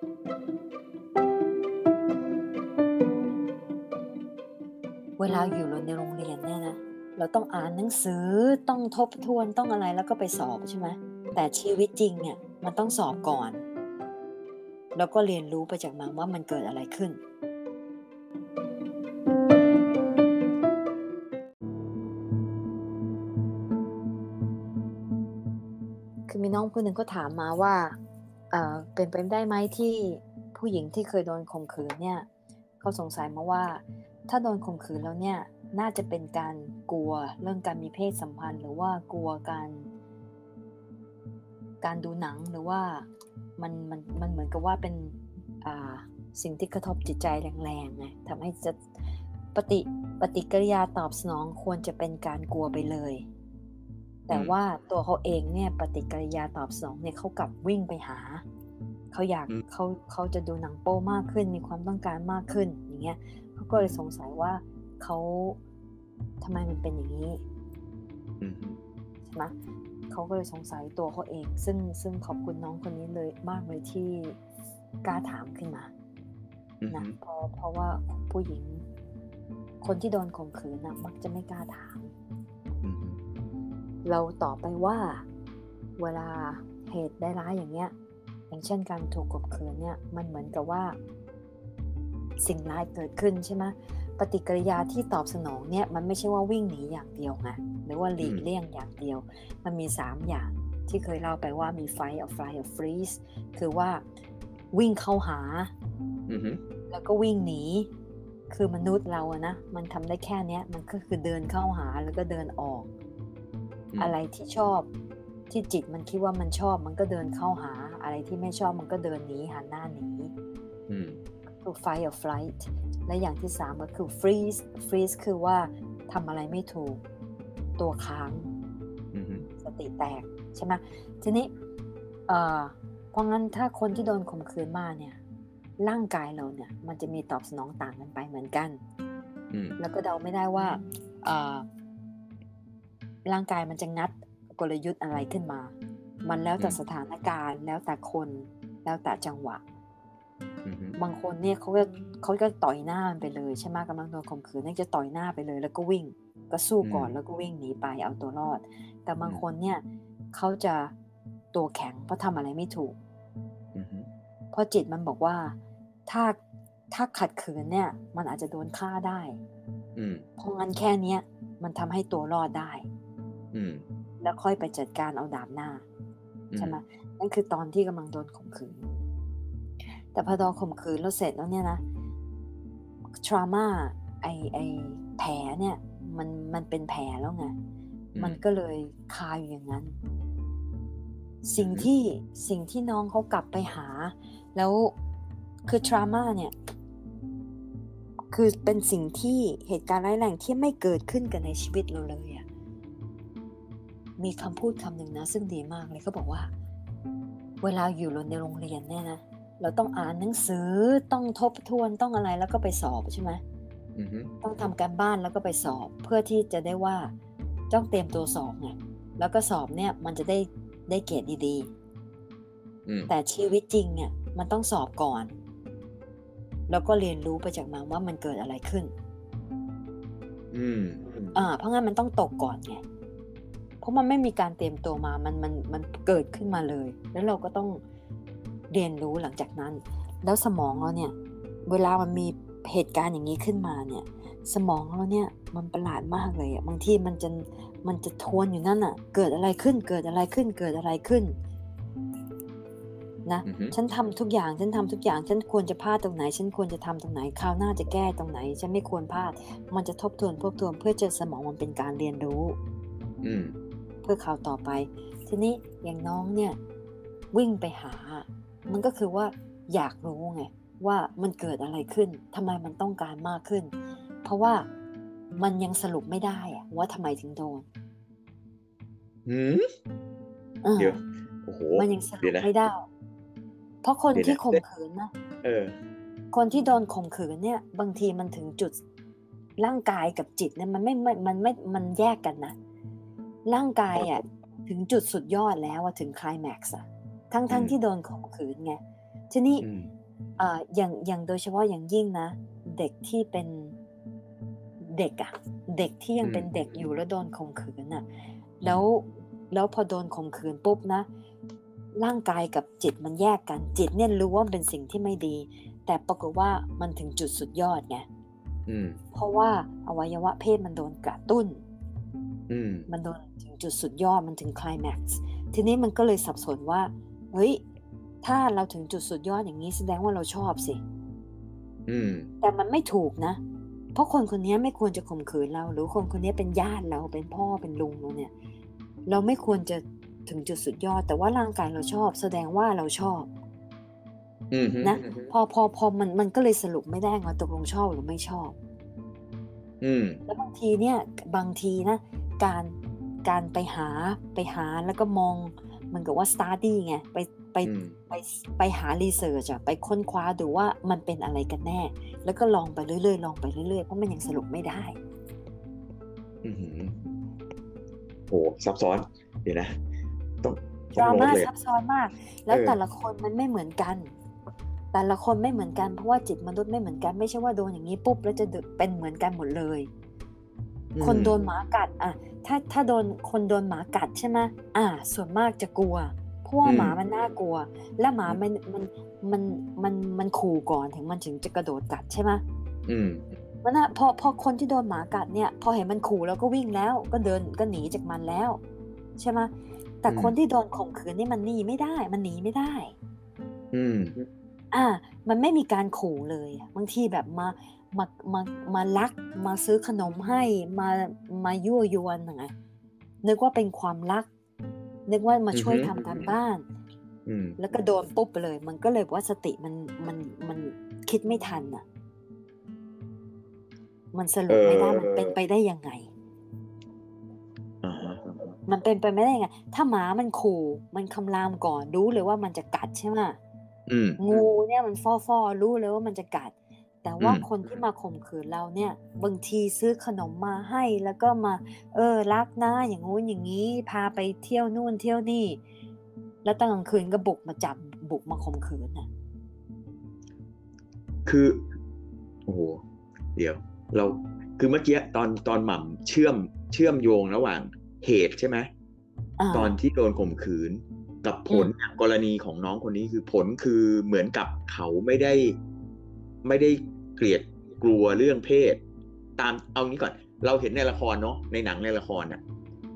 เวลาอยู่ในโรงเรียนเนี่ยนะเราต้องอ่านหนังสือต้องทบทวนต้องอะไรแล้วก็ไปสอบใช่ไหมแต่ชีวิตจริงเนี่ยมันต้องสอบก่อน แล้วก็เรียนรู้ไปจากมันว่ามันเกิดอะไรขึ้น คือมีน้องคนหนึ่งก็ถามมาว่า เอ่อเป็นไปได้ไหมที่ผู้หญิงที่เคยโดนข่มขืนเนี่ยเขาสงสัยมาว่า ถ้าโดนข่มขืนแล้วเนี่ยน่าจะเป็นการกลัวเรื่องการมีเพศสัมพันธ์ หรือว่ากลัวการ การดูหนังหรือว่ามันมันมันเหมือนกับว่าเป็นอ่าสิ่งที่กระทบจิตใจแรงๆไงทำให้จะปฏิปฏิกิริยาตอบสนองควรจะเป็นการกลัวไปเลย แต่ว่าตัวเขาเองเนี่ยปฏิกิริยาตอบสนองเนี่ยเขากลับวิ่งไปหาเขาอยากอืมเขาเขาจะดูหนังโป้มากขึ้น มีความต้องการมากขึ้นอย่างเงี้ยเขาก็เลยสงสัยว่าเขาทำไมมันเป็นอย่างนี้อืมใช่ไหมเขาก็เลยสงสัยตัวเขาเอง ซึ่งซึ่งขอบคุณน้องคนนี้เลยมากเลยที่กล้าถามขึ้นมาอืมนะเพราะเพราะว่าผู้หญิง คนที่โดนข่มขืนนะมักจะไม่กล้าถามอืม เราตอบไปว่า เวลาเหตุได้ร้ายอย่างเงี้ย อย่างเช่นการถูกข่มขืนเนี่ยมันเหมือนกับว่า สิ่งร้ายเกิดขึ้นใช่ไหมปฏิกิริยาที่ตอบสนองเนี่ยมันไม่ใช่ว่าวิ่งหนีอย่างเดียวไงหรือว่าหลีกเลี่ยงอย่างเดียว มันมี 3 อย่างที่เคยเล่าไปว่ามี fight or flight or freeze คือว่าวิ่งเข้าหาอืมแล้วก็วิ่งหนี คือมนุษย์เราอะนะ มันทำได้แค่เนี้ยมันก็คือเดินเข้าหาแล้วก็เดินออก อะไรที่ชอบที่จิตมันคิดว่ามันชอบมันก็เดินเข้าหา อะไรที่ไม่ชอบมันก็เดินหนีหันหน้าหนีอืมคือ fight or flight และอย่างที่สามก็คือ freeze freeze คือว่าทำอะไรไม่ถูก ตัวค้างอืมสติแตกใช่ไหมทีนี้เอ่อเพราะงั้นถ้าคนที่โดนข่มขืนมาเนี่ย ร่างกายเราเนี่ย มันจะมีตอบสนองต่างกันไปเหมือนกันอืมแล้วก็เดาไม่ได้ว่าเอ่อ ร่างกายมันจะงัดกลยุทธ์อะไรขึ้นมา มันแล้วแต่สถานการณ์ แล้วแต่คนแล้วแต่จังหวะอืมบางคนเนี่ยเขาก็เขาก็ต่อยหน้ามันไปเลยใช่ไหมกำลังโดนข่มขืนเนี่ยจะต่อยหน้าไปเลย แล้วก็วิ่ง ก็สู้ก่อนแล้วก็วิ่งหนีไปเอาตัวรอด แต่บางคนเนี่ยเขาจะตัวแข็งเพราะทำอะไรไม่ถูกอืมเพราะจิตมันบอกว่าถ้าถ้าขัดขืนเนี่ย มันอาจจะโดนฆ่าได้อืมเพราะงั้นแค่เนี้ยมันทำให้ตัวรอดได้อืม แล้วค่อยไปจัดการเอาดาบหน้าใช่ไหมนั่นคือตอนที่กำลังโดนข่มขืน แต่พอโดนข่มขืนแล้วเสร็จแล้วเนี่ยนะทรามาไอไอแผลเนี่ย มันมันเป็นแผลแล้วไงมันก็เลยคาอยู่อย่างนั้น สิ่งที่สิ่งที่น้องเขากลับไปหา แล้วคือทรามาเนี่ยคือเป็นสิ่งที่เหตุการณ์ร้ายแรงที่ไม่เกิดขึ้นกันในชีวิตเราเลยอะ มีคำพูดคำหนึ่งนะ ซึ่งดีมากเลยเขาบอกว่า เวลาอยู่ในโรงเรียนเนี่ยนะเราต้องอ่านหนังสือต้องทบทวนต้องอะไรแล้วก็ไปสอบใช่ไหมอืมต้องทำการบ้านแล้วก็ไปสอบ เพื่อที่จะได้ว่าต้องเตรียมตัวสอบไงแล้วก็สอบเนี่ยมันจะได้ได้เกรดดีอืมๆแต่ชีวิตจริงเนี่ยมันต้องสอบก่อน แล้วก็เรียนรู้ไปจากมันว่ามันเกิดอะไรขึ้น อืมอ่าเพราะงั้นมันต้องตกก่อนไง เพราะมันไม่มีการเตรียมตัวมา มันมันมันเกิดขึ้นมาเลย แล้วเราก็ต้องเรียนรู้หลังจากนั้น แล้วสมองเราเนี่ย เวลามันมีเหตุการณ์อย่างนี้ขึ้นมาเนี่ย สมองเราเนี่ยมันประหลาดมากเลยอะบางทีมันจะมันจะทวนอยู่นั่นอะเกิดอะไรขึ้น เกิดอะไรขึ้น เกิดอะไรขึ้นนะอือฮึฉันทำทุกอย่าง ฉันทำทุกอย่าง ฉันควรจะพลาดตรงไหน ฉันควรจะทำตรงไหน คราวหน้าจะแก้ตรงไหน ฉันไม่ควรพลาด มันจะทบทวนทบทวนเพื่อเจอสมองมันเป็นการเรียนรู้ อืมเพื่อคราวต่อไป ทีนี้อย่างน้องเนี่ยวิ่งไปหา มันก็คือว่าอยากรู้ไงว่ามันเกิดอะไรขึ้นทำไมมันต้องการมากขึ้น เพราะว่ามันยังสรุปไม่ได้อะว่าทำไมถึงโดนหืมเออเดี๋ยวโอ้โหมันยังสเดี๋รุยปวนะไม่ได้ เพราะคนเดี๋ยวนะที่ข่มขืนนะเออ คนที่โดนข่มขืนเนี่ย บางทีมันถึงจุดร่างกายกับจิตเนี่ยมันไม่ไม่มันไม่มันแยกกันนะ ร่างกายอะถึงจุดสุดยอดแล้วอะถึงไคลแม็กซ์อะทั้งทั้งอืมที่โดนข่มขืนไงทีนี้อืมเอ่ออย่างอย่างโดยเฉพาะอย่างยิ่งนะ เด็กที่เป็นเด็กอะเด็กที่ยังเป็นเด็กอยู่แล้วโดนข่มขืนอะแล้วแล้วพอโดนข่มขืนปุ๊บนะ ร่างกายกับจิตมันแยกกันจิตเนี่ยรู้ว่ามันเป็นสิ่งที่ไม่ดี แต่ปรากฏว่ามันถึงจุดสุดยอดไงอืมเพราะว่าอวัยวะเพศมันโดนกระตุ้นอื มมันโดนถึงจุดสุดยอดมันถึงไคลแม็กซ์ทีนี้มันก็เลยสับสนว่า เฮ้ย ถ้าเราถึงจุดสุดยอดอย่างนี้แสดงว่าเราชอบสิอืมแต่มันไม่ถูกนะ เพราะคนคนนี้ไม่ควรจะข่มขืนเรา หรือคนคนนี้เป็นญาติเราเป็นพ่อเป็นลุงเราเนี่ย เราไม่ควรจะถึงจุดสุดยอด แต่ว่าร่างกายเราชอบ แสดงว่าเราชอบอืมนะพอพอพอมันมันก็เลยสรุปไม่ได้ว่าตกลงชอบหรือไม่ชอบ อืมแล้วบางทีเนี่ย บางทีนะ การการไปหาไปหาแล้วก็มองเหมันกับว่า study ไงไปไปอืมไปไปหา research อะไปค้นคว้าดูว่ามันเป็นอะไรกันแน่ แล้วก็ลองไปเรื่อยๆลองไปเรื่อยๆเพราะมันยังสรุปไม่ได้อืมโหซับซ้อนเดี๋ยวนะต้องดต้องราโน้ตม่าเลยซับซ้อนมาก แล้วเออแต่ละคนมันไม่เหมือนกัน แต่ละคนไม่เหมือนกันเพราะว่าจิตมนุษย์ไม่เหมือนกันไม่ใช่ว่าโดนอย่างนี้ปุ๊บแล้วจะเป็นเหมือนกันหมดเลย คนโดนหมากัดอะถ้าถ้าโดนคนโดนหมากัดใช่ไหมอ่า ส่วนมากจะกลัวเพราะว่าอืมหมามันน่ากลัว และหมามันมันมันมันมันขู่ก่อนถึงมันถึงจะกระโดดกัดใช่ไหมอืมมันนะพอพอคนที่โดนหมากัดเนี่ย พอเห็นมันขู่แล้วก็วิ่งแล้ว ก็เดินก็หนีจากมันแล้ว ใช่ไหมแต่อืมคนที่โดนข่มขืนนี่มันหนีไม่ได้ มันหนีไม่ได้ อืม อ่า มันไม่มีการขู่เลยอะบางทีแบบมา มามามาลักมาซื้อขนมให้มามายั่วยวนไงนึกว่าเป็นความรัก นึกว่ามาช่วยอือฮึทำการบ้านอืมแล้วก็โดนปุ๊บไปเลย มันก็เลยว่าสติมันมันมันคิดไม่ทันอะ มันสรุปไม่ได้เออมันเป็นไปได้ยังไงอ่าฮะมันเป็นไปไม่ได้ยังไง ถ้าหมามันขู่มันคำรามก่อนรู้เลยว่ามันจะกัดใช่ไหมอืมงูเนี่ยมันฟ่อฟอๆรู้เลยว่ามันจะกัด แต่ว่าอืมคนที่มาข่มขืนเราเนี่ย บางทีซื้อขนมมาให้แล้วก็มา เออรักนะอย่างงู้นอย่างนี้ พาไปเที่ยวนู่นเที่ยวนี่ แล้วตอนกลางคืนก็บุกมาจับบุกมาข่มขืนน่ะคือโอ้โหเดี๋ยว เราคือเมื่อกี้ตอนตอนหม่ำเชื่อมเชื่อมโยงระหว่างเหตุใช่ไหมอ่าตอนที่โดนข่มขืนกับผลกรณีของน้องคนนี้คือผลคือเหมือนกับเขาไม่ได้ ไม่ได้เกลียดกลัวเรื่องเพศ ตามเอางี้ก่อน เราเห็นในละครเนาะในหนังในละครอะ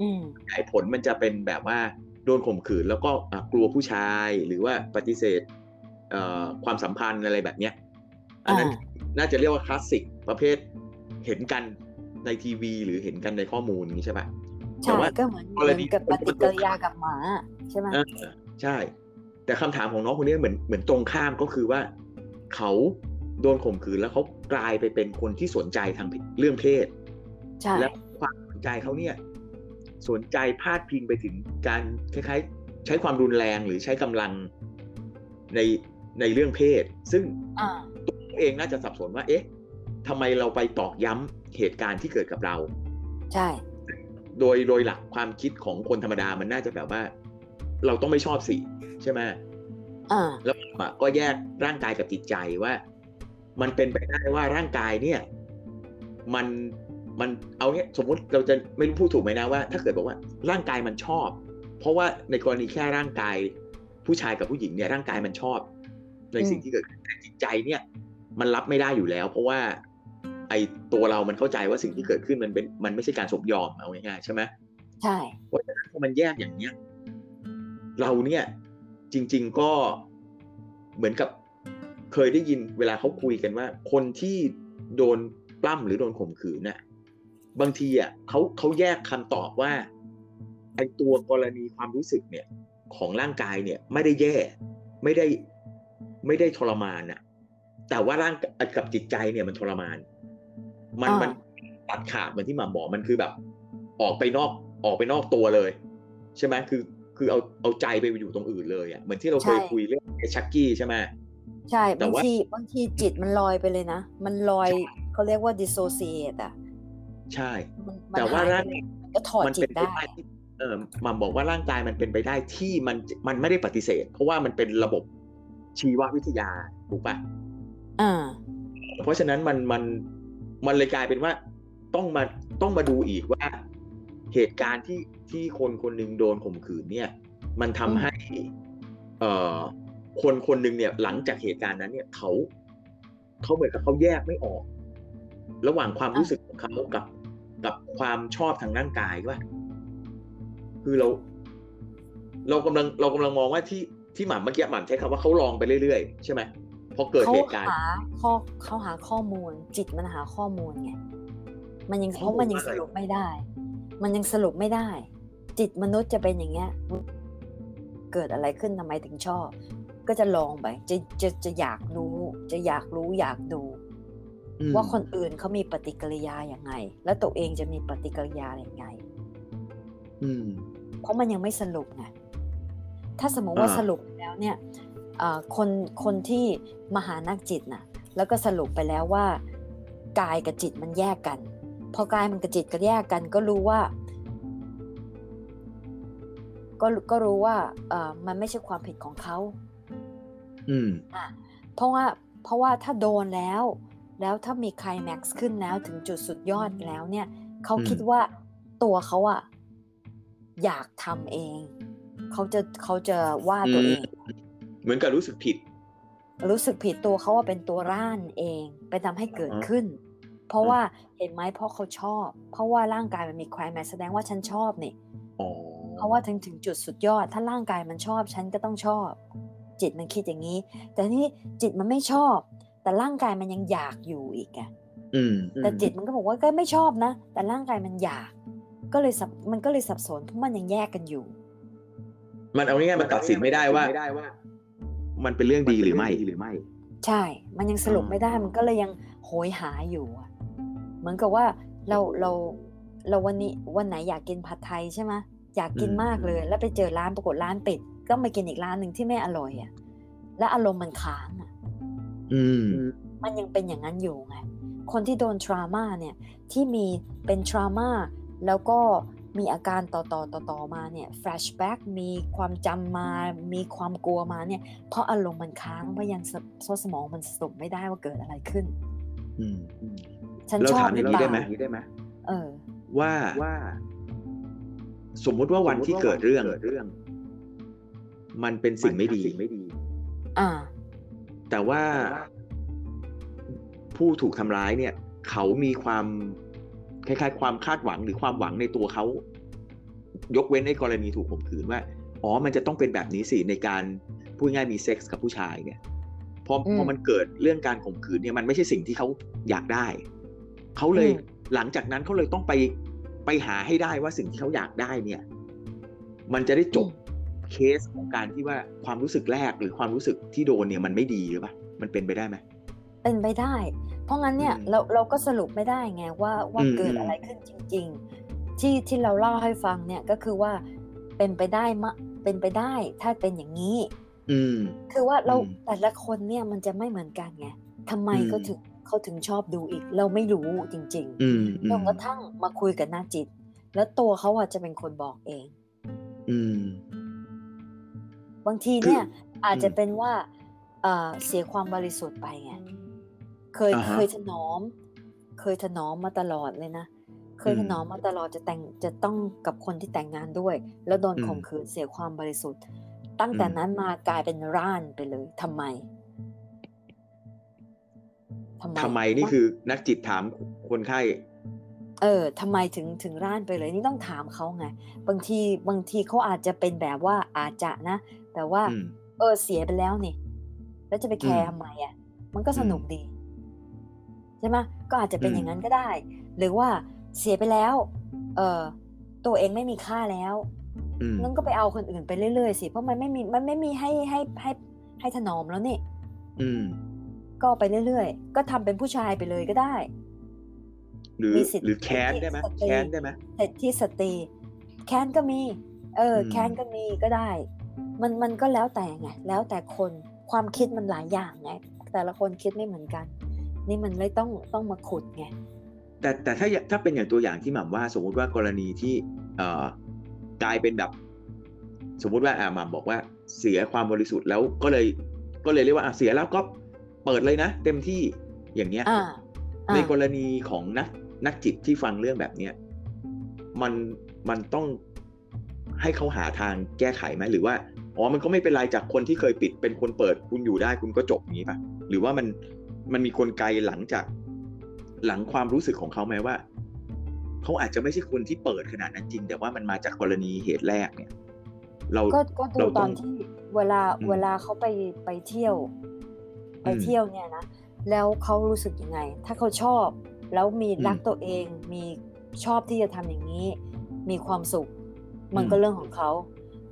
อืมไอ้ผลมันจะเป็นแบบว่าโดนข่มขืนแล้วก็อะกลัวผู้ชายหรือว่าปฏิเสธเอ่อความสัมพันธ์อะไรแบบเนี้ยอันนั้นอ่าน่าจะเรียกว่าคลาสสิกประเภทเห็นกันในทีวี หรือเห็นกันในข้อมูลอย่างนี้ใช่ปะแต่ใช่ว่าก็เหมือนกเหรมืณีอนกับปฏิกิริยากับหมาใช่ไหมเออใช่ แต่คำถามของน้องคนนี้เหมือนเหมือนตรงข้ามก็คือว่า เขา โดนข่มขืนแล้วเขากลายไปเป็นคนที่สนใจทางเรื่องเพศใช่แล้วความสนใจเขาเนี่ย สนใจพาดพิงไปถึงการคล้ายๆ ใช้ความรุนแรงหรือใช้กำลังในในเรื่องเพศ ซึ่งอ่าตัวเองน่าจะสับสนว่า เอ๊ะทำไมเราไปตอกย้ำเหตุการณ์ที่เกิดกับเรา ใช่ โดยโดยหลักความคิดของคนธรรมดามันน่าจะแบบว่า เราต้องไม่ชอบสิใช่ไหมอ่าแล้วผมอะก็แยกร่างกายกับจิตใจว่า มันเป็นไปได้ว่าร่างกายเนี่ย มันมันเอาเนี้ยสมมุติเราจะไม่รู้พูดถูกไหมนะว่า ถ้าเกิดบอกว่าร่างกายมันชอบ เพราะว่าในกรณีแค่ร่างกาย ผู้ชายกับผู้หญิงเนี่ยร่างกายมันชอบ ในสิ่งที่เกิดขึ้นแต่จิตใจเนี่ย มันรับไม่ได้อยู่แล้ว เพราะว่า ไอตัวเรามันเข้าใจว่าสิ่งที่เกิดขึ้นมันเป็นมันไม่ใช่การสมยอมเอาง่ายๆใช่ไหมใช่เพราะฉะนั้นพอมันแยกอย่างเนี้ยเราเนี่ยจริง ๆก็เหมือนกับ เคยได้ยินเวลาเขาคุยกันว่า คนที่โดนปล้ำหรือโดนข่มขืนน่ะบางทีอะเขาเขาแยกคำตอบว่าไอตัวกรณีความรู้สึกเนี่ยของร่างกายเนี่ยไม่ได้แย่ไม่ได้ไม่ได้ทรมานน่ะ แต่ว่าร่างกับจิตใจเนี่ยมันทรมาน มันอ่ามัมันตัดขาดเหมือนที่หมาบอกมันคือแบบ ออกไปนอกออกไปนอกตัวเลย ใช่ไหมคือคือเอาเอาใจไปอยู่ตรงอื่นเลยอะเหมือนที่เราเคยใช่คุยเรื่องไอ้ชักกี้ใช่ไหม ใช่แต่บางว่าทีบางทีจิตมันลอยไปเลยนะ มันลอยเขาเรียกว่า dissociate อะใช่มันมันแต่ว่าหยไปร่างเลยมันก็ถอดมัจิเป็ตนไปได้ได้ที่เออหมัมบอกว่าร่างกายมันเป็นไปได้ที่มันมันไม่ได้ปฏิเสธ เพราะว่ามันเป็นระบบชีววิทยาถูกปะอ่าเพราะฉะนั้นมันมันมันเลยกลายเป็นว่าต้องมาต้องมาดูอีกว่า เหตุการณ์ที่ที่คนคนหนึ่งโดนข่มขืนเนี่ย มันทำให้ เอ่อ คนคนหนึ่งเนี่ยหลังจากเหตุการณ์นั้นเนี่ยเขาเขาเหมือนกับเขาแยกไม่ออก ระหว่างความรู้สึกของเขากับกับความชอบทางร่างกายว่าคือเรา เรากำลังเรากำลังมองว่าที่ที่หม่ำเมื่อกี้หม่ำใช้คำว่าเขาลองไปเรื่อยๆใช่ไหมพอเกิดเขาเหตุการณ์หาข้อเขาหาข้อมูล จิตมันหาข้อมูลไงมันยังข้เพอมูลราะมันยังอะไรสรุปไม่ได้ มันยังสรุปไม่ได้ จิตมนุษย์จะเป็นอย่างเงี้ย เกิดอะไรขึ้นทำไมถึงชอบ ก็จะลองไปจะจะจะอยากรู้ จะอยากรู้อยากดูอืมว่าคนอื่นเขามีปฏิกิริยาอย่างไง แล้วตัวเองจะมีปฏิกิริยาอย่างไงอืมเพราะมันยังไม่สรุปไงถ้าสมมติว่าอ่าสรุปแล้วเนี่ยเอ่อคนคนที่มาหานักจิตน่ะ แล้วก็สรุปไปแล้วว่ากายกับจิตมันแยกกัน พอกายมันกับจิตก็แยกกัน ก็รู้ว่า ก็ก็รู้ว่าเอ่อมันไม่ใช่ความผิดของเขา อืมเพราะว่าเพราะว่าถ้าโดนแล้ว แล้วถ้ามีไคลแม็กซ์ขึ้นแล้วถึงจุดสุดยอดแล้วเนี่ยเขาอืมคิดว่าตัวเขาอะอยากทำเองเขาจะเขาจะว่าตัวเอง เหมือนกับรู้สึกผิด รู้สึกผิดตัวเขาว่าเป็นตัวร่านเองไปทำให้เกิดอ่าฮะขึ้น เพราะอ่าว่าเห็นไหมเพราะเขาชอบ เพราะว่าร่างกายมันมีไคลแม็กซ์แสดงว่าฉันชอบนี่อ๋อเพราะว่าถึงถึงจุดสุดยอด ถ้าร่างกายมันชอบฉันก็ต้องชอบ จิตมันคิดอย่างนี้ แต่นี่จิตมันไม่ชอบ แต่ร่างกายมันยังอยากอยู่อีกอะอืมแต่จิตมันก็บอกว่าก็ไม่ชอบนะ แต่ร่างกายมันอยาก ก็เลยสับมันก็เลยสับสนเพราะมันยังแยกกันอยู่ มันเอาง่ายๆมันตัดสินไม่ได้ว่า มันเป็นเรื่องดีหรือไม่หรือไม่ ใช่ มันยังสรุปไม่ได้มันก็เลยยังโหยหาอยู่อะเหมือนกับว่าเราเราเราวันนี้วันไหนอยากกินผัดไทยใช่ไหมอยากกินอืมมากเลย แล้วไปเจอร้านปรากฏร้านปิด ก็ไปกินอีกร้านหนึ่งที่ไม่อร่อยอะแล้วอารมณ์มันค้างอะอืมมันยังเป็นอย่างนั้นอยู่ไงคนที่โดนทรามาเนี่ยที่มีเป็นทรามาแล้วก็มีอาการต่อต่อต่อต่อมาเนี่ยแฟลชแบ็กมีความจำมา มีความกลัวมาเนี่ย เพราะอารมณ์มันค้างเพราะยังสโซสมองมันสรุปไม่ได้ว่าเกิดอะไรขึ้นอืมฉันเราชอบถามหอรืย่าองเปนี้ล่าได้ไหมเออ ว่าว่า สมมุติว่าวันที่เกิดเรื่อง มันเป็นสิ่งไม่ดีอ่าแต่ว่าผู้ถูกทำร้ายเนี่ย เขามีความคล้ายๆ ความคาดหวังหรือความหวังในตัวเขา ยกเว้นในกรณีถูกข่มขืนว่า อ๋อ มันจะต้องเป็นแบบนี้สิในการพูดง่ายๆมีเซ็กส์กับผู้ชายเนี่ยพออืมพอมันเกิดเรื่องการข่มขืนเนี่ยมันไม่ใช่สิ่งที่เขาอยากได้ เขาเลยอืมหลังจากนั้นเขาเลยต้องไปไปหาให้ได้ว่าสิ่งที่เขาอยากได้เนี่ย มันจะได้จบ เคสของการที่ว่าความรู้สึกแรกหรือความรู้สึกที่โดนเนี่ยมันไม่ดีหรือเปล่ามันเป็นไปได้ไหมเป็นไปได้ เพราะงั้นเนี่ยอืมเราเราก็สรุปไม่ได้ไงว่าว่าอืมเกิดอืมอะไรขึ้นจริง ๆ ที่ที่เราเล่าให้ฟังเนี่ยก็คือว่าเป็นไปได้มะเป็นไปได้ถ้าเป็นอย่างนี้อืมคือว่าเราอืมแต่ละคนเนี่ยมันจะไม่เหมือนกันไงทำไมอืมเขาถึงเขาถึงชอบดูอีก เราไม่รู้จริงอืมๆอืจนมกระทั่งมาคุยกับนักจิต แล้วตัวเขาอะจะเป็นคนบอกเอง อืม บางทีเนี่ยอาจจะอืมเป็นว่าเอ่อเสียความบริสุทธิ์ไปไงเคยอ่าฮะเคยถนอม เคยถนอมมาตลอดเลยนะเคยอืมถนอมมาตลอดจะแต่งจะต้องกับคนที่แต่งงานด้วย แล้วโดนอืมข่มขืนเสียความบริสุทธิ์ ตั้งแต่อืมนั้นมากลายเป็นร่านไปเลยทำไมทำไมทำไมนี่คือนักจิตถามคนไข้ เออทำไมถึงถึงร่านไปเลย นี่ต้องถามเขาไง บางทีบางทีเขาอาจจะเป็นแบบว่าอาจจะนะ แต่ว่าอืมเออเสียไปแล้วนี่แล้วจะไปแคร์อืมทำไมอะ มันก็สนุกอืมดี ใช่ไหมก็อาจจะเป็นอืมอย่างนั้นก็ได้ หรือว่าเสียไปแล้ว เออตัวเองไม่มีค่าแล้วอืมนั่นก็ไปเอาคนอื่นไปเรื่อยๆสิเพราะมันไม่มีมันไม่มีให้ให้ให้ให้ถนอมแล้วนี่อืมก็ไปเรื่อยๆ ก็ทำเป็นผู้ชายไปเลยก็ได้ หรือมีสิทธิ์หรือแค้นสิทธิ์ได้ไหมสตรีแค้นได้ไหมเสร็จที่สตรีแค้นก็มี เอออมแค้นก็มีก็ได้ มันมันก็แล้วแต่ไงแล้วแต่คนความคิดมันหลายอย่างไงแต่ละคนคิดไม่เหมือนกัน นี่มันเลยต้องต้องมาขุดไงแต่แต่ถ้าอย่าถ้าเป็นอย่างตัวอย่างที่หม่ำว่า สมมุติว่ากรณีที่เอ่อกลายเป็นแบบ สมมุติว่าอ่าหม่ำบอกว่าเสียความบริสุทธิ์แล้วก็เลยก็เลยเรียกว่าอะเสียแล้วก็เปิดเลยนะ เต็มที่อย่างเงี้ยอ่าในอ่ากรณีของนักนักจิตที่ฟังเรื่องแบบเนี้ยมันมันต้องให้เขาหาทางแก้ไขไหมหรือว่า อ๋อมันก็ไม่เป็นไรจากคนที่เคยปิดเป็นคนเปิดคุณอยู่ได้คุณก็จบอย่างนี้ป่ะหรือว่ามันมันมีกลไกหลังจากหลังความรู้สึกของเขาไหมว่าเขาอาจจะไม่ใช่คนที่เปิดขนาดนั้นจริง แต่ว่ามันมาจากกรณีเหตุแรกเนี่ย เราก็ก็ดูเราตต้ออนงที่เวลาอืมเวลาเขาไปไปเที่ยว ไปอืมเที่ยวเนี่ยนะแล้วเขารู้สึกยังไง ถ้าเขาชอบ แล้วมีอืมรักตัวเอง มีชอบที่จะทำอย่างนี้ มีความสุข มันอืมก็เรื่องของเขา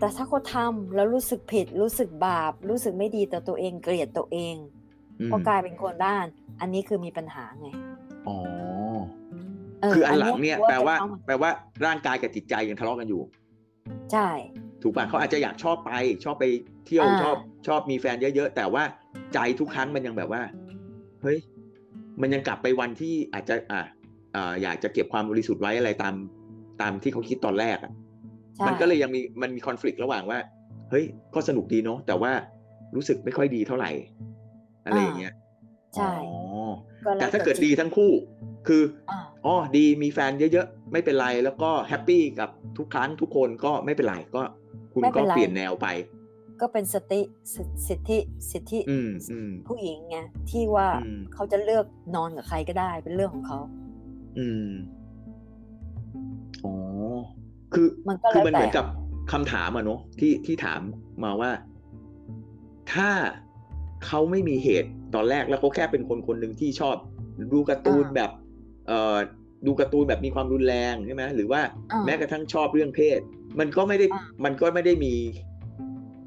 แต่ถ้าเขาทำแล้วรู้สึกผิด รู้สึกบาป รู้สึกไม่ดีต่อตัวเองเกลียดตัวเองอืมก็กลายเป็นคนด้าน อันนี้คือมีปัญหาไงอ๋อเออคืออันหลังเนี่ยอัแปลว่าจะต้องแปลว่าร่างกายกับจิตใจยังทะเลาะกันอยู่ ใช่ ถูกป่ะเขาอาจจะอยากชอบไป ชอบไปเที่ยวอ่าชอบชอบมีแฟนเยอะๆแต่ว่าใจทุกครั้งมันยังแบบว่า เฮ้ย มันยังกลับไปวันที่อาจจะอะอ่าอยากจะเก็บความบริสุทธิ์ไว้อะไรตามตามที่เขาคิดตอนแรกอะใช่ มันก็เลยยังมีมันมีคอน FLICT ระหว่างว่า เฮ้ยก็สนุกดีเนาะแต่ว่ารู้สึกไม่ค่อยดีเท่าไหร่ อะไรอย่างเงี้ยใช่อ๋อก็ล้วแต่ถ้าเกิดจิตดีทั้งคู่ คืออ่าอ๋อดีมีแฟนเยอะๆ ไม่เป็นไร แล้วก็แฮปปี้กับทุกครั้งทุกคนก็ไม่เป็นไรก็คุณไม่เป็ก็นไรเปลี่ยนแนวไป ก็เป็นสติสิสิทธิสิทธิอืมอืมผู้หญิงไงที่ว่าอืมเขาจะเลือกนอนกับใครก็ได้เป็นเรื่องของเขา อืมอ๋อ คือมันก็คือแล้วมันเหมือนแต่กับคำถามอะเนาะที่ที่ถามมาว่า ถ้าเขาไม่มีเหตุตอนแรกแล้วเขาแค่เป็นคนคนหนึ่งที่ชอบ ดูการ์ตูนแบบ เอ่อดูการ์ตูนแบบมีความรุนแรงใช่ไหมหรือว่าอ่าแม้กระทั่งชอบเรื่องเพศ มันก็ไม่ได้อ่ามันก็ไม่ได้มี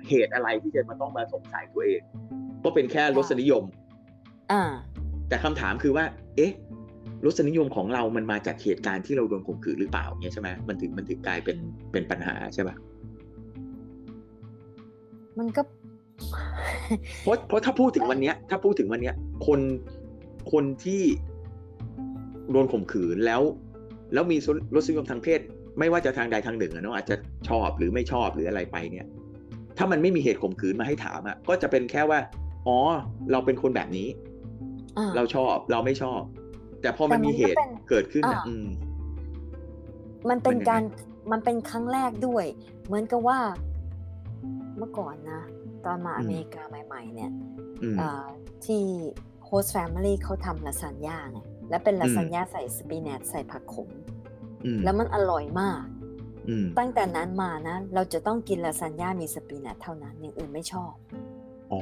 เหตุอะไรที่จะมาต้องมาสงสัยตัวเอง ก็เป็นแค่รสนิยม อ่า แต่คำถามคือว่า เอ๊ะ รสนิยมของเรามันมาจากเหตุการณ์ที่เราโดนข่มขืนหรือเปล่าเนี่ยใช่ไหมมันถึงมันถึงกลายเป็นเป็นปัญหาใช่ปะมันก็เพราะเพราะถ้าพูดถึงวันเนี้ย ถ้าพูดถึงวันเนี้ย คนคนที่โดนข่มขืนแล้ว แล้วมีรสนิยมทางเพศ ไม่ว่าจะทางใดทางหนึ่งอะเนาะอาจจะชอบหรือไม่ชอบหรืออะไรไปเนี่ย ถ้ามันไม่มีเหตุข่มขืนมาให้ถามอะก็จะเป็นแค่ว่า อ๋อ เราเป็นคนแบบนี้อ่าเราชอบเราไม่ชอบ แต่พอมันแต่มันมีเหตุก็เป็นเกิดขึ้นอะอ่าอืมมันเป็นมันยังไงการมันเป็นครั้งแรกด้วย เหมือนกับว่าเมื่อก่อนนะ ตอนมาอเมริกาใหม่ ๆ เนี่ยอืมอ่าที่ host family เขาทำลาซานญ่าไงและเป็นลาซานญ่าใส่สปินัชใส่ผักขมอืมแล้วมันอร่อยมากอืมตั้งแต่นั้นมานะ เราจะต้องกินลาซานญ่ามีสปินัชเท่านั้นอย่างอื่นไม่ชอบอ๋อ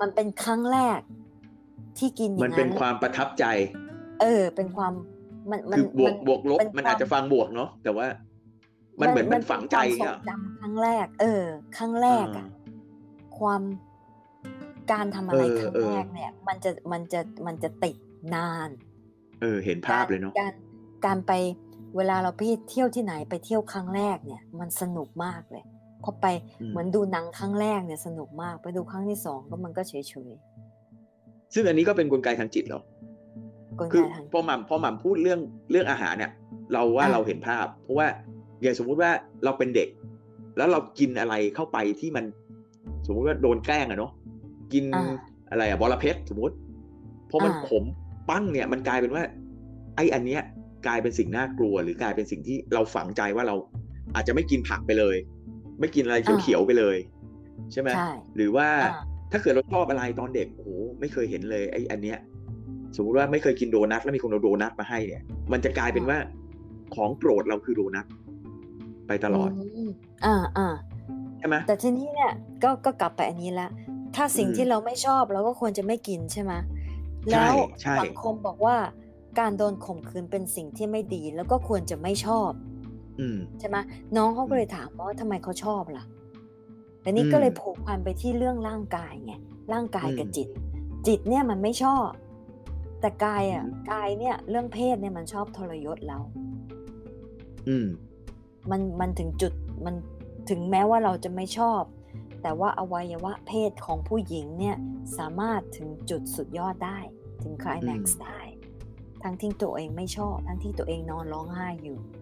มันเป็นครั้งแรก ที่กินอย่ามันงเป็นั้นนความประทับใจ เออ เป็นความมันมันคือบวกมันบวกลบเป็นมันอาจความจะฟังบวกเนาะแต่ว่า มันเหมือนมันฝังใจเป็อะนความทรงจำครั้งแรก เออ ครั้งแรกอะความการทำอะไรเออครั้งเออแรกเนี่ย มันจะมันจะมันจะติดนาน เออ เห็นภาพเลยเนาะการการไปเวลาเราไปเที่ยวที่ไหนไปเที่ยวครั้งแรกเนี่ย มันสนุกมากเลยพอไปอืมเหมือนดูหนังครั้งแรกเนี่ยสนุกมากไปดูครั้งที่สองก็มันก็เฉยเฉย ซึ่งอันนี้ก็เป็นกลไกทางจิตเหรอๆกลคือไกทางพอหม่ำพอหม่ำพูดเรื่องเรื่องอาหารเนี่ย เราว่าอ่าเราเห็นภาพ เพราะว่าอย่างสมมุติว่าเราเป็นเด็ก แล้วเรากินอะไรเข้าไปที่มัน สมมุติว่าโดนแกล้งอะเนาะกินอ่าอะไรอะบอระเพ็ดสมมติพอมันอ่าขมปั้งเนี่ยมันกลายเป็นว่า ไอ้อันเนี้ยกลายเป็นสิ่งน่ากลัว หรือกลายเป็นสิ่งที่เราฝังใจว่าเราอาจจะไม่กินผักไปเลย ไม่กินอะไรเขียวๆไปเลย ใช่ไหมใช่หรือว่าอ่า ถ้าเกิดเราชอบอะไรตอนเด็กโอ้โหไม่เคยเห็นเลยไอ้อันเนี้ย สมมุติว่าไม่เคยกินโดนัทแล้วมีคนเอาโดนัทมาให้เนี่ย มันจะกลายเป็นว่าของโปรดเราคือโดนัทไปตลอดมอ่าอ่าใช่ไหมแต่ทีนี้เนี่ยก็ก็กลับไปอันนี้ละ ถ้าสิ่งอืมที่เราไม่ชอบเราก็ควรจะไม่กินใช่ไหมใช่แล้วใช่สังคมบอกว่าการโดนข่มขืนเป็นสิ่งที่ไม่ดีแล้วก็ควรจะไม่ชอบอืมใช่ไหมน้องเขาก็อืมเลยถามว่าทำไมเขาชอบล่ะ แต่นี่อืมก็เลยผูกพันไปที่เรื่องร่างกายไงร่างกายกับอืมจิต จิตเนี่ยมันไม่ชอบ แต่กายอะอืมกายเนี่ย เรื่องเพศเนี่ยมันชอบทรยศเราอืมมันมันถึงจุดมันถึงแม้ว่าเราจะไม่ชอบ แต่ว่าอวัยวะเพศของผู้หญิงเนี่ยสามารถถึงจุดสุดยอดได้ ถึงคลายแม็กอืซ์มได้ ทั้งที่ตัวเองไม่ชอบ ทั้งที่ตัวเองนอนร้องไห้อยู่พ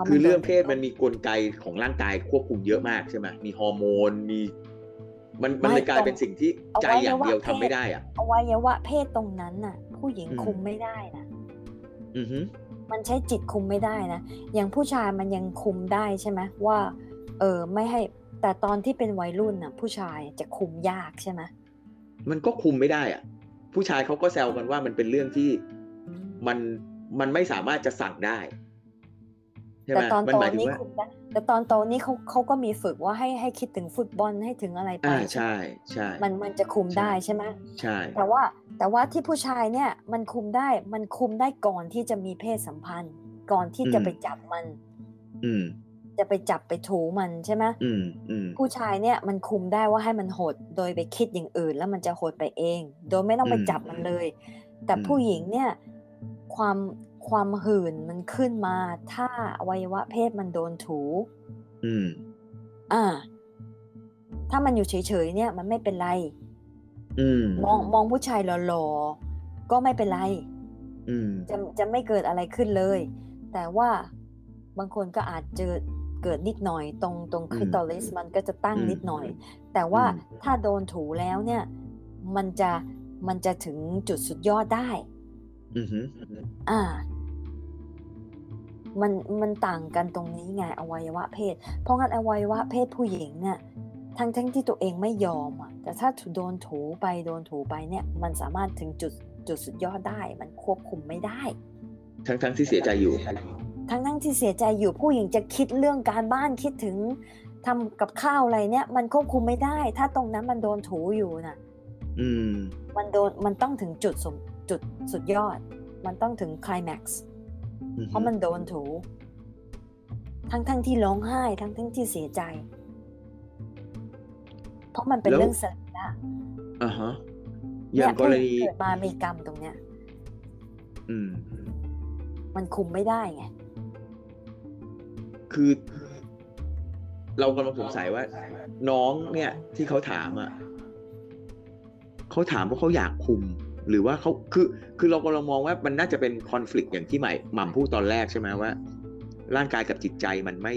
ราะคือโดเรื่องเพศกระทบมันมีกลไกของร่างกายควบคุมเยอะมากใช่ไหมมีฮอร์โมนมีมันมันไม่เลยกลายตรงเป็นสิ่งที่เอาใจไว้อย่างเดียวว่าทำเพศไม่ได้อะอวัยวะเพศตรงนั้นน่ะ ผู้หญิงอืมคุมไม่ได้นะอือฮึมันใช้จิตคุมไม่ได้นะอย่างผู้ชายมันยังคุมได้ใช่ไหมว่า เออไม่ให้แต่ตอนที่เป็นวัยรุ่นน่ะ ผู้ชายจะคุมยากใช่ไหมมันก็คุมไม่ได้อะ ผู้ชายเขาก็แซวกันว่ามันเป็นเรื่องที่มันมันไม่สามารถจะสั่งได้ใช่ไห แต่มตอนมันโตหมายถึงนี้ว่าคุมได้แต่ตอนโตนี้เขาเขาก็มีฝึกว่าให้ให้คิดถึงฟุตบอลให้ถึงอะไรไปอ่าใช่ไหมใช่ใช่มันมันจะคุมใช่ได้ใช่ไหมใช่แต่ว่าแต่ว่าที่ผู้ชายเนี่ยมันคุมได้มันคุมได้ก่อนที่จะมีเพศสัมพันธ์ ก่อนที่จะไปจับมัน อืมจะไปจับไปถูมันใช่ไหมอืมอืมผู้ชายเนี่ยมันคุมได้ว่าให้มันหดโดยไปคิดอย่างอื่น แล้วมันจะหดไปเอง โดยไม่ต้องไปอืมจับมันเลย แต่อืมผู้หญิงเนี่ยความ ความหื่นมันขึ้นมา ถ้าอวัยวะเพศมันโดนถู อืม อ่า ถ้ามันอยู่เฉยๆเนี่ย มันไม่เป็นไร อืม มองมองผู้ชายหล่อๆก็ไม่เป็นไร อืม จะจะไม่เกิดอะไรขึ้นเลย แต่ว่าบางคนก็อาจเจอเกิดนิดหน่อย ตรงตรงอืมคริตอลิสมันก็จะตั้งอืมนิดหน่อย แต่ว่าอืมถ้าโดนถูแล้วเนี่ย มันจะมันจะถึงจุดสุดยอดได้ อือฮึอ่า มันมันต่างกันตรงนี้ไงอวัยวะเพศ เพราะงั้นอวัยวะเพศผู้หญิงเนี่ยทั้งทั้งที่ตัวเองไม่ยอมอะ แต่ถ้าโดนถูไปโดนถูไปเนี่ย มันสามารถถึงจุดจุดสุดยอดได้ มันควบคุมไม่ได้ ทั้งทั้งที่เสียใจอยู่ ทั้งทั้งที่เสียใจอยู่ผู้หญิงจะคิดเรื่องการบ้านคิดถึงทำกับข้าวอะไรเนี่ย มันควบคุมไม่ได้ ถ้าตรงนั้นมันโดนถูอยู่น่ะ อืม มันโดนมันต้องถึงจุดสม จุดสุดยอด มันต้องถึงคลแม็กซ์อือฮึเพราะมันโดนถู ทั้งทั้งที่ร้องไห้ ทั้งทั้งที่เสียใจ เพราะมันเป็นเรื่องสรีระอ่าฮะอย่างกรณีเกิดมามีกรรมตรงเนี้ย อืม มันคุมไม่ได้ไง คือ เรากำลังสงสัยว่า น้องเนี่ย ที่เขาถามอะเขาถามเพราะเขาอยากคุม หรือว่าเขาคือคือเรากำลังมองว่ามันน่าจะเป็นคอน FLICT อย่างที่ใหม่หม่ำพูดตอนแรกใช่ไหมว่า ร่างกายกับจิตใจมันไม่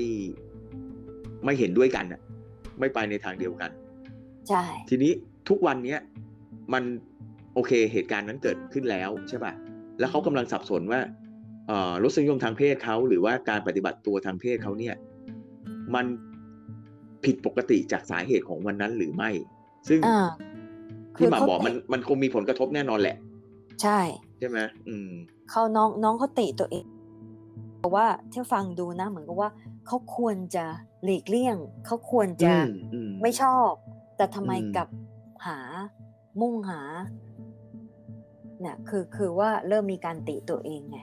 ไม่เห็นด้วยกันอะไม่ไปในทางเดียวกัน ใช่ ทีนี้ทุกวันเนี้ยมันโอเคเหตุการณ์นั้นเกิดขึ้นแล้วใช่ป่ะแล้วเขากำลังสับสนว่าเอ่อรสนิยมทางเพศเขาหรือว่าการปฏิบัติตัวทางเพศเขาเนี่ยมันผิดปกติจากสาเหตุของวันนั้นหรือไม่ ซึ่งอ่า ที่หมาเขาบอกมันติมันคงมีผลกระทบแน่นอนแหละ ใช่ ใช่ไหมอืมเขาน้องน้องเขาติตัวเองเพราะว่าที่ฟังดูนะเหมือนกับว่าเขาควรจะหลีกเลี่ยงเขาควรจะอืมอืมไม่ชอบ แต่ทำไมอืมกลับหามุ่งหาเนี่ยคือคือว่าเริ่มมีการติตัวเองไง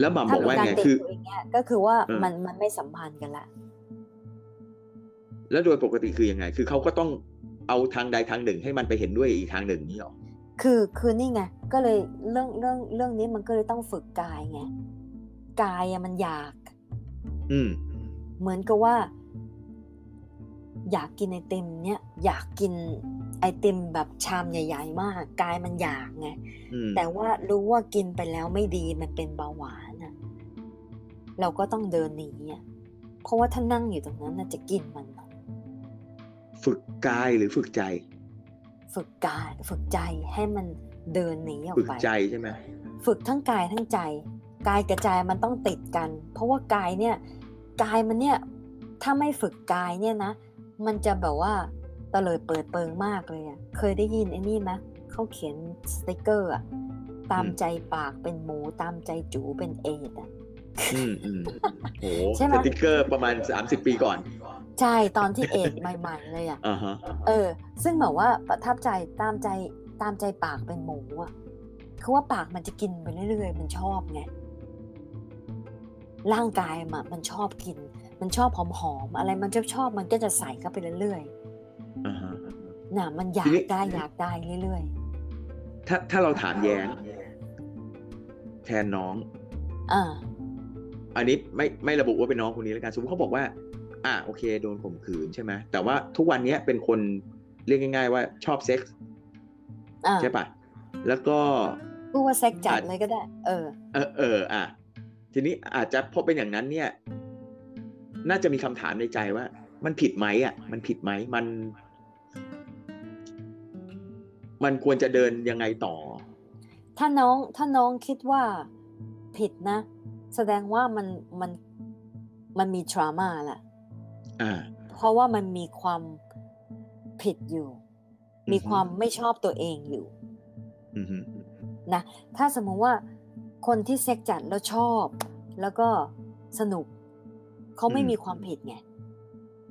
แล้วหม่ำบถ้าอกมีว่าการไงติคือตัวเองเนี่ยก็คือว่าเออมันมันไม่สัมพันธ์กันละ แล้วโดยปกติคือยังไง คือเขาก็ต้อง เอาทางใดทางหนึ่งให้มันไปเห็นด้วยอีกทางหนึ่งนี่หรอคือคือนี่ไงก็เลยเรื่องเรื่องเรื่องนี้มันก็เลยต้องฝึกกายไงกายอะมันอยาก อืม เหมือนกับว่า อยากกินไอติมเนี่ยอยากกินไอติมแบบชามใหญ่ๆมากกายมันอยากไงอืมแต่ว่ารู้ว่ากินไปแล้วไม่ดีมันเป็นเบาหวานอะเราก็ต้องเดินหนีอะเพราะว่าถ้านั่งอยู่ตรงนั้นน่ะจะกินมันอะ ฝึกกายหรือฝึกใจ ฝึกกายฝึกใจให้มันเดินหนีออกฝึกไปใจใช่ไหมฝึกทั้งกายทั้งใจกายกับใจมันต้องติดกัน เพราะว่ากายเนี่ยกายมันเนี่ยถ้าไม่ฝึกกายเนี่ยนะ มันจะแบบว่าตะเลยเปิดเปิงมากเลยอะเคยได้ยินไอ้นี่ไหมเขาเขียนสติกเกอร์อะตามใจปากเป็นหมูตามใจจูเป็นเอดอะ อืมอืมโหใช่ไหมสติกเกอร์ประมาณสามสิบปีก่อน ใช่ตอนที่เอดใหม่ ๆ เลยอะอ่าฮะเออ ซึ่งแบบว่าประทับใจตามใจตามใจปากเป็นหมูอะคือว่าปากมันจะกินไปเรื่อยๆ มันชอบไงร่างกายมันมันชอบกิน มันชอบหอมๆอะไรมันชอบชอบมันก็จะใส่เข้าไปเรื่อยอ่าฮะๆน่ะ มันอยาทีกนี้ได้อยากได้เรื่อยถ้าถ้าเราถามแย้ง แทนน้องๆอ่า อันนี้ไม่ไม่ระบุว่าเป็นน้องคนนี้แล้วกันสมมติเขาบอกว่า อ่าโอเค โดนข่มขืนใช่ไหมแต่ว่าทุกวันเนี้ยเป็นคนเรียกง่าย ๆ ว่าชอบเซ็กส์อ่าใช่ปะแล้วก็พูดว่าเซ็กจัดอาจเลยก็ได้ เออ เออเอออะทีนี้อาจจะพอเป็นอย่างนั้นเนี่ย น่าจะมีคำถามในใจว่า มันผิดไหมอะ มันผิดไหมมัน มันควรจะเดินยังไงต่อ ถ้าน้องถ้าน้องคิดว่าผิดนะ แสดงว่ามันมันมันมีทรามาแหละอ่าเพราะว่ามันมีความผิดอยู่อือฮึมีความไม่ชอบตัวเองอยู่อือฮึนะ ถ้าสมมติว่าคนที่เซ็กจัดแล้วชอบ แล้วก็สนุก เขาไม่มีความผิดไง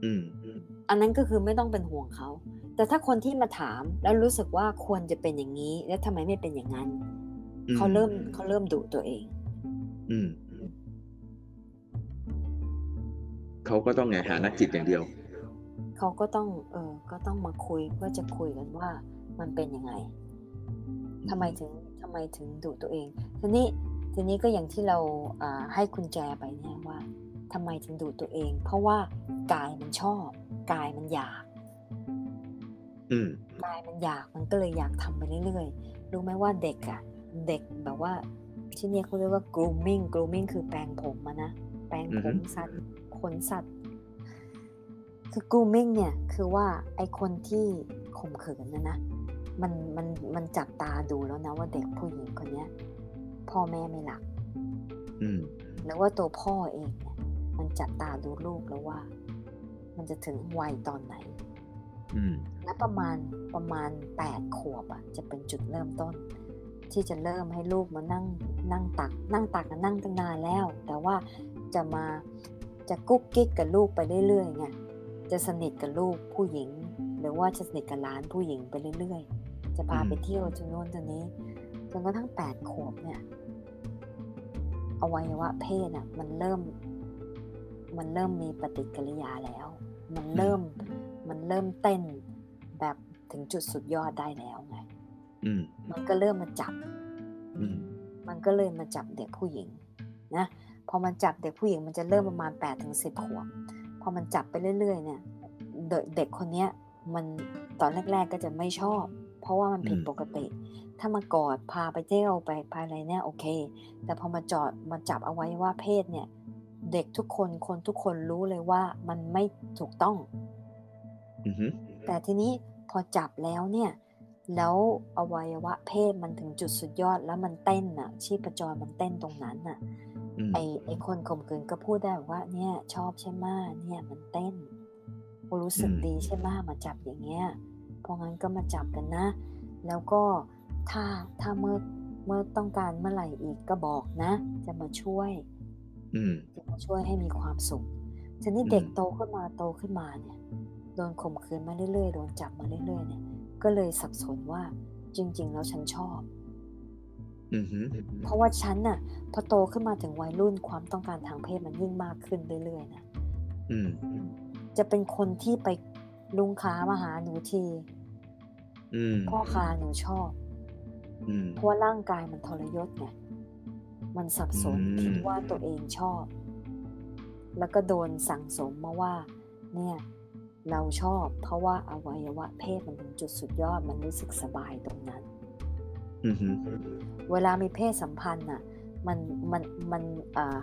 อืมอันนั้นก็คือไม่ต้องเป็นห่วงเขา แต่ถ้าคนที่มาถามแล้วรู้สึกว่าควรจะเป็นอย่างนี้ แล้วทำไมไม่เป็นอย่างนั้นอืมเขาเริ่มเขาเริ่มดุตัวเอง อืม เขาก็ต้องไงหานักจิตอย่างเดียว เขาก็ต้องเออก็ต้องมาคุยเพื่อจะคุยกันว่ามันเป็นยังไงทำไมถึงทำไมถึงดุตัวเอง ทีนี้ทีนี้ก็อย่างที่เราอ่าให้กุญแจไปเนี่ยว่าทำไมถึงดุตัวเอง เพราะว่ากายมันชอบกายมันอยากอืมกายมันอยากมันก็เลยอยากทำไปเรื่อยๆรู้ไหมว่าเด็กอะเด็กแบบว่าที่เนี่ยเขาเรียกว่า grooming grooming คือแปรงผมอะนะแปรงผมสัตว์ ขนสัตว์ คือ grooming เนี่ย คือว่าไอคนที่ข่มขืนนะนะ มันมันมันจับตาดูแล้วนะว่าเด็กผู้หญิงคนเนี้ย พ่อแม่ไม่รักอืมหรือว่าตัวพ่อเองเนี่ย มันจับตาดูลูกแล้วว่า มันจะถึงวัยตอนไหนอืมและประมาณประมาณแปดขวบอะจะเป็นจุดเริ่มต้น ที่จะเริ่มให้ลูกมานั่งนั่งตัก นั่งตักกันนั่งตั้งนานแล้ว แต่ว่าจะมา จะกุ๊กกิ๊กกับลูกไปเรื่อยๆไงจะสนิทกับลูกผู้หญิง หรือว่าจะสนิทกับหลานผู้หญิงไปเรื่อยๆ จะพาไปอืมเที่ยวจนโน้นจนนี้จนกระทั่งแปดขวบเนี่ยอวัยวะเพศอะมันเริ่ม มันเริ่มมีปฏิกิริยาแล้ว มันเริ่มมันเริ่มเต้นแบบถึงจุดสุดยอดได้แล้วไงอืมมันก็เริ่มมาจับอืมมันก็เลยมาจับเด็กผู้หญิงนะ พอมันจับเด็กผู้หญิงมันจะเริ่มประมาณ8ปถึงสิขวบพอมันจับไปเรื่อย ๆ เนี่ยเด็กเด็กคนเนี้ยมันตอนแรก ๆก็จะไม่ชอบ เพราะว่ามันผิดอืมปกติ ถ้ามากอดพาไปเที่ยวไปพาอะไรเนี่ยโอเค แต่พอมาจอดมาจับเอาไว้ว่าเพศเนี่ย เด็กทุกคนคนทุกคนรู้เลยว่ามันไม่ถูกต้องอือฮึแต่ทีนี้พอจับแล้วเนี่ยแล้วอวัยวะเพศมันถึงจุดสุดยอดแล้วมันเต้นน่ะชีพจรมันเต้นตรงนั้นน่ะอืม ไอไอคนข่มขืนก็พูดได้ว่า เนี่ย ชอบใช่ไหมเนี่ยมันเต้นกูรู้สึกดีใช่ไหมมาจับอย่างเงี้ยเพราะงั้นก็มาจับกันนะ แล้วก็ถ้าถ้าเมื่อเมื่อต้องการเมื่อไหร่อีกก็บอกนะ จะมาช่วยอืมจะมาช่วยให้มีความสุขทีนี้อืมเด็กโตขึ้นมาโตขึ้นมาเนี่ย โดนข่มขืนมาเรื่อยๆโดนจับมาเรื่อยๆเนี่ย ก็เลยสับสนว่าจริง ๆ แล้วฉันชอบอือฮึ เพราะว่าฉันน่ะ พอโตขึ้นมาถึงวัยรุ่นความต้องการทางเพศมันยิ่งมากขึ้นเรื่อยๆนะอืมจะเป็นคนที่ไปลุงค้ามาหาหนูทีอืมพ่อค้าหนูชอบอืมเพราะว่าร่างกายมันทรยศไงมันสับสนอืมคิดว่าตัวเองชอบ แล้วก็โดนสั่งสมมาว่า เนี่ย เราชอบ เพราะว่าอวัยวะเพศมันถึงจุดสุดยอดมันรู้สึกสบายตรงนั้นอือฮึ เวลามีเพศสัมพันธ์น่ะ มันมันมันอ่า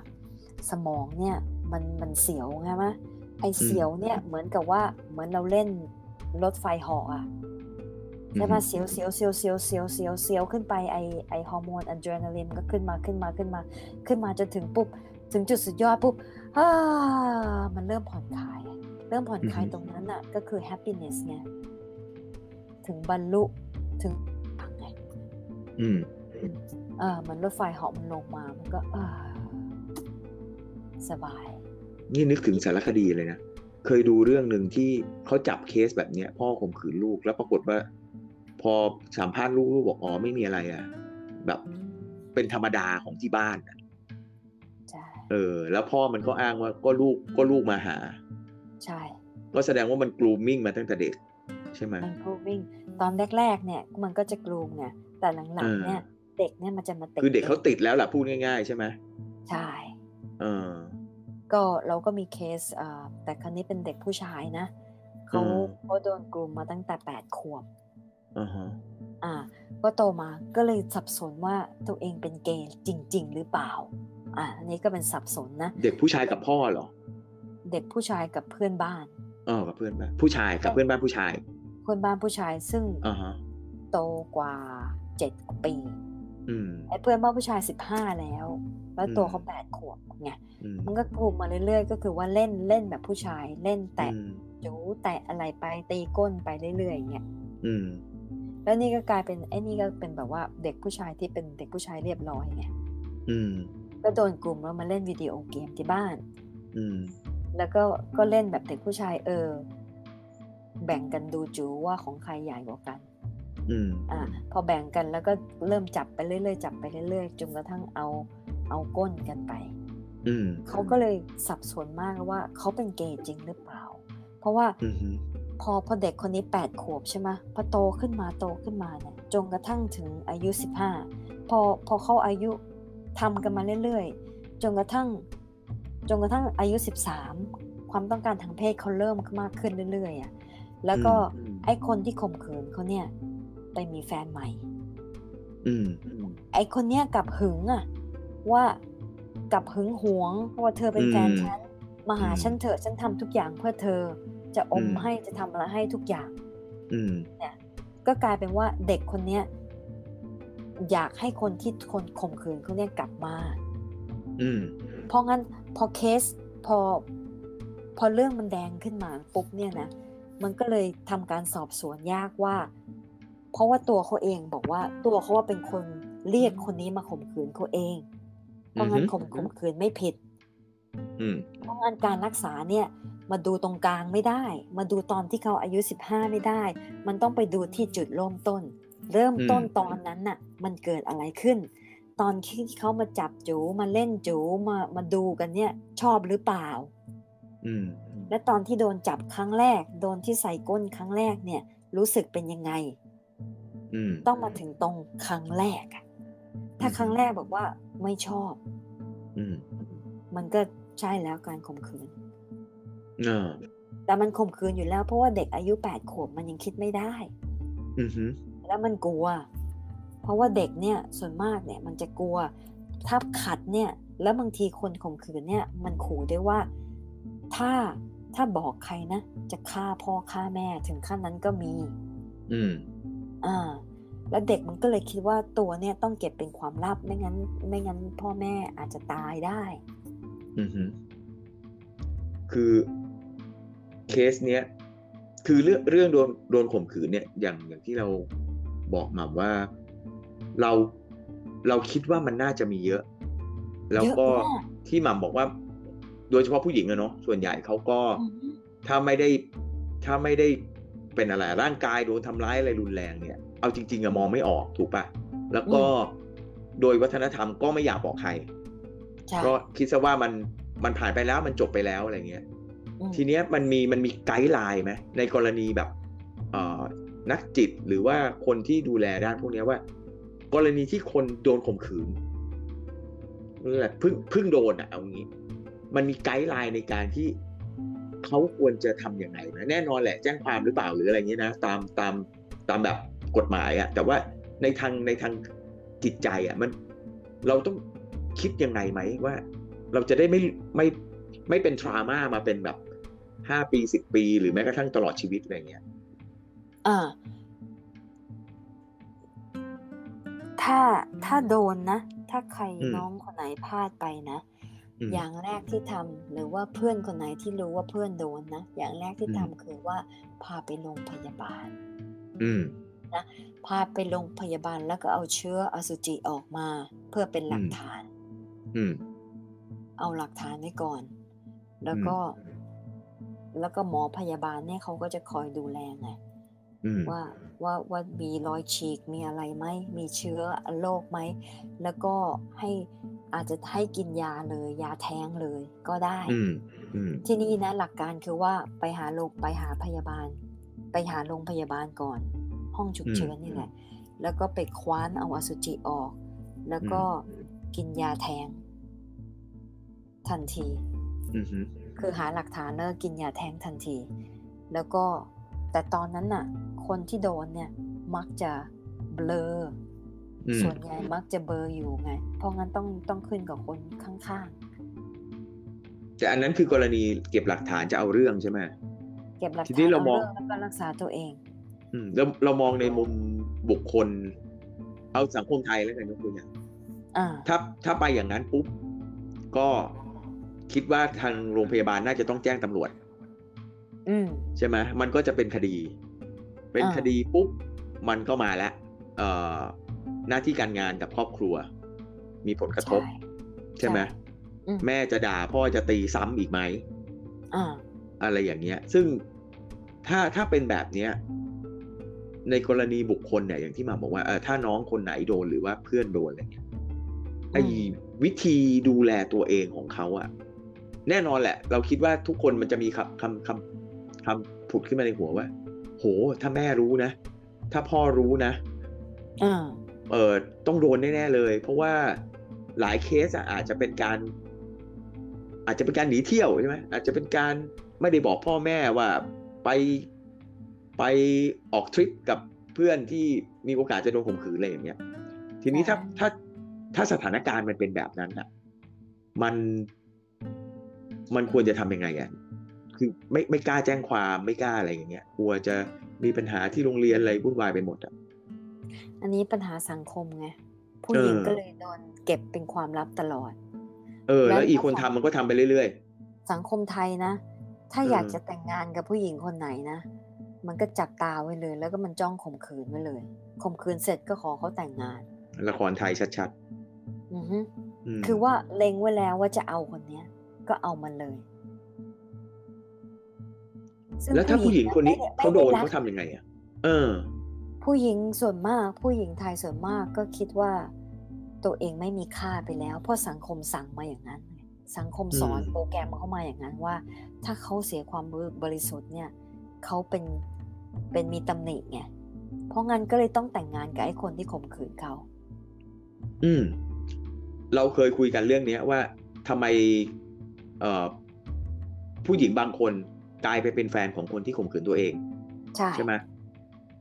สมองเนี่ยมันมันเสียวไงมะไอเสียวเนี่ยเหมือนกับว่าเหมือนเราเล่นรถไฟเหาะอะใช่ปะเสียวเสียวเสียวเสียวเสียวเสียวเสียวขึ้นไปไอไอฮอร์โมนอะดรีนาลีนก็ขึ้นมาขึ้นมาขึ้นมา ขึ้นมาจนถึงปุ๊บถึงจุดสุดยอดปุ๊บอ่ามันเริ่มผ่อนคลาย เริ่มผ่อนคลายตรงนั้นน่ะ ก็คือ happiness ไงถึงบรรลุถึงฝังไง อืมเออเหมันรถไฟเหาะมันลงมามันก็เออสบาย นี่นึกถึงสารคดีเลยนะ เคยดูเรื่องหนึ่งที่เขาจับเคสแบบเนี้ย พ่อข่มขืนลูกแล้วปรากฏว่า พอสัมภาษณ์ลูกลูกบอกอ๋อไม่มีอะไรอะ แบบเป็นธรรมดาของที่บ้านอะใช่เออ แล้วพ่อมันก็อ้างว่าก็ลูกก็ลูกมาหา ใช่ ก็แสดงว่ามัน grooming มาตั้งแต่เด็ก ใช่ไหมมัน grooming ตอนแรก ๆ เนี่ย มันก็จะ groom ไง แต่หลังเออๆเนี่ย เด็กเนี่ยมันจะมาติดคือเด็กเขางติดแล้วล่ะพูดง่าย ๆ ใช่ไหมใช่เออก็เราก็มีเคสอ่าแต่ครั้งนี้เป็นเด็กผู้ชายนะเขาอืมเขาโดน groom มาตั้งแต่แปดขวบอ่าฮะอ่า ก็โตมาก็เลยสับสนว่าตัวเองเป็นเกย์จริง ๆ หรือเปล่า อ่าอันนี้ก็เป็นสับสนนะ เด็กผู้ชายกับพ่อเหรอ เด็กผู้ชายกับเพื่อนบ้านเออกับเพื่อนบ้านผู้ชายกับเพื่อนบ้านผู้ชาย เพื่อนบ้านผู้ชายซึ่งอ่าฮะโตกว่า เจ็ดปีอืมไอ้เพื่อนบ้านผู้ชายสิบห้าแล้ว แล้วตัวอืมเขาแปดขวบไงอืมมันก็กลุ่มมาเรื่อยๆ ก็คือว่าเล่นเล่นแบบผู้ชายเล่นแตะอืมจูแตะอะไรไปตีก้นไปเรื่อยๆอย่างเงี้ยอืมแล้วนี่ก็กลายเป็นไอ้นี่ก็เป็นแบบว่าเด็กผู้ชายที่เป็นเด็กผู้ชายเรียบร้อยไงอืมก็โดนกลุ่มแล้วมาเล่นวิดีโอเกมที่บ้าน อืมแล้วก็ก็เล่นแบบเด็กผู้ชายเออ แบ่งกันดูจูว่าของใครใหญ่กว่ากัน อืมอะพอแบ่งกันแล้วก็เริ่มจับไปเรื่อยๆจับไปเรื่อยๆจนกระทั่งเอาเอาก้นกันไปอืมเขาก็เลยสับสนมากว่าเขาเป็นเกย์จริงหรือเปล่า เพราะว่าอืมพอพอเด็กคนนี้แปดขวบใช่ไหมพอโตขึ้นมาโตขึ้นมาเนี่ยจนกระทั่งถึงอายุสิบห้าพอพอเขาอายุทำกันมาเรื่อยๆจนกระทั่งจนกระทั่งอายุสิบสามความต้องการทางเพศเขาเริ่มมากขึ้นเรื่อยๆอะแล้วก็อืมไอ้คนที่ข่มขืนเขาเนี่ย ไปมีแฟนใหม่ อืมไอ้คนเนี้ยกลับหึงอะ ว่ากลับหึงหวงว่าเธอเป็นแฟนอืมฉันมาหาอืมฉันเถอะฉันทำทุกอย่างเพื่อเธอจะอมอืมให้จะทำอะไรให้ทุกอย่าง อืมก็กลายเป็นว่าเด็กคนเนี้ยอยากให้คนที่คนข่มขืนเขาเนี่ยกลับมาอืมเพราะงั้นพอเคสพอ พอเรื่องมันแดงขึ้นมาปุ๊บเนี่ยนะมันก็เลยทำการสอบสวนยากว่า เพราะว่าตัวเขาเองบอกว่าตัวเขาว่าเป็นคนเรียกคนนี้มาข่มขืนเขาเอง เพราะงั้นอือฮึข่มข่มขืนไม่ผิดอืมเพราะงั้นการรักษาเนี่ยมาดูตรงกลางไม่ได้ มาดูตอนที่เขาอายุ15ไม่ได้ มันต้องไปดูที่จุดเริ่มต้น เริ่มต้นอืมตอนนั้นน่ะ มันเกิดอะไรขึ้น ตอนที่เขามาจับจูมาเล่นจูมามาดูกันเนี่ย ชอบหรือเปล่าอืมและตอนที่โดนจับครั้งแรก โดนที่ใส่ก้นครั้งแรกเนี่ย รู้สึกเป็นยังไงอืม ต้องมาถึงตรงครั้งแรกอะถ้าอืมครั้งแรกบอกว่าไม่ชอบ อืมมันก็ใช่แล้วการข่มขืนอ่าแต่มันข่มขืนอยู่แล้ว เพราะว่าเด็กอายุแปดขวบมันยังคิดไม่ได้อืมฮึแล้วมันกลัว เพราะว่าเด็กเนี่ยส่วนมากเนี่ย มันจะกลัวถ้าขัดเนี่ย แล้วบางทีคนข่มขืนเนี่ย มันขู่ด้วยว่า ถ้าถ้าบอกใครนะจะฆ่าพ่อฆ่าแม่ถึงขั้นนั้นก็มี อืม อ่าแล้วเด็กมันก็เลยคิดว่าตัวเนี่ยต้องเก็บเป็นความลับไม่งั้น ไม่งั้นพ่อแม่อาจจะตายได้ อืมฮึคือเคสเนี้ยคือเรื่องเรื่องโดนโดนข่มขืนเนี่ยอย่างอย่างที่เราบอกหม่ำว่าเราเราคิดว่ามันน่าจะมีเยอะ แล้วก็เยอะมากที่หม่ำบอกว่า โดยเฉพาะผู้หญิงอะเนาะส่วนใหญ่เขาก็อือฮึถ้าไม่ได้ถ้าไม่ได้ เป็นอะไรร่างกายโดนทำร้ายอะไรรุนแรงเนี่ยเอาจริง ๆอะมองไม่ออกถูกปะแล้วก็โดยวัฒนธรรมก็ไม่อยากบอกใครใช่ก็คิดซะว่ามันมันผ่านไปแล้วมันจบไปแล้วอะไรเงี้ยอืมทีเนี้ยมันมีมันมีไกด์ไลน์ไหมในกรณีแบบเอ่อนักจิตหรือว่าคนที่ดูแลด้านพวกเนี้ยว่า กรณีที่คนโดนข่มขืนนั่นแหละเพิ่งเพิ่งโดนอะเอางี้ มันมีไกด์ไลน์ในการที่ เขาควรจะทำยังไงนะแน่นอนแหละแจ้งความหรือเปล่าหรืออะไรเงี้ยนะตามตามตามแบบกฎหมายอะแต่ว่าในทางในทางจิตใจอะมันเราต้องคิดยังไงไหมว่า เราจะได้ไม่ไม่ไม่เป็นทรามามาเป็นแบบห้าปีสิบปี หรือแม้กระทั่งตลอดชีวิตอะไรเงี้ยอ่าถ้าถ้าโดนนะ ถ้าใครอืมน้องคนไหนพลาดไปนะ อืมอย่างแรกที่ทำหรือว่าเพื่อนคนไหนที่รู้ว่าเพื่อนโดนนะ อย่างแรกที่อืมทำคือว่าพาไปโรงพยาบาล อืมพาไปโรงพยาบาลแล้วก็เอาเชื้ออสุจิออกมา เพื่อเป็นหลักอืมฐาน อืมเอาหลักฐานไว้ก่อน แล้วก็ แล้วก็หมอพยาบาลเนี่ยเขาก็จะคอยดูแลไงอืมว่าว่าว่ามีรอยฉีกมีอะไรไหมมีเชื้อโรคไหมแล้วก็ให้ อาจจะให้กินยาเลย ยาแท้งเลยก็ได้อืมอืมที่นี่นะ หลักการคือว่าไปหาโรงไปหาพยาบาล ไปหาโรงพยาบาลก่อน ห้องฉุกเฉินนี่แหละ แล้วก็ไปคว้านเอาอสุจิออก แล้วก็กินยาแท้ง ทันทีอืมคือหาหลักฐานแล้วก็กินยาแท้งทันที แล้วก็แต่ตอนนั้นน่ะ คนที่โดนเนี่ย มักจะเบลออืม ส่วนใหญ่มักจะเบลออยู่ไง เพราะงั้นต้องต้องขึ้นกับคนข้างแต่อันนั้นคือกรณีเก็บหลักฐานจะเอาเรื่องใช่ไหมๆเก็บหลักทีฐานี้นเราเอามองเรื่องแล้วก็รักษาตัวเอง อืมเราเรามองในมุมบุคคล เอาสังคมไทยแล้วกันยกตัวอย่างอ่าถ้าถ้าไปอย่างนั้นปุ๊บก็คิดว่าทางโรงพยาบาลน่าจะต้องแจ้งตำรวจอืมใช่ไหมมันก็จะเป็นคดี เป็นอ่าคดีปุ๊บ มันก็มาแล้วเอ่อ หน้าที่การงานกับครอบครัว มีผลกระทบ ใช่ใช่ไหมอืมแม่จะด่าพ่อจะตีซ้ำอีกไหมอ่าอะไรอย่างเงี้ย ซึ่งถ้าถ้าเป็นแบบเนี้ย ในกรณีบุคคลเนี่ยอย่างที่หมาบอกว่าเออถ้าน้องคนไหนโดนหรือว่าเพื่อนโดนอะไรเงี้ยไอ้วิธีดูแลตัวเองของเขาอะแน่นอนแหละ เราคิดว่าทุกคนมันจะมีคำคำคำคำผุดขึ้นมาในหัวว่า โห ถ้าแม่รู้นะ ถ้าพ่อรู้นะอ่า เออต้องโดนแน่ๆเลย เพราะว่าหลายเคสอะอาจจะเป็นการ อาจจะเป็นการหนีเที่ยวใช่ไหมอาจจะเป็นการไม่ได้บอกพ่อแม่ว่าไปไปออกทริปกับเพื่อนที่มีโอกาสจะโดนข่มขืนอะไรอย่างเงี้ย ทีนี้ถ้าใช่ถ้าถ้าสถานการณ์มันเป็นแบบนั้นอะมันมันควรจะทำยังไงอะคือไม่ไม่กล้าแจ้งความไม่กล้าอะไรอย่างเงี้ยกลัวจะมีปัญหาที่โรงเรียนอะไรวุ่นวายไปหมดอะ อันนี้ปัญหาสังคมไงผู้หญิงเออก็เลยโดนเก็บเป็นความลับตลอด เออ แล้วแล้วอีกคนก็ทำฝั่งมันก็ทำไปเรื่อยสังคมไทยนะ ถ้าเอออยากจะแต่งงานกับผู้หญิงคนไหนนะ มันก็จับตาไว้เลย แล้วก็มันจ้องข่มขืนไว้เลย ข่มขืนเสร็จก็ขอเขาแต่งงานๆละครไทยชัดอือฮึๆอืมคือว่าเล็งไว้แล้วว่าจะเอาคนเนี้ย ก็เอามันเลยซึ่งแล้วถ้าผู้หญิงคนนี้ไม่ไเขาโดนไม่ไรักเขาทำยังไงอะ เออ ผู้หญิงส่วนมาก ผู้หญิงไทยส่วนมากก็คิดว่าตัวเองไม่มีค่าไปแล้ว เพราะสังคมสั่งมาอย่างนั้นไงสังคมสอนอืมโปรแกรมเข้ามาอย่างนั้นว่า ถ้าเขาเสียความบริสุทธิ์เนี่ยเขาเป็นเป็นมีตำหนิไงเพราะงั้นก็เลยต้องแต่งงานกับไอ้คนที่ข่มขืนเขา อืม เราเคยคุยกันเรื่องเนี้ยว่าทำไม เอ่อ ผู้หญิงบางคนกลายไปเป็นแฟนของคนที่ข่มขืนตัวเอง ใช่ใช่ไหม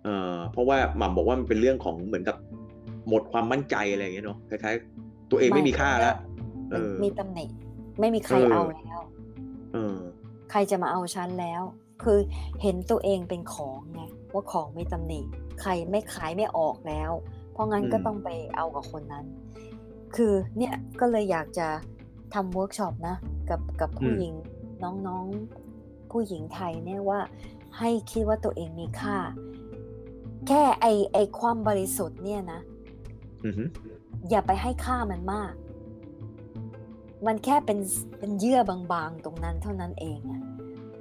เอ่อเพราะว่าหม่ำบอกว่ามันเป็นเรื่องของเหมือนกับหมดความมั่นใจอะไรอย่างเงี้ยเนาะคล้ายๆตัวเองไม่มีค่าแล้วเออมีตำหนิไม่มีใครเออเอาแล้วเออใครจะมาเอาฉันแล้ว คือเห็นตัวเองเป็นของไงว่าของมีตำหนิใครไม่ขายไม่ออกแล้ว เพราะงั้นอืมก็ต้องไปเอากับคนนั้น คือเนี่ยก็เลยอยากจะทำเวิร์กช็อปนะ กับกับผู้หญิงน้องๆผู้หญิงไทยเนี่ยว่าให้คิดว่าตัวเองมีค่า แค่ไอไอความบริสุทธิ์เนี่ยนะอือหืออย่าไปให้ค่ามันมาก มันแค่เป็นเป็นเยื่อบางๆตรงนั้นเท่านั้นเองอะ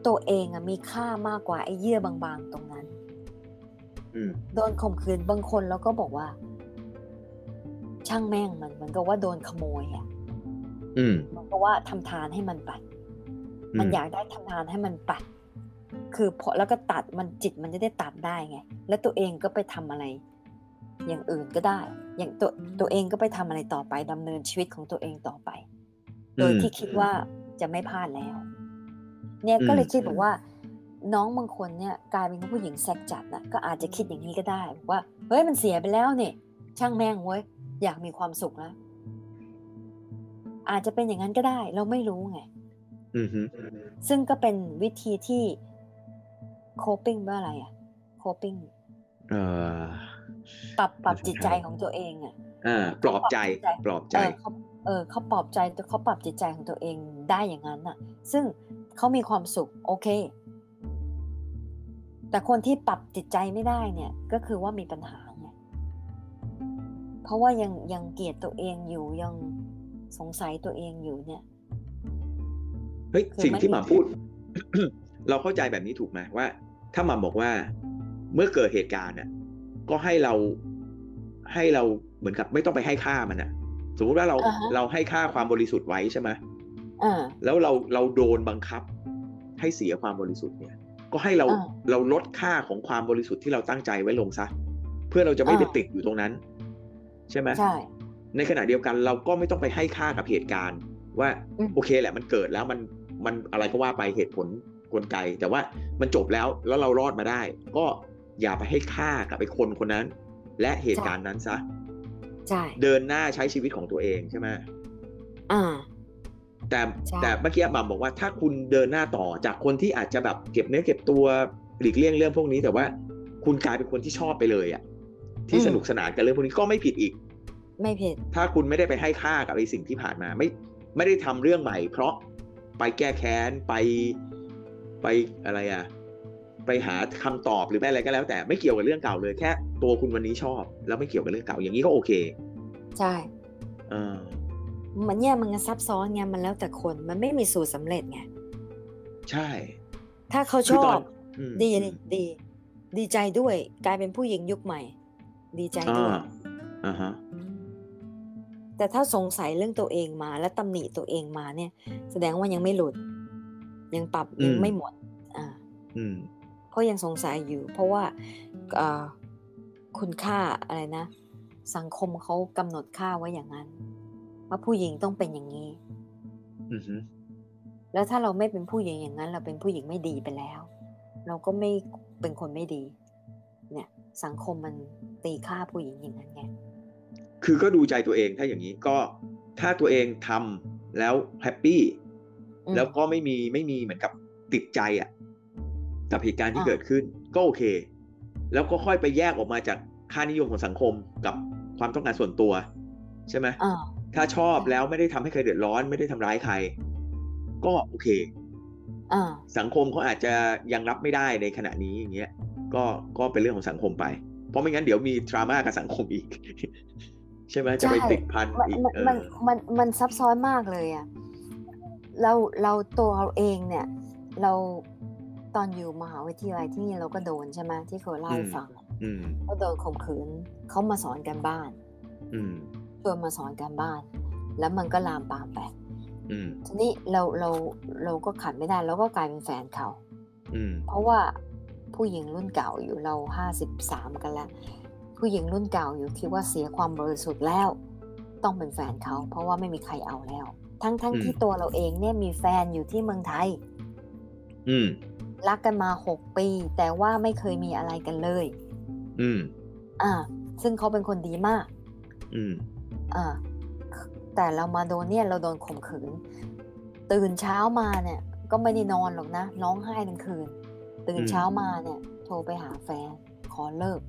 ตัวเองอะมีค่ามากกว่าไอ้เยื่อบางๆตรงนั้นอืมโดนข่มขืนบางคนแล้วก็บอกว่า ช่างแม่งมันเหมือนกับว่าโดนขโมยอะอืมเหมือนกับว่าทำทานให้มันปัดมันอยากได้ทำทานให้มันปัด คือพอแล้วก็ตัดมันจิตมันจะได้ตัดได้ไง แล้วตัวเองก็ไปทำอะไร อย่างอื่นก็ได้ อย่างตัวตัวเองก็ไปทำอะไรต่อไปดำเนินชีวิตของตัวเองต่อไป โดยอืมที่คิดว่าจะไม่พลาดแล้ว เนี่ยก็อืมเลยคิดบอกว่า น้องบางคนเนี่ยกลายเป็นผู้หญิงแซกจัดนะก็อาจจะคิดอย่างนี้ก็ได้บอกว่าเฮ้ยมันเสียไปแล้วเนี่ยช่างแม่งเว้ยอยากมีความสุขแล้วอาจจะเป็นอย่างนั้นก็ได้ เราไม่รู้ไงอือหือซึ่งก็เป็นวิธีที่ coping ว่าอะไรอะ coping เอ่อปรับปรับจิตใจของตัวเองอะอ่าปลอบใจปลอบใจเออเขาเออเขาปลอบใจเขาปรับจิตใจของตัวเองได้อย่างนั้นน่ะ ซึ่งเขามีความสุขโอเค แต่คนที่ปรับจิตใจไม่ได้เนี่ย ก็คือว่ามีปัญหาไงเพราะว่ายังยังเกลียดตัวเองอยู่ยังสงสัยตัวเองอยู่เนี่ยเฮ้ยคือสิ่งที่หไม่มาพูด เราเข้าใจแบบนี้ถูกไหมว่า ถ้าหมาบอกว่าเมื่อเกิดเหตุการณ์อะก็ให้เราให้เราเหมือนกับไม่ต้องไปให้ค่ามันอะ สมมุติว่าเราอ่าฮะเราให้ค่าความบริสุทธิ์ไว้ใช่ไหมอ่าแล้วเราเราโดนบังคับ ให้เสียความบริสุทธิ์เนี่ย ก็ให้เราอ่าเราลดค่าของความบริสุทธิ์ที่เราตั้งใจไว้ลงซะเพื่อเราจะไม่ไปอ่าติดอยู่ตรงนั้น ใช่ไหมใช่ในขณะเดียวกันเราก็ไม่ต้องไปให้ค่ากับเหตุการณ์ ว่าอืมโอเคแหละมันเกิดแล้วมันมันอะไรก็ว่าไปเหตุผล กลไก แต่ว่ามันจบแล้วแล้วเรารอดมาได้ ก็อย่าไปให้ค่ากับไอ้คนคนนั้น และเหตุการณ์นั้นซะใช่เดินหน้าใช้ชีวิตของตัวเองใช่ไหมอ่าแต่ใช่แต่เมื่อกี้หมัมบอกว่าถ้าคุณเดินหน้าต่อจากคนที่อาจจะแบบเก็บเนื้อเก็บตัวหลีกเลี่ยงเรื่องพวกนี้ แต่ว่าคุณกลายเป็นคนที่ชอบไปเลยอะ ที่อืมสนุกสนานกับเรื่องพวกนี้ก็ไม่ผิดอีก ไม่ผิด ถ้าคุณไม่ได้ไปให้ค่ากับไอ้สิ่งที่ผ่านมา ไม่ไม่ได้ทำเรื่องใหม่ เพราะไปแก้แค้นไป ไปอะไรอะไปหาคำตอบหรือไม่อะไรก็แล้ว แต่ไม่เกี่ยวกับเรื่องเก่าเลยแค่ ตัวคุณวันนี้ชอบ แล้วไม่เกี่ยวกับเรื่องเก่าอย่างนี้ก็โอเค ใช่เออมันเนี่ยมันซับซ้อนไงมันแล้วแต่คนมันไม่มีสูตรสำเร็จไงใช่ ถ้าเขาชคืออตอบนอืมดีอืดีมดี ดีใจด้วย กลายเป็นผู้หญิงยุคใหม่ ดีใจอ่าด้วยอ่าฮะแต่ถ้าสงสัยเรื่องตัวเองมาและตำหนิตัวเองมาเนี่ย แสดงว่ายังไม่หลุด ยังปรับยังไม่หมด อ่าอืมเพราะยังสงสัยอยู่ เพราะว่าเอ่อคุณค่าอะไรนะ สังคมเขากำหนดค่าไว้อย่างนั้น ว่าผู้หญิงต้องเป็นอย่างนี้อือฮึแล้วถ้าเราไม่เป็นผู้หญิงอย่างนั้น เราเป็นผู้หญิงไม่ดีไปแล้ว เราก็ไม่เป็นคนไม่ดี เนี่ย สังคมมันตีค่าผู้หญิงอย่างนั้นไงคือก็ดูใจตัวเองถ้าอย่างนี้ก็ถ้าตัวเองทำแล้วแฮปปี้อืม แล้วก็ไม่มีไม่มีเหมือนกับติดใจอะกับเหตุการณ์ที่อ่าเกิดขึ้น ก็โอเค แล้วก็ค่อยไปแยกออกมาจากค่านิยมของสังคมกับความต้องการส่วนตัว ใช่ไหมอ่าถ้าชอบใช่แล้วไม่ได้ทำให้ใครเดือดร้อน ไม่ได้ทำร้ายใคร ก็โอเคอ่าสังคมเขาอาจจะยังรับไม่ได้ในขณะนี้อย่างเงี้ยก็ก็เป็นเรื่องของสังคมไป เพราะไม่งั้นเดี๋ยวมีทรามากับสังคมอีก ใช่ไหมจะไปใช่ติดพันมันอีกมันเอมันอมันมันซับซ้อนมากเลยอะ เราเราตัวเราเองเนี่ย เราตอนอยู่มหาวิทยาลัยที่นี่เราก็โดนใช่ไหมที่เคยเล่าให้ฟังอะอืมก็โดนข่มขืนเขามาสอนกันบ้านอืมชวนมาสอนกันบ้าน แล้วมันก็ลามปามไปอืมทีนี้เราเราเราก็ขัดไม่ได้เราก็กลายเป็นแฟนเขาอืมเพราะว่าผู้หญิงรุ่นเก่าอยู่เราห้าสิบสามกันแล้ว ผู้หญิงรุ่นเก่าอยู่คิดว่าเสียความบริสุทธิ์แล้ว ต้องเป็นแฟนเขา เพราะว่าไม่มีใครเอาแล้ว ทั้งทั้งที่ตัวเราเองเนี่ยมีแฟนอยู่ที่เมืองไทย อืมรักกันมาหกปี แต่ว่าไม่เคยมีอะไรกันเลย อืม อ่า ซึ่งเขาเป็นคนดีมาก อืม อ่า แต่เรามาโดนเนี่ยเราโดนข่มขืน ตื่นเช้ามาเนี่ย ก็ไม่ได้นอนหรอกนะร้องไห้ทั้งคืน ตื่นเช้ามาเนี่ย โทรไปหาแฟน ขอเลิก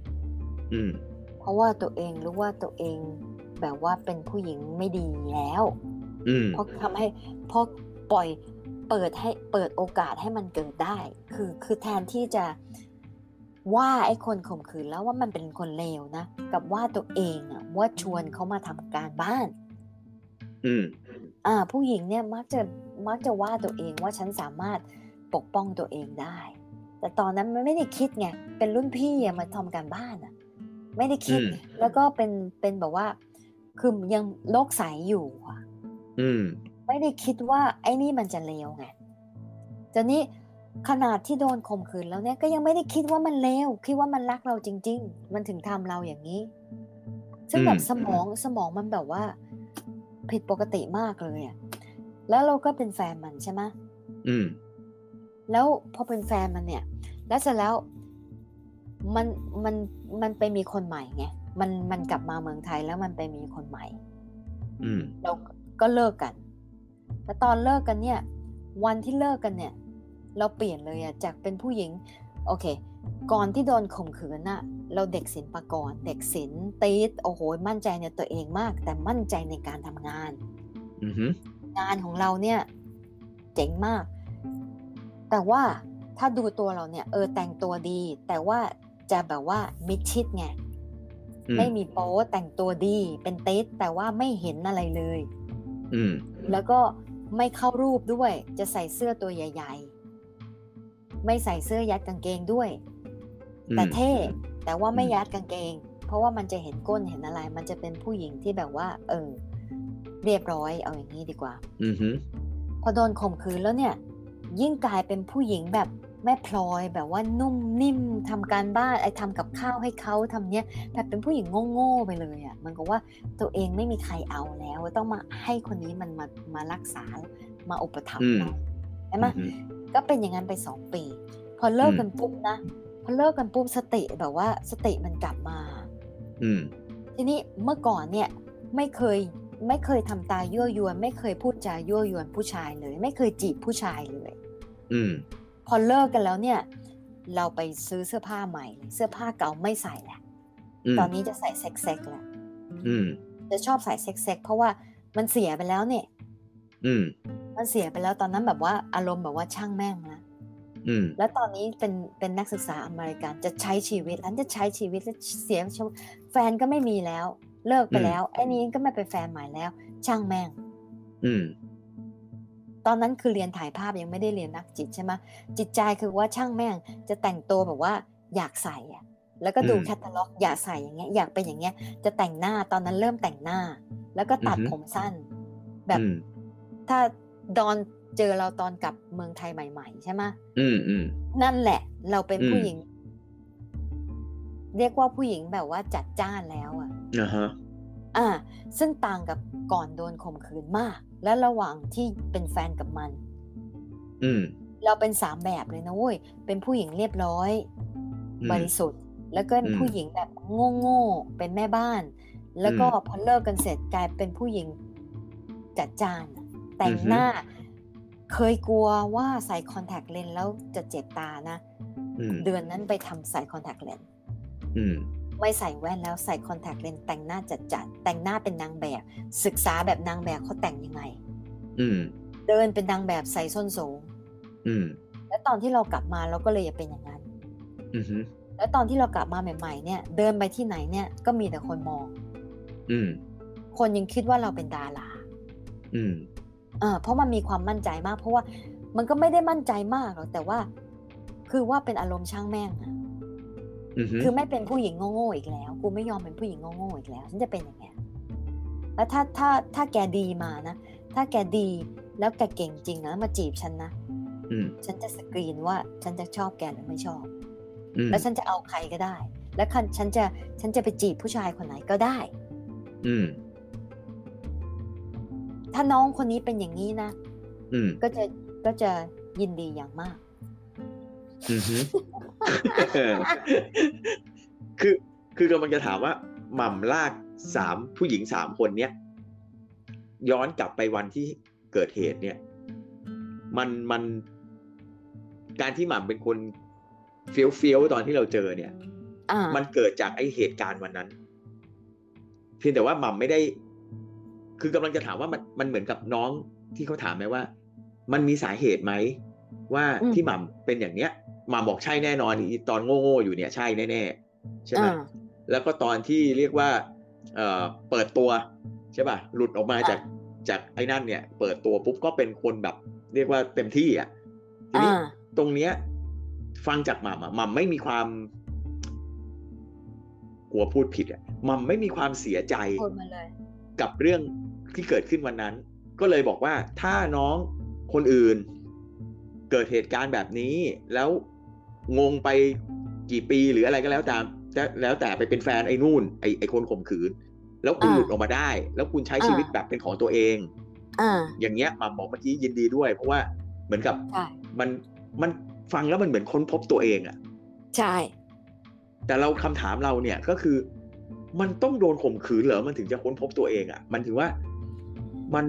อืม เพราะว่าตัวเองรู้ว่าตัวเองแบบว่าเป็นผู้หญิงไม่ดีแล้วอืม เพราะทำให้เพราะปล่อยเปิดให้เปิดโอกาสให้มันเกิดได้ คือคือแทนที่จะว่าไอ้คนข่มขืนแล้วว่ามันเป็นคนเลวนะกับว่าตัวเองอะว่าชวนเขามาทำการบ้าน อืม อ่า ผู้หญิงเนี่ยมักจะมักจะว่าตัวเองว่าฉันสามารถปกป้องตัวเองได้ แต่ตอนนั้นมันไม่ได้คิดไงเป็นรุ่นพี่อะมาทำการบ้านอะไม่ได้คิดไงแล้วก็เป็นเป็นแบบว่า คือยังโลกใสอยู่อะ อืม ไม่ได้คิดว่า ไอ้นี่มันจะเลวไงแต่นี่ขนาดที่โดนข่มขืนแล้วเนี่ยก็ยังไม่ได้คิดว่ามันเลวคิดว่ามันรักเราจริง ๆ มันถึงทำเราอย่างนี้ ซึ่งแบบอืมสมองสมองมันแบบว่า ผิดปกติมากเลยอะแล้วเราก็เป็นแฟนมันใช่ไหมอืม แล้วพอเป็นแฟนมันเนี่ย แล้วเสร็จแล้วมันมันมันไปมีคนใหม่ไงมันมันกลับมาเมืองไทยแล้วมันไปมีคนใหม่ อืมเรา ก็เลิกกันแต่ตอนเลิกกันเนี่ย วันที่เลิกกันเนี่ย เราเปลี่ยนเลยอะจากเป็นผู้หญิง โอเค ก่อนที่โดนข่มขืนน่ะ เราเด็กศิลปากร เด็กศิลป์ตีดโอ้โห มั่นใจในตัวเองมาก แต่มั่นใจในการทำงานอืมฮึงานของเราเนี่ย เจ๋งมาก แต่ว่าถ้าดูตัวเราเนี่ย เออแต่งตัวดี แต่ว่าจะแบบว่ามิดชิดไงอืไม่มีโป๊แต่งตัวดี เป็นเต๊ดแต่ว่าไม่เห็นอะไรเลย อืมแล้วก็ไม่เข้ารูปด้วย จะใส่เสื้อตัวใหญ่ ๆ ไม่ใส่เสื้อยัดกางเกงด้วย แต่เท่แต่ว่าไม่อืมยัดกางเกง เพราะว่ามันจะเห็นก้นเห็นอะไร มันจะเป็นผู้หญิงที่แบบว่า เออ เรียบร้อยเอาอย่างนี้ดีกว่า อืมฮึพอโดนข่มขืนแล้วเนี่ย ยิ่งกลายเป็นผู้หญิงแบบ แม่พลอยแบบว่านุ่มนิ่มทำการบ้านไอ้ทำกับข้าวให้เขาทำเนี้ยแบบเป็นผู้หญิงโง่ๆไปเลยอะ่ะมันก็ว่าตัวเองไม่มีใครเอาแล้ว ต้องมาให้คนนี้มันมามารักษามาอุปถัมอืภ์มเราใช่ไหมอืมก็เป็นอย่างนั้นไปสองปี พอเลิกอืมกันปุ๊บนะพอเลิกกันปุ๊บสติแบบว่าสติมันกลับมา อืมทีนี้เมื่อก่อนเนี่ยไม่เคยไม่เคยทำตายั่วยวน ไม่เคยพูดจายั่วยวนผู้ชายเลย ไม่เคยจีบผู้ชายเลย อืม พอเลิกกันแล้วเนี่ย เราไปซื้อเสื้อผ้าใหม่เลยเสื้อผ้าเก่าไม่ใส่แหละอืมตอนนี้จะใส่เซ็กเซ็กแหละอืมจะชอบใส่เซ็กเซ็กเพราะว่ามันเสียไปแล้วเนี่ย อืมมันเสียไปแล้วตอนนั้นแบบว่าอารมณ์แบบว่าช่างแม่งนะอืมแล้วตอนนี้เป็นเป็นนักศึกษาอเมริกันจะใช้ชีวิตอันจะใช้ชีวิตแล้วเสียชีวิตแฟนก็ไม่มีแล้ว เลิกไปอืมแล้วไอ้นี้ก็ไม่เป็นแฟนใหม่แล้ว ช่างแม่ง อืม ตอนนั้นคือเรียนถ่ายภาพยังไม่ได้เรียนนักจิตใช่ไหมจิตใจคือว่าช่างแม่งจะแต่งตัวแบบว่าอยากใส่อะแล้วก็ดูอืมแคตตาล็อก อยากใส่อย่างเงี้ย อยากเป็นอย่างเงี้ย จะแต่งหน้าตอนนั้นเริ่มแต่งหน้า แล้วก็ตัดอือฮึผมสั้น แบบอืมถ้าดอนเจอเราตอนกลับเมืองไทยใหม่ ๆ ใช่ไหมอืมอืมนั่นแหละ เราเป็นอืมผู้หญิง เรียกว่าผู้หญิงแบบว่าจัดจ้านแล้วอะ อ่าฮะอ่าซึ่งต่างกับก่อนโดนข่มขืนมาก และระหว่างที่เป็นแฟนกับมัน อืม เราเป็นสามแบบเลยนะเว้ยเป็นผู้หญิงเรียบร้อยอืมบริสุทธิ์ แล้วก็อืมผู้หญิงแบบโง่ๆเป็นแม่บ้าน แล้วก็อืมพอเลิกกันเสร็จกลายเป็นผู้หญิงจัดจ้านอะแต่งอือฮึหน้า เคยกลัวว่าใส่คอนแทคเลนส์แล้วจะเจ็บตานะอืมเดือนนั้นไปทำใส่คอนแทคเลนส์อืม ไม่ใส่แว่นแล้วใส่คอนแทคเลนส์แต่งหน้าจัดจัดๆแต่งหน้าเป็นนางแบบ ศึกษาแบบนางแบบเขาแต่งยังไง อืมเดินเป็นนางแบบใส่ส้นสูง อืมแล้วตอนที่เรากลับมาเราก็เลยอย่าเป็นอย่างนั้น อืมแล้วตอนที่เรากลับมาใหม่ ๆ เนี่ย เดินไปที่ไหนเนี่ยก็มีแต่คนมอง อืมคนยังคิดว่าเราเป็นดาราอืมเออเพราะมันมีความมั่นใจมาก เพราะว่ามันก็ไม่ได้มั่นใจมากหรอกแต่ว่า คือว่าเป็นอารมณ์ช่างแม่งอะอืม คือไม่เป็นผู้หญิงโง่ๆอีกแล้ว กูไม่ยอมเป็นผู้หญิงโง่ๆอีกแล้วฉันจะเป็นอย่างไงแล้วถ้าถ้าถ้าแกดีมานะ ถ้าแกดีแล้วแกเก่งจริงนะมาจีบฉันนะอืมฉันจะสกรีนว่าฉันจะชอบแกหรือไม่ชอบอืมแล้วฉันจะเอาใครก็ได้ แล้วคันฉันจะฉันจะไปจีบผู้ชายคนไหนก็ได้ อืมถ้าน้องคนนี้เป็นอย่างนี้นะอืมก็จะก็จะยินดีอย่างมากอืมฮึ คือคือกำลังจะถามว่าหม่ำลากสามผู้หญิงสามคนเนี้ยย้อนกลับไปวันที่เกิดเหตุเนี่ย มันมัน การที่หม่ำเป็นคนเฟี้ยวเฟี้ยวๆตอนที่เราเจอเนี่ยอ่ามันเกิดจากไอเหตุการณ์วันนั้น เพียงแต่ว่าหม่ำไม่ได้ คือกำลังจะถามว่ามันมันเหมือนกับน้องที่เขาถามไหมว่า มันมีสาเหตุไหมว่าอืมที่หม่ำเป็นอย่างเนี้ยห ม่ำบอกใช่แน่นอนอีตอนโง่ๆอยู่เนี่ยใช่แน่ๆใช่ไหมอ่าแล้วก็ตอนที่เรียกว่าเอ่อเปิดตัวใช่ป่ะหลุดออกมาจากจากไอ้นั่นเนี่ย เปิดตัวปุ๊บก็เป็นคนแบบ เรียกว่าเต็มที่อะทีนี้อ่าตรงเนี้ย ฟังจากหม่ำอะหม่ำไม่มีความกลัวพูดผิดอะหม่ำไม่มีความเสียใจพูดมาเลยกับเรื่องที่เกิดขึ้นวันนั้น ก็เลยบอกว่าถ้าน้องคนอื่น เกิดเหตุการณ์แบบนี้แล้ว งงไปกี่ปีหรืออะไรก็แล้วตามจะแล้วแต่ไปเป็นแฟนไอ้นู่นไอ้ไอ้คนข่มขืน แล้วคุณอ่าหลุดออกมาได้ แล้วคุณใช้อ่าชีวิตแบบเป็นของตัวเองอ่าอย่างเงี้ยหม่ำบอกเมื่อกี้ยินดีด้วย เพราะว่าเหมือนกับใช่มันมันฟังแล้วมันเหมือนค้นพบตัวเองอะใช่ แต่เราคำถามเราเนี่ยก็คือ มันต้องโดนข่มขืนเหรอมันถึงจะค้นพบตัวเองอะมันถือว่ามัน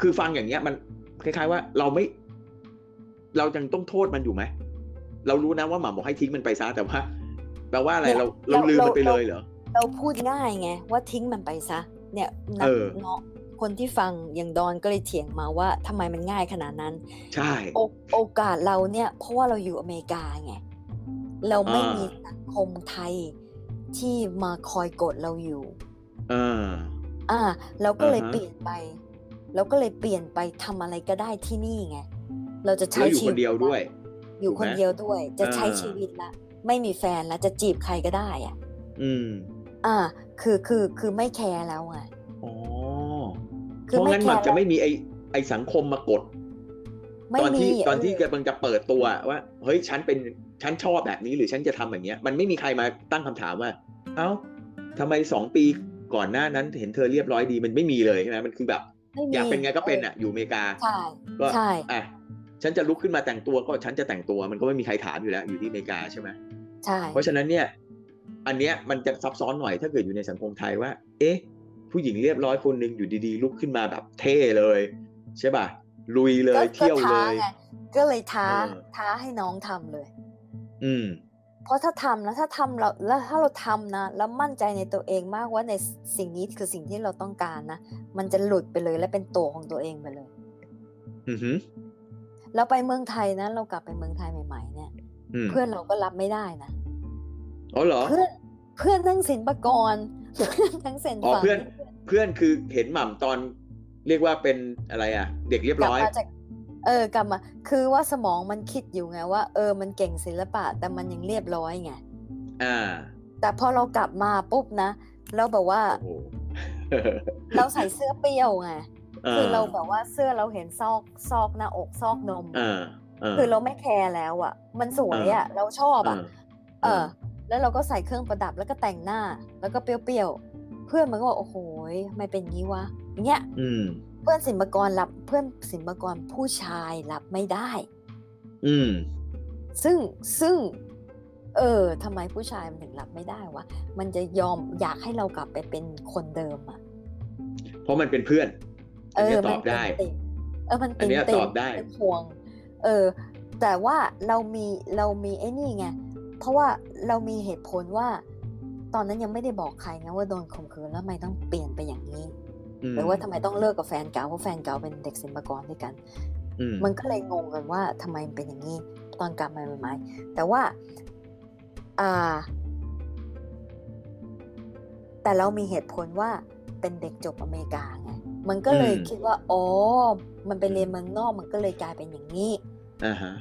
คือฟังอย่างเงี้ย มันคล้ายๆว่าเราไม่ เรายังต้องโทษมันอยู่ไหม เรารู้นะว่าหมาบอกให้ทิ้งมันไปซะแต่ว่าแปลว่าอะไรเราเราลืมมันไปเลยเหรอเราพูดง่ายไงว่าทิ้งมันไปซะ เนี่ยนักเออเนาะคนที่ฟังอย่างดอนก็เลยเถียงมาว่าทำไมมันง่ายขนาดนั้น ใช่โอโอกาสเราเนี่ย เพราะว่าเราอยู่อเมริกาไงเราไม่อ่ามีมีสังคมไทยที่มาคอยกดเราอยู่เอออ่าเราก็เลยอ่าฮะเปลี่ยนไปเราก็เลยเปลี่ยนไปทำอะไรก็ได้ที่นี่ไงเราจะใช้แล้วอยู่ชีควิตนเดียวด้วย อยู่ถูกคนไหมเดียวด้วย จะใช้อ่าชีวิตละ ไม่มีแฟนแล้วจะจีบใครก็ได้อะ อืม อ่า คือคือคือไม่แคร์แล้วไงอ๋อคือเพราะไม่งั้นแคร์มันจะไม่มีไอไอสังคมมากดไม่ตอนที่มีตอนที่เออกำลังจะเปิดตัวว่า เฮ้ยฉันเป็นฉันชอบแบบนี้หรือฉันจะทำอย่างเงี้ยมันไม่มีใครมาตั้งคำถามว่า เอ้าทำไมสองปีก่อนหน้านั้นเห็นเธอเรียบร้อยดีมันไม่มีเลยใช่ไหมมันคือแบบไม่มีอยากเป็นไงก็เป็นอะ อยู่อเมริกาใช่ก็ใช่อะ ฉันจะลุกขึ้นมาแต่งตัวก็ฉันจะแต่งตัว มันก็ไม่มีใครถามอยู่แล้ว อยู่ที่อเมริกาใช่ไหมใช่เพราะฉะนั้นเนี่ย อันเนี้ยมันจะซับซ้อนหน่อยถ้าเกิดอยู่ในสังคมไทยว่า เอ๊ะ ผู้หญิงเรียบร้อยคนหนึ่งอยู่ดีๆ ลุกขึ้นมาแบบเท่เลย ใช่ป่ะลุยเลยก็เที่ยวก็เลท้ายไงก็เลยท้าเออท้าให้น้องทำเลย อืม เพราะถ้าทำนะถ้าทำเราแล้วถ้าเราทำนะแล้วมั่นใจในตัวเองมากว่าในสิ่งนี้คือสิ่งที่เราต้องการนะมันจะหลุดไปเลยและเป็นตัวของตัวเองไปเลย อือหือ เราไปเมืองไทยนะเรากลับไปเมืองไทยใหม่ ๆ เนี่ยอืมเพื่อนเราก็รับไม่ได้นะอ๋อเหรอเพื่อนเพื่อนทั้งศิลปากรเพื่อนทั้งเซนอ๋อฝั่งเพื่อนเพื่อนคือเห็นหม่ำตอนเรียกว่าเป็นอะไรอะ เด็กเรียบกลับร้อยมาจากเออกลับมา คือว่าสมองมันคิดอยู่ไงว่าเออมันเก่งศิลปะ แต่มันยังเรียบร้อยไงอ่า แต่พอเรากลับมาปุ๊บนะเราแบบว่าโอ้โหเราใส่เสื้อเปรี้ยวไงออ คือเราแบบว่าเสื้อเราเห็นซอกซอกหน้าอกซอกนมอ่าาคือเราไม่แคร์แล้วอะ มันสวยอะ เราชอบอะ เออ แล้วเราก็ใส่เครื่องประดับแล้วก็แต่งหน้า แล้วก็เปรี้ยวๆเพื่อนมันก็บอกโอ้โหทำไม่เป็นงี้วะอย่างเงี้ยอืมเพื่อนศิลปากรรับเพื่อนศิลปากรผู้ชายรับไม่ได้ อืม ซึ่งซึ่ง เออทำไมผู้ชายมันถึงรับไม่ได้วะมันจะยอมอยากให้เรากลับไปเป็นคนเดิมอะ เพราะมันเป็นเพื่อน เออันอเนี้ยตมัอบได้ติ่มๆเออมันอันเนี้ยติ่มตอบได้เป็นห่วง เออ แต่ว่าเรามีเรามีไอ้นี่ไงเพราะว่าเรามีเหตุผลว่า ตอนนั้นยังไม่ได้บอกใครไงว่าโดนข่มขืนแล้วทำไมต้องเปลี่ยนไปอย่างนี้อืมหรือว่าทำไมต้องเลิกกับแฟนเก่าเพราะแฟนเก่าเป็นเด็กศิลปากรด้วยกันอืมมันก็เลยงงกันว่าทำไมมันเป็นอย่างนี้ตอนกลับมาใหม่ๆแต่ว่าอ่า แต่เรามีเหตุผลว่าเป็นเด็กจบอเมริกาไง มันก็เลยคิดว่าอ๋อมันไปเรียนเมืองนอกมันก็เลยกลายเป็นอย่างนี้อ่าฮะ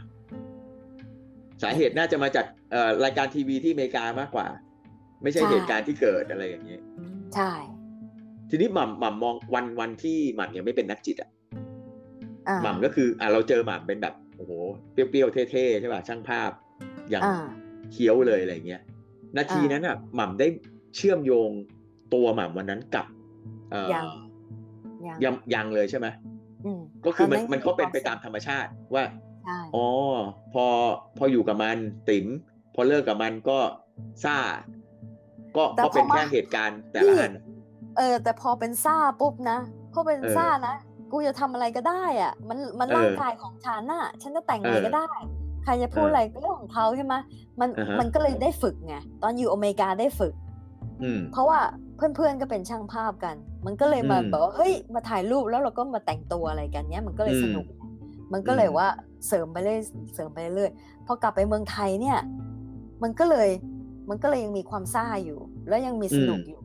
สาเหตุน่าจะมาจากเอ่อรายการทีวีที่อเมริกามากกว่า ไม่ใช่ใช่เหตุการณ์ที่เกิดอะไรอย่างนี้ยใช่ ทีนี้หม่ำหม่ำมองวันวันที่หม่ำยังไม่เป็นนักจิตอะอ่าหม่ำก็คืออะเราเจอหม่ำเป็นแบบโอ้โหเปรี้ยวๆเท่ๆใช่ป่ะช่างภาพ อย่างอ่าเคี้ยวเลยอะไรเงี้ยนาทีอ่านั้นั้นอะหม่ำได้เชื่อมโยงตัวหม่ำวันนั้นกับเอ่อยังยัง ยังยังเลยใช่ไหมอืมก็คือมันตมันก็เป็นไปควตามธรรมชาติว่าใช่อ๋อพอพออยู่กับมันติ๋มพอเลิกกับมันก็ซ่า ก็ก็เป็นแค่เหตุการณ์แต่ละอันเออ แต่พอเป็นซ่าปุ๊บนะพอเป็นเออซ่านะกูจะทำอะไรก็ได้อะ มันมันเออร่างกายของฉันน่ะ ฉันจะแต่งอะไรเออก็ได้ ใครจะพูดเออออะไรก็เรื่องของเขาใช่ไหมมันอ่าฮะมันก็เลยได้ฝึกไงตอนอยู่อเมริกาได้ฝึกอืมเพราะว่า เพื่อนๆก็เป็นช่างภาพกัน มันก็เลยมาอืมแบบว่าเฮ้ยมาถ่ายรูปแล้วเราก็มาแต่งตัวอะไรกันเนี้ยมันก็เลยอืมสนุก มันก็เลยอืมว่าเสริมไปเรื่อยเสริมไปเรื่อยพอกลับไปเมืองไทยเนี่ย มันก็เลยมันก็เลยยังมีความซ่าอยู่ แล้วยังมีสนุกอยู่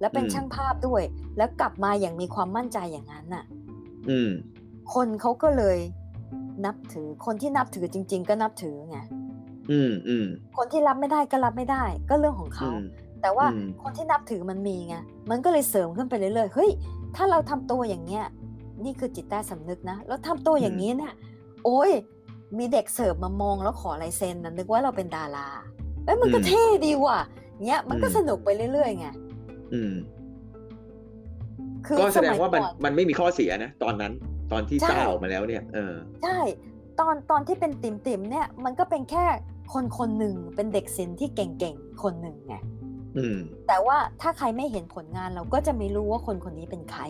แล้วเป็นอืมช่างภาพด้วย แล้วกลับมาอย่างมีความมั่นใจอย่างนั้นน่ะอืมคนเขาก็เลยนับถือคนที่นับถือจริง ๆ ก็นับถือไงอืมอืมคนที่รับไม่ได้ก็รับไม่ได้ ก็เรื่องของอืเขาม แต่ว่าอืมคนที่นับถือมันมีไงมันก็เลยเสริมขึ้นไปเรื่อยๆเฮ้ยถ้าเราทำตัวอย่างเงี้ยนี่คือจิตใต้สำนึกนะแล้วทำตัวอย่างนี้เนี่ยโอ้ยมีเด็กเสิร์ฟมามองแล้วขอลายเซ็นนะนึกว่าเราเป็นดาราเอ้ยมันก็อืมเท่ดีว่ะเงี้ยมันก็อืมสนุกไปเรื่อยๆไงอืมคือก็แสดงมัยว่ามันก่อมันไม่มีข้อเสียนะตอนนั้นตอนที่ใช่ซ่าออกมาแล้วเนี่ย เออ ใช่ ตอนตอนที่เป็นติ่มติมๆเนี่ย มันก็เป็นแค่คนคนหนึ่งเป็นเด็กศิลป์ที่เก่งๆ คนหนึ่งไงอืม แต่ว่าถ้าใครไม่เห็นผลงานเราก็จะไม่รู้ว่าคนคนนี้เป็นใคร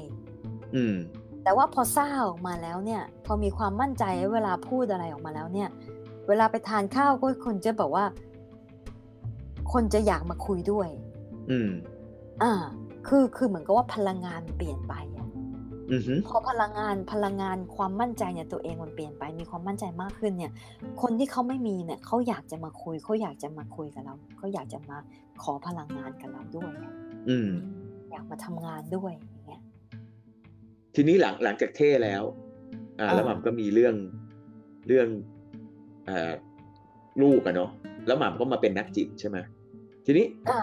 อืมแต่ว่าพอซ่าออกมาแล้วเนี่ย พอมีความมั่นใจเวลาพูดอะไรออกมาแล้วเนี่ย เวลาไปทานข้าวก็คนจะแบบว่า คนจะอยากมาคุยด้วย อืม อ่า คือคือเหมือนกับว่าพลังงานเปลี่ยนไปอะอือหือพอพลังงานพลังงานความมั่นใจในตัวเองมันเปลี่ยนไป มีความมั่นใจมากขึ้นเนี่ย คนที่เขาไม่มีเนี่ยเขาอยากจะมาคุยเขาอยากจะมาคุยกับเราเขาอยากจะมา ขอพลังงานกับเราด้วยอะอืม อยากมาทำงานด้วยอย่างเงี้ย ทีนี้หลังหลังจากเท่แล้ว อ่าอ่าแล้วหม่ำก็มีเรื่องเรื่องเอ่อลูกอะเนาะแล้วหม่ำก็มาเป็นนักจิตใช่ไหมทีนี้อ่า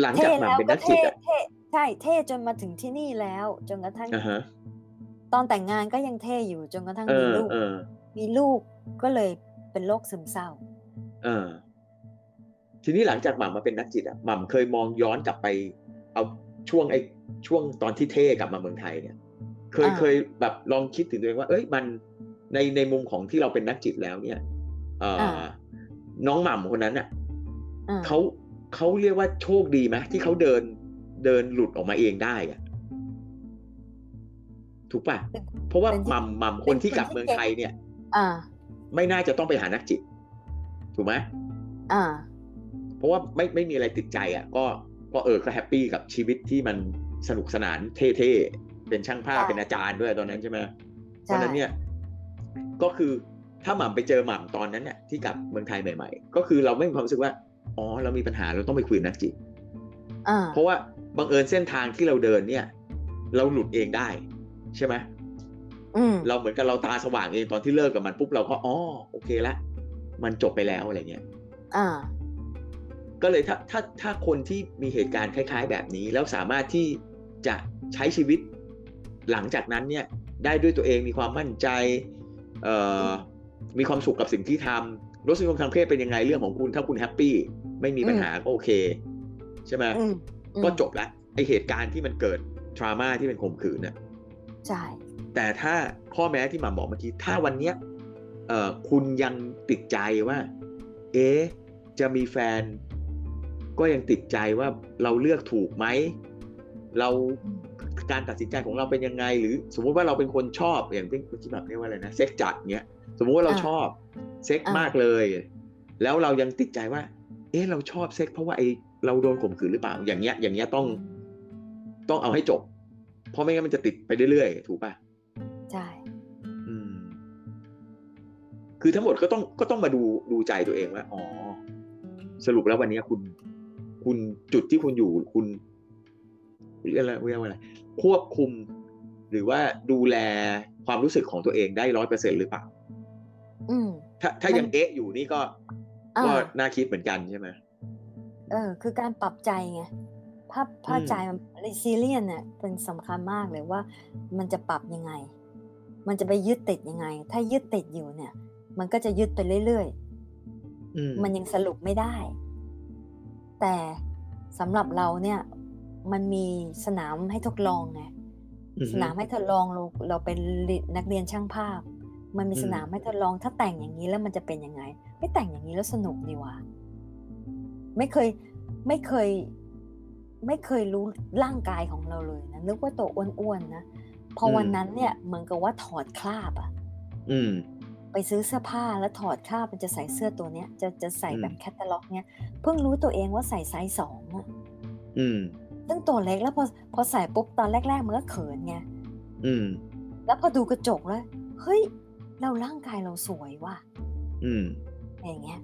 หลังเท่จากหแล้วม่ำเป็นก็นักจิตเท่อะเท่ใช่เท่จนมาถึงที่นี่แล้ว จนกระทั่งอ่าฮะตอนแต่งงานก็ยังเท่อยู่จนกระทั่งเอมีอลูกเออมีลูกก็เลยเป็นโรคซึมเศร้า เออ ทีนี้หลังจากหม่ำมาเป็นนักจิตอะหม่ำเคยมองย้อนกลับไป เอาช่วงไอ้ช่วงตอนที่เท่กลับมาเมืองไทยเนี่ยเคยอ่าเคยแบบลองคิดถึงตัวเองว่า เอ้ยมันในในมุมของที่เราเป็นนักจิตแล้วเนี่ยเอ่ออน้องหม่ำคนนั้นอะอ่าเขาเขาเรียกว่าโชคดีไหมที่เขาเดินเดินหลุดออกมาเองได้อะถูกป่ะเป็นเพราะว่าเป็นที่หม่ำหม่ำคนที่กลับเมืองไทยเนี่ย อ่า ไม่น่าจะต้องไปหานักจิต ถูกไหมอ่า ราะว่าไม่ไม่มีอะไรติดใจอะก็ก็เออก็แฮปปี้กับชีวิตที่มันสนุกสนานเท่ๆ เป็นช่างภาพใช่เป็นอาจารย์ด้วยตอนนั้นใช่ไหมเพใช่ราะฉะนั้นเนี่ยก็คือถ้าหม่ำไปเจอหม่ำตอนนั้นเนี่ยที่กลับเมืองไทยใหม่ ๆ ก็คือเราไม่มีความรู้สึกว่าอ๋อเรามีปัญหาเราต้องไปคุยกับนักจิตอ่าเพราะว่าบังเอิญเส้นทางที่เราเดินเนี่ย เราหลุดเองได้ใช่ไหมอืมเราเหมือนกับเราตาสว่างเองตอนที่เลิกกับมันปุ๊บเราก็อ๋อโอเคละมันจบไปแล้วอะไรเงี้ยอ่า ก็เลยถ้าถ้าถ้าคนที่มีเหตุการณ์คล้าย ๆ แบบนี้ แล้วสามารถที่จะใช้ชีวิตหลังจากนั้นเนี่ยได้ด้วยตัวเองมีความมั่นใจเอ่อมีความสุขกับสิ่งที่ทำรสนิยมทางเพศเป็นยังไงเรื่องของคุณ ถ้าคุณแฮปปี้ไม่มีปัญหาก็โอเค ใช่ไหมอืมอืมก็จบละไอเหตุการณ์ที่มันเกิดทรามาที่เป็นข่มขืนน่ะใช่แต่ถ้าข้อแม้ที่หมาบอกเมื่อกี้ถ้าวันเนี้ยเอ่อคุณยังติดใจว่า เอ๊ะจะมีแฟน ก็ยังติดใจว่าเราเลือกถูกไหม เราการตัดสินใจของเราเป็นยังไง หรือสมมุติว่าเราเป็นคนชอบอย่างที่ที่แบบเรียกว่าอะไรนะเซ็กจัดเงี้ยสมมุติว่าเราชอบเซ็กมากเลย แล้วเรายังติดใจว่า เอ๊ะเราชอบเซ็กเพราะว่าไอเราโดนข่มขืนหรือเปล่า อย่างเงี้ย อย่างเงี้ยต้องต้องเอาให้จบ เพราะไม่งั้นมันจะติดไปเรื่อยๆถูกป่ะใช่อืมคือทั้งหมดก็ต้องก็ต้องมาดูดูใจตัวเองว่าอ๋อสรุปแล้ววันนี้คุณ คุณจุดที่คุณอยู่คุณเรียกอะไรเรียกว่าอะไรควบคุม หรือว่าดูแลความรู้สึกของตัวเองได้ร้อยเปอร์เซ็นหรือเปล่าอืมถ้าถ้ายังเอ๊ะอยู่นี่ก็อ่าก็น่าคิดเหมือนกันใช่ไหมเออ คือการปรับใจไงภาพภาพอืมใจมันซีเรียนเนี่ยเป็นสำคัญมากเลยว่า มันจะปรับยังไง มันจะไปยึดติดยังไง ถ้ายึดติดอยู่เนี่ย มันก็จะยึดไปเรื่อยอืมๆมันยังสรุปไม่ได้ แต่สำหรับเราเนี่ย มันมีสนามให้ทดลองไงอือฮึสนามให้ทดลองเราเราเป็นนักเรียนช่างภาพ มันมีอืมสนามให้ทดลอง ถ้าแต่งอย่างนี้แล้วมันจะเป็นยังไง ไม่แต่งอย่างนี้แล้วสนุกดีวะไม่เคยไม่เคย ไม่เคยรู้ร่างกายของเราเลยนะนึกว่าตัวอ้วนๆนะพออมวันนั้นเนี่ยเหมือนกับว่าถอดคราบอะอืม ไปซื้อเสื้อผ้าแล้วถอดคราบมันจะใส่เสื้อตัวเนี้ย จะจะใส่แบบอืมแคตตาล็อกเนี้ยเพิ่งรู้ตัวเองว่าใส่ไซส์สองอะอืมซึ่งตัวเล็กแล้วพอพอใส่ปุ๊บตอนแรกๆมันก็เขินไงอืมแล้วพอดูกระจกแล้วเฮ้ย เราร่างกายเราสวยว่ะอืมอย่างเงี้ย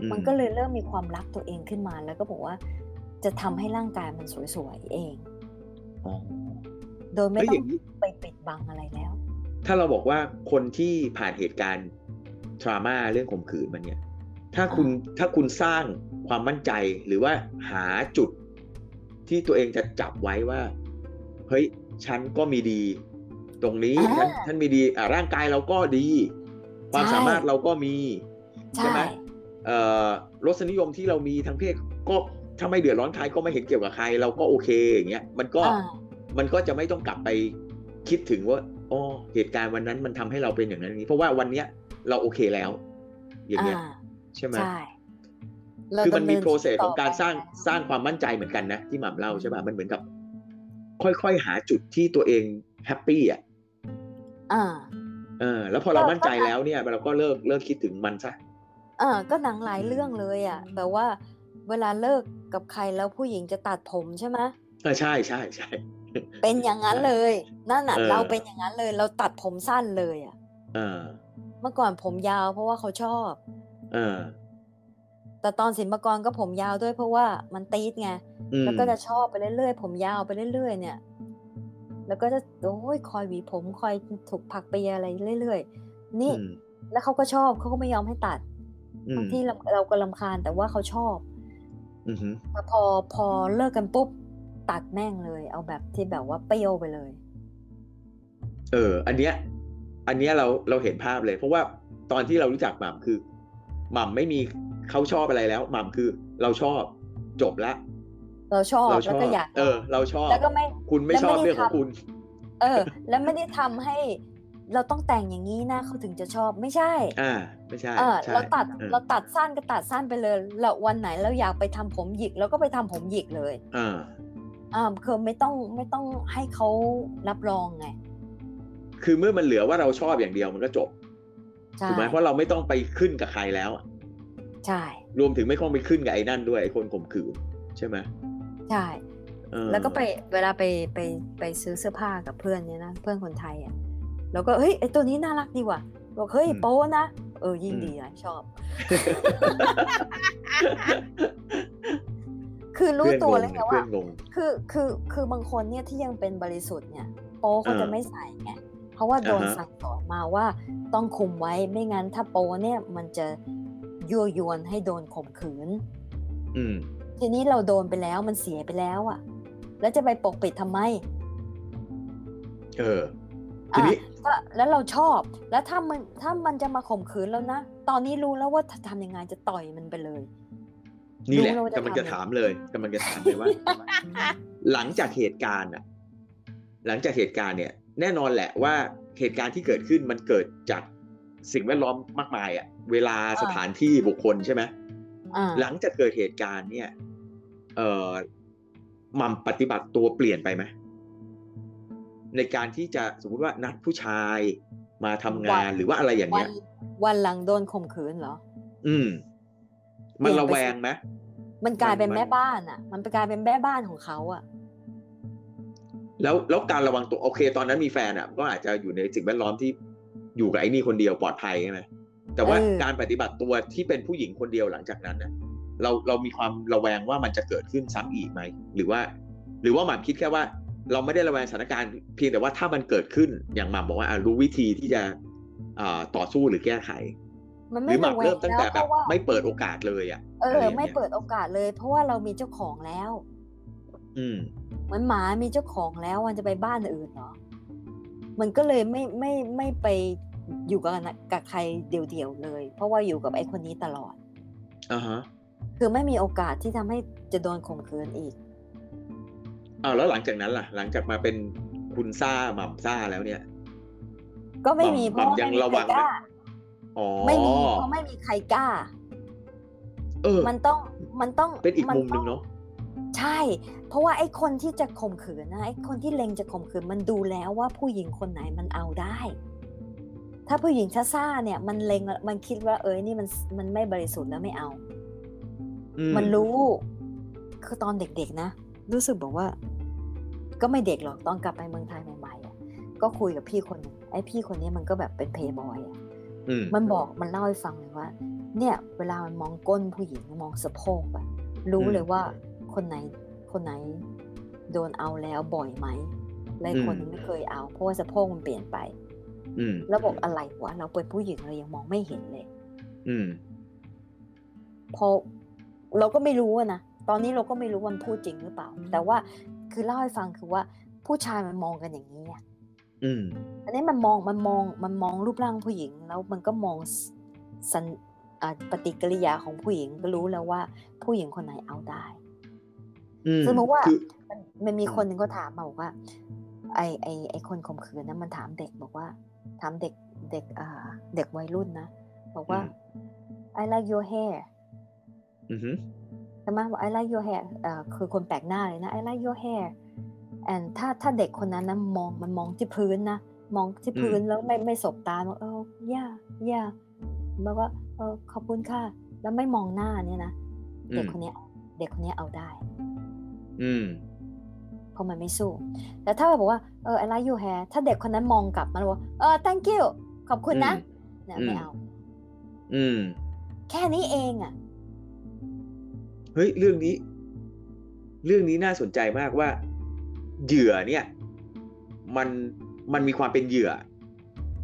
อืมันก็เลยเริ่มมีความรักตัวเองขึ้นมาแล้วก็บอกว่า จะทำให้ร่างกายมันสวยๆเองอ๋อโดยไม่เฮ้ยต้อองย่างนี้ไปปิดบังอะไรแล้ว ถ้าเราบอกว่าคนที่ผ่านเหตุการณ์ทรามาเรื่องข่มขืนมันเนี่ย ถ้าคุณถ้าคุณสร้างความมั่นใจหรือว่าหาจุดที่ตัวเองจะจับไว้ว่า เฮ้ยฉันก็มีดี ตรงนี้อ่าฉันฉันมีดีอ่าร่างกายเราก็ดี ความใช่สามารถเราก็มีใช่ใช่ไหมเอ่อรสนิยมที่เรามีทางเพศก็ถ้าไม่เดือดร้อนใครก็ไม่เห็นเกี่ยวกับใคร เราก็โอเคอย่างเงี้ยมันก็อ่ามันก็จะไม่ต้องกลับไปคิดถึงว่า อ๋อเหตุการณ์วันนั้นมันทำให้เราเป็นอย่างนั้นอย่างนี้ เพราะว่าวันเนี้ยเราโอเคแล้ว อย่างเงี้ยอ่าใช่ไหมใช่เราคือมันมีดำเนินโปรเซสของการสร้างต่อไปสร้างความมั่นใจเหมือนกันนะที่หม่ำเล่าใช่ป่ะมันเหมือนกับ ค่อยๆหาจุดที่ตัวเองแฮปปี้อะอ่าเออแล้วพอเราก็มั่นใจก็แล้วเนี่ย เราก็เลิกเลิกคิดถึงมันซะอ่าก็หนังหลายเรื่องเลยอะแบบว่าเวลาเลิกกับใครแล้วผู้หญิงจะตัดผมใช่ไหมเออใช่ใช่ใช่ เป็นอย่างนั้นเลยนั่นน่ะเออเราเป็นอย่างนั้นเลย เราตัดผมสั้นเลยอะเออเมื่อก่อนผมยาวเพราะว่าเขาชอบเออแต่ตอนศิลปากรก็ผมยาวด้วยเพราะว่ามันตีดไงอืมแล้วก็จะชอบไปเรื่อยๆผมยาวไปเรื่อยๆเนี่ย แล้วก็จะโอ้ยคอยหวีผมคอยถูกผักเปียอะไรเรื่อยๆนี่อืมแล้วเขาก็ชอบเขาก็ไม่ยอมให้ตัดอืมบางที่เราเราก็ลำคาญแต่ว่าเขาชอบอืมฮึแต่พอพอเลิกกันปุ๊บ ตัดแม่งเลย เอาแบบที่แบบว่าเปรี้ยวไปเลย เออ อันเนี้ย อันเนี้ยเราเราเห็นภาพเลย เพราะว่าตอนที่เรารู้จักหม่ำคือหม่ำไม่มีเขาชอบอะไรแล้วหม่ำคือเราชอบจบละเราชอบเราชแล้วอบก็อยากเออ เราชอบแล้วก็ไม่คุณไม่แล้วชไม่อบได้เรื่องของทำคุณ เออ แล้วไม่ได้ทำให้เราต้องแต่งอย่างนี้นะเขาถึงจะชอบไม่ใช่ อ่า ไม่ใช่เออใช่เราตัดออเราตัดสั้นก็ตัดสั้นไปเลยแล้ววันไหนเราอยากไปทำผมหยิกเราก็ไปทำผมหยิกเลยอ่า อ่าคือไม่ต้องไม่ต้องให้เขารับรองไงคือเมื่อมันเหลือว่าเราชอบอย่างเดียวมันก็จบใช่ถูกไหมเพราะเราไม่ต้องไปขึ้นกับใครแล้วอะใช่รวมถึงไม่ต้องไปขึ้นกับไอ้นั่นด้วยไอ้คนข่มขืนใช่ไหมใช่เออแล้วก็ไปเวลาไปไปไปซื้อเสื้อผ้ากับเพื่อนเนี่ยนะเพื่อนคนไทยอะแล้วก็เฮ้ยไอตัวนี้น่ารักดีว่ะบอกเฮ้ยโป๊นะเออยิ่งดีนะชอบ คือรู้ตัวแล้วไงเพื่ว่าอนงงคือคือคือบางคนเนี่ยที่ยังเป็นบริสุทธิ์เนี่ยโป๊เขาจะเออไม่ใส่ไงเพราะว่าโดนอ่าฮะสั่งสอนมาว่าต้องคุมไว้ไม่งั้นถ้าโป๊เนี่ยมันจะยั่วยวนให้โดนข่มขืน อืมทีนี้เราโดนไปแล้วมันเสียไปแล้วอะแล้วจะไปปกปิดทำไม เออทีนี้ก็แล้วเราชอบ แล้วถ้ามันถ้ามันจะมาข่มขืนแล้วนะ ตอนนี้รู้แล้วว่าทำยังไงจะต่อยมันไปเลย นี่แหละรู้แล้วว่าจะกำลังจะทำถามเลยกำลังจะถามเลยว่า หลังจากเหตุการณ์อะหลังจากเหตุการณ์เนี่ย แน่นอนแหละว่าเหตุการณ์ที่เกิดขึ้นมันเกิดจากสิ่งแวดล้อมมากมายอะเวลาสถานที่บุคคลใช่ไหมอ่าหลังจากเกิดเหตุการณ์เนี่ย เอ่อมัมปฏิบัติตัวเปลี่ยนไปไหมในการที่จะสมมุติว่านัดผู้ชายมาทำงานหรือว่าอะไรอย่างวัเงี้นยวันหลังโดนข่มขืนเหรอ อืม มันระแวงไหมมันกลายเป็นมันแม่บ้านอะ มันไปกลายเป็นแม่บ้านของเขาอะ แล้วแล้วการระวังตัวโอเค ตอนนั้นมีแฟนอะ ก็อาจจะอยู่ในสิ่งแวดล้อมที่อยู่กับไอ้นี่คนเดียวปลอดภัยใช่ไหมแต่ว่าเออการปฏิบัติตัวที่เป็นผู้หญิงคนเดียวหลังจากนั้นน่ะเราเรามีความระแวงว่ามันจะเกิดขึ้นซ้ำอีกไหมหรือว่า หรือว่าหม่ำคิดแค่ว่า เราไม่ได้ระแวงสถานการณ์เพียงแต่ว่าถ้ามันเกิดขึ้นอย่างหม่ำบอกว่าอะรู้วิธีที่จะอ่าต่อสู้หรือแก้ไข มันหไม่รือหระม่ำแวเริ่งมตั้งแล้วแต่เพแบบราะว่าไม่เปิดโอกาสเลยอะ เออะไรออย่างไม่เงี้ยเปิดโอกาสเลย เพราะว่าเรามีเจ้าของแล้ว อืมเหมือนหมามีเจ้าของแล้วมันจะไปบ้านอื่นเหรอมันก็เลยไม่ไม่ไม่ไปอยู่กับกับใครเดี่ยวๆเลย เพราะว่าอยู่กับไอ้คนนี้ตลอดอ่าฮะคือไม่มีโอกาสที่ทำให้จะโดนข่มขืนอีกอ้าวแล้วหลังจากนั้นล่ะ หลังจากมาเป็นคุณซ่าหม่ำซ่าแล้วเนี่ย ก็ไม่มีหม่ำเพราะว่าหม่ำยังไม่มีระใควัรงกล้า อ๋อไม่มีเพราะไม่มีใครกล้า เออ มันต้องมันต้องเป็นอีกมุมหต้นึ่องเนาะใช่ เพราะว่าไอ้คนที่จะข่มขืนนะไอ้คนที่เล็งจะข่มขืนมันดูแล้วว่าผู้หญิงคนไหนมันเอาได้ ถ้าผู้หญิงซ่าๆเนี่ย มันเล็งมันคิดว่า เอ้ยนี่มันมันไม่บริสุทธิ์แล้วไม่เอาอืมันรู้คือตอนเด็กๆนะรู้สึกบอกว่า ก็ไม่เด็กหรอกตอนกลับไปเมืองไทยใหม่ๆอะก็คุยกับพี่คนหนึงไอ้พี่คนนี้มันก็แบบเป็นเพย์บอยอะอื มมันบอกมันเล่าให้ฟังเลยว่า เนี่ย เวลามันมองก้นผู้หญิงมองสะโพกอะรู้เลยว่าคนไหนคนไหนโดนเอาแล้วบ่อยไหมและอีกคนนึงไม่เคยเอา เพราะว่าสะโพกมันเปลี่ยนไปอืมแล้วบอกอะไรวะเราเป็นผู้หญิงเรายังมองไม่เห็นเลย อืมพอเราก็ไม่รู้อะนะตอนนี้เราก็ไม่รู้ว่ามันพูดจริงหรือเปล่า แต่ว่าคือเล่าให้ฟังคือว่าผู้ชายมันมองกันอย่างนี้อะ อืมอันนี้มันมองมันมองมันมองรูปร่างผู้หญิง แล้วมันก็มองสสันอ่าปฏิกิริยาของผู้หญิงก็รู้แล้วว่า ผู้หญิงคนไหนเอาได้อืมสมมติว่าคือมันมันมีคนหนึ่งก็ถามมาบอกว่า ไอไอไอคนข่มขืนนะมันถามเด็กบอกว่า ถามเด็กเด็กอ่าเด็กวัยรุ่นนะบอกว่า I like your hair อือหือใช่ไหมว่า I like your hair เอ่อคือคนแปลกหน้าเลยนะ I like your hair and ถ้าถ้าเด็กคนนั้นนะมองมันมองที่พื้นนะมองที่พื้นแล้วไม่ไม่สบตาบอกเออย่าย่าแล้วก็เออขอบคุณค่ะ แล้วไม่มองหน้าเนี่ยนะอืเด็กมคนเนี้ยเด็กคนเนี้ยเอาได้ อืมเพราะมันไม่สู้ แต่ถ้าบอกว่าเออ I like your hair ถ้าเด็กคนนั้นมองกลับมันบอกเออ thank you ขอบคุณนะอืมเนี่ยอืมไม่เอา อืม แค่นี้เองอะเฮ้ยเรื่องนี้ เรื่องนี้น่าสนใจมากว่า เหยื่อเนี่ยมันมันมีความเป็นเหยื่อ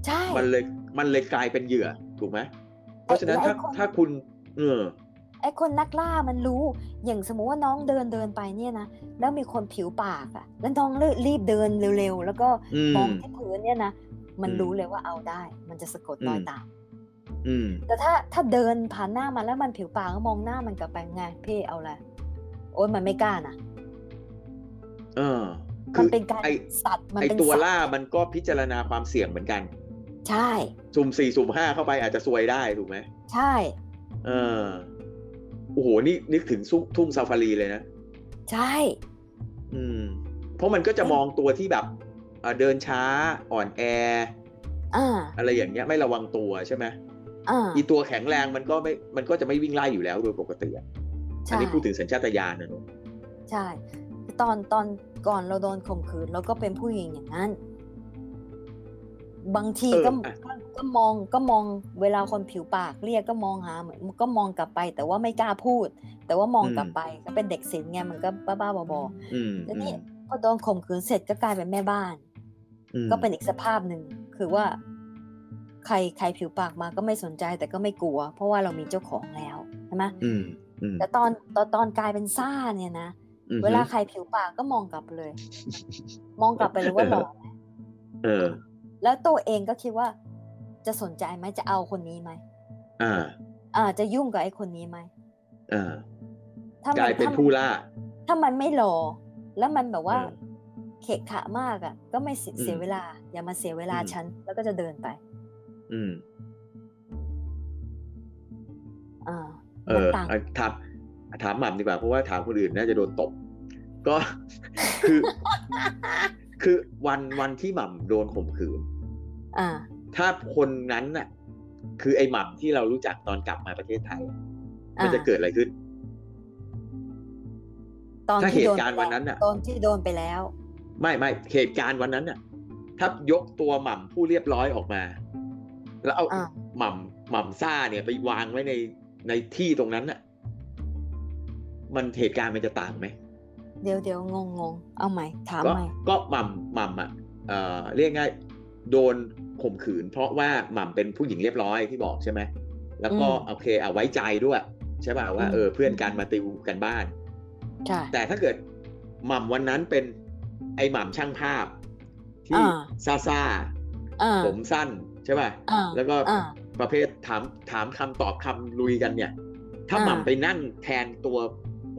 ใช่ มันเลยมันเลยกลายเป็นเหยื่อถูกไหมเพราะฉะนั้นไอ้ถ้าคนถ้าคุณเออไอ้คนนักล่ามันรู้ อย่างสมมติว่าน้องเดินเดินไปเนี่ยนะ แล้วมีคนผิวปากอะแล้วน้องรีบเดินเร็วๆ แล้วก็อืมมองที่พื้นเนี่ยนะ มันอืมรู้เลยว่าเอาได้ มันจะสะกดรอยอืมตามอืมแต่ถ้าถ้าเดินผ่านหน้ามันแล้วมันผิวปากก็มองหน้ามันกลับไปไงพี่เอาอะไรโอ้ยมันไม่กล้านะเออ มันเป็นการไอสัตว์มันไอเป็นตัวสัตว์ล่ามันก็พิจารณาความเสี่ยงเหมือนกัน ใช่สุ่มสี่สุ่มห้าเข้าไปอาจจะซวยได้ถูกไหมใช่ เออโอ้โหนี่นึกถึงซุทุ่งซาฟารีเลยนะ ใช่ อืม เพราะมันก็จะมองตัวที่แบบเอ่อเดินช้าอ่อนแออ่าอะไรอย่างเงี้ยไม่ระวังตัวใช่ไหมอ่าอีตัวแข็งแรงมันก็ไม่ มันก็จะไม่วิ่งไล่อยู่แล้วโดยปกติอะอันใช่นี้พูดถึงสัญชาตญาณนะหนูใช่ ตอนตอน ก่อนเราโดนข่มขืนเราก็เป็นผู้หญิงอย่างนั้น บางทีก็ก็ก็มองก็มองเวลาคนผิวปากเรียกก็มองหาเหมือนก็มองกลับไป แต่ว่าไม่กล้าพูด แต่ว่ามองกลับไปก็เป็นเด็กศิลป์ไงมันก็บ้าๆบออืมๆแล้วอืนี่มพอโดนข่มขืนเสร็จก็กลายเป็นแม่บ้านอืมก็เป็นอีกสภาพหนึ่งคือว่า ใครใครผิวปากมาก็ไม่สนใจแต่ก็ไม่กลัว เพราะว่าเรามีเจ้าของแล้วใช่ไหมอืมอืมแต่ตอนตอนตอนกลายเป็นซ่าเนี่ยนะอืม เวลาใครผิวปากก็มองกลับเลย มองกลับไปเลยว่าหล่อไหมเออ แล้วตัวเองก็คิดว่า จะสนใจไหมจะเอาคนนี้ไหมอ่า อ่า จะยุ่งกับไอ้คนนี้ไหมอ่าถ้ากมัลายเป็นถ้าผู้ล่า ถ้ามันไม่หล่อแล้วมันแบบว่าเออเขะขะมากอะ ก็ไม่เสียอืมเสียเวลา อย่ามาเสียเวลาอืมฉัน แล้วก็จะเดินไป อืม อ่าเอมันอต่างอะถาม ถามหม่ำดีกว่าเพราะว่าถามคนอื่นน่าจะโดนตบ ก็คือคือวันวันที่หม่ำโดนข่มขืนอ่าถ้าคนนั้นน่ะ คือไอ้หม่ำที่เรารู้จักตอนกลับมาประเทศไทย มันจะอ่าเกิดอะไรขึ้น ตอนถ้าที่โดนเหตุการณ์วันนั้นน่ะ ตอนที่โดนไปแล้ว ไม่ไม่เหตุการณ์วันนั้นน่ะ ถ้ายกตัวหม่ำผู้เรียบร้อยออกมา แล้วเอาอ่าหม่ำหม่ำซ่าเนี่ยไปวางไว้ในในที่ตรงนั้นน่ะ มันเหตุการณ์มันจะต่างไหม เดี๋ยวเดี๋ยวงงงงเอาใหม่ ถามก็ใหม่ ก็หม่ำหม่ำอะเอ่อเรียกง่ายโดนข่มขืน เพราะว่าหม่ำเป็นผู้หญิงเรียบร้อยที่บอกใช่ไหม แล้วก็อืมโอเคเอาไว้ใจด้วยใช่ป่ะว่าอืมเออเพื่อนกันมาติวกันบ้านใช่แต่ถ้าเกิดหม่ำวันนั้นเป็นไอหม่ำช่างภาพ ที่อ่าซาซาอ่าผมสั้นใช่ป่ะอ่าแล้วก็อ่าประเภทถามถามคำตอบคำลุยกันเนี่ย ถ้าอ่าหม่ำไปนั่งแทนตัว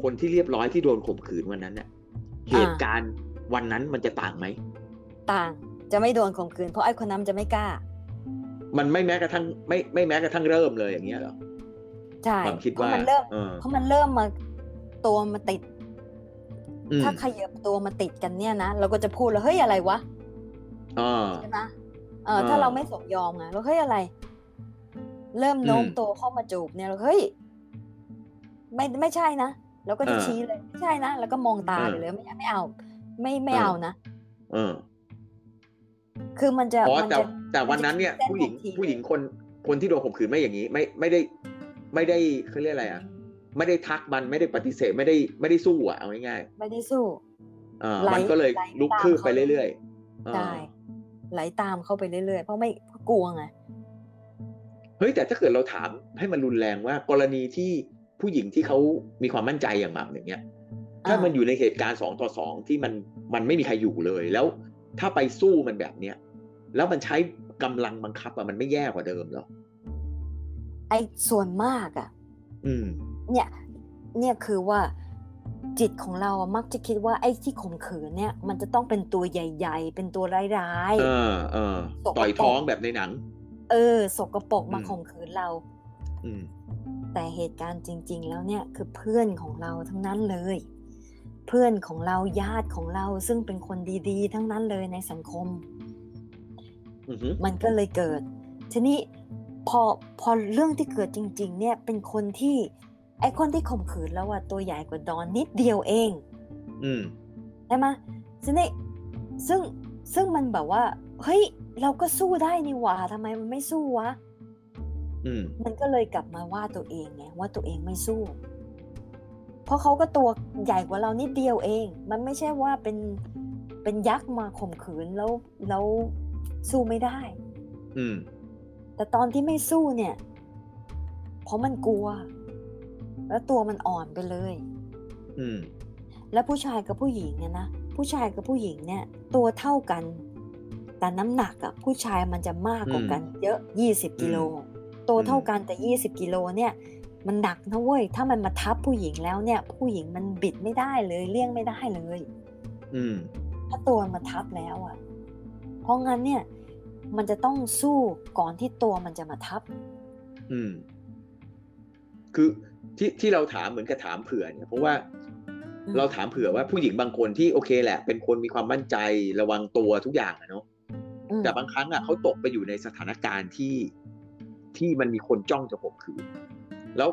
คนที่เรียบร้อยที่โดนข่มขืนวันนั้นเนี่ยเหตุการณ์วันนั้นมันจะต่างไหม ต่างจะไม่โดนข่มขืนเพราะไอ้คนนั้นจะไม่กล้า มันไม่แม้กระทั่งไม่ไม่แม้กระทั่งเริ่มเลยอย่างเงี้ยเหรอใช่ความคิดเพราะว่ามันเริ่มเออเพราะมันเริ่มมาตัวมาติดอืมถ้าขยับตัวมาติดกันเนี่ยนะเราก็จะพูดแล้วเฮ้ยอะไรวะอ่าใช่ไหมเออเออถ้าเราไม่สมยอมไงเราเฮ้ยอะไร เริ่มโน้มอืมตัวเข้ามาจูบเนี่ยเราเฮ้ยไม่ไม่ใช่นะ เราก็จะเออชี้เลยไม่ใช่นะแล้วก็มองตาเออไปเลยไม่ไม่เอา ไม่ไม่เออเอานะเออ คือมันจะอ๋อมันแต่จะแต่วันนั้นเนี่ยมัจะผู้หญิงทันทีผู้หญิงคนคนที่โดนข่มขืนไม่อย่างนี้ ไม่ไม่ได้ ไม่ได้เขาเรียกอะไรอะไม่ได้ทักมันไม่ได้ปฏิเสธไม่ได้ไม่ได้สู้อะเอาง่ายไม่ได้สู้ๆอ่าไหลมันก็เลยไหลลุกตามคืบไปเขาเรื่อยๆอ่าใช่ไหลตามเข้าไปเรื่อยๆเพราะไม่เพราะกลัวไงเฮ้ยแต่ถ้าเกิดเราถามให้มันรุนแรงว่า กรณีที่ ผู้หญิงที่เขามีความมั่นใจอย่างหม่ำอย่างเงี้ยถ้ามันอยู่ในเหตุการณ์สองต่อสองที่มันมันไม่มีใครอยู่เลยแล้ว ถ้าไปสู้มันแบบเนี้ยแล้วมันใช้กำลังบังคับอะมันไม่แย่กว่าเดิมเหรอไอ้ส่วนมากอะอืม เนี่ย เนี่ยคือว่าจิตของเราอะมักจะคิดว่าไอ้ที่ข่มขืนเนี่ย มันจะต้องเป็นตัวใหญ่ ๆ เป็นตัวร้ายเออเออสกปรกต่อยท้องแบบในหนังๆเออสกปรกมาอืมข่มขืนเรา อืม แต่เหตุการณ์จริง ๆ แล้วเนี่ยคือเพื่อนของเราทั้งนั้นเลย เพื่อนของเราญาติของเราซึ่งเป็นคนดีๆ ทั้งนั้นเลยในสังคมอือหือมันก็เลยเกิด ทีนี้พอพอเรื่องที่เกิดจริง ๆ เนี่ยเป็นคนที่ไอคนที่ข่มขืนแล้วอะตัวใหญ่กว่าดอนนิดเดียวเอง อืมใช่ไหมทีนี้ซึ่งซึ่งมันแบบว่า เฮ้ย เราก็สู้ได้นี่หว่าทำไมมันไม่สู้วะอื มมันก็เลยกลับมาว่าตัวเองไงว่าตัวเองไม่สู้ เพราะเขาก็ตัวใหญ่กว่าเรานิดเดียวเอง มันไม่ใช่ว่าเป็นเป็นยักษ์มาข่มขืนแล้วแล้วสู้ไม่ได้ อืม แต่ตอนที่ไม่สู้เนี่ย เพราะมันกลัว แล้วตัวมันอ่อนไปเลย อืม แล้วผู้ชายกับผู้หญิงเนี่ยนะผู้ชายกับผู้หญิงเนี่ย ตัวเท่ากัน แต่น้ำหนักอะผู้ชายมันจะมากกว่ากัน เยอะยี่สิบกิโล ตัวเท่ากันแต่ยี่สิบกิโลเนี่ยมันหนักนะเว้ย ถ้ามันมาทับผู้หญิงแล้วเนี่ย ผู้หญิงมันบิดไม่ได้เลยเลี่ยงไม่ได้เลย อืม ถ้าตัวมันมาทับแล้วอะเพราะงั้นเนี่ย มันจะต้องสู้ก่อนที่ตัวมันจะมาทับ อืม คือที่ที่เราถามเหมือนกับถามเผื่อเนี่ยเพราะว่าอืมเราถามเผื่อว่าผู้หญิงบางคนที่โอเคแหละ เป็นคนมีความมั่นใจระวังตัวทุกอย่างอะเนาะอืมแต่บางครั้งอะเขาตกไปอยู่ในสถานการณ์ที่ ที่มันมีคนจ้องจะข่มขืน แล้ว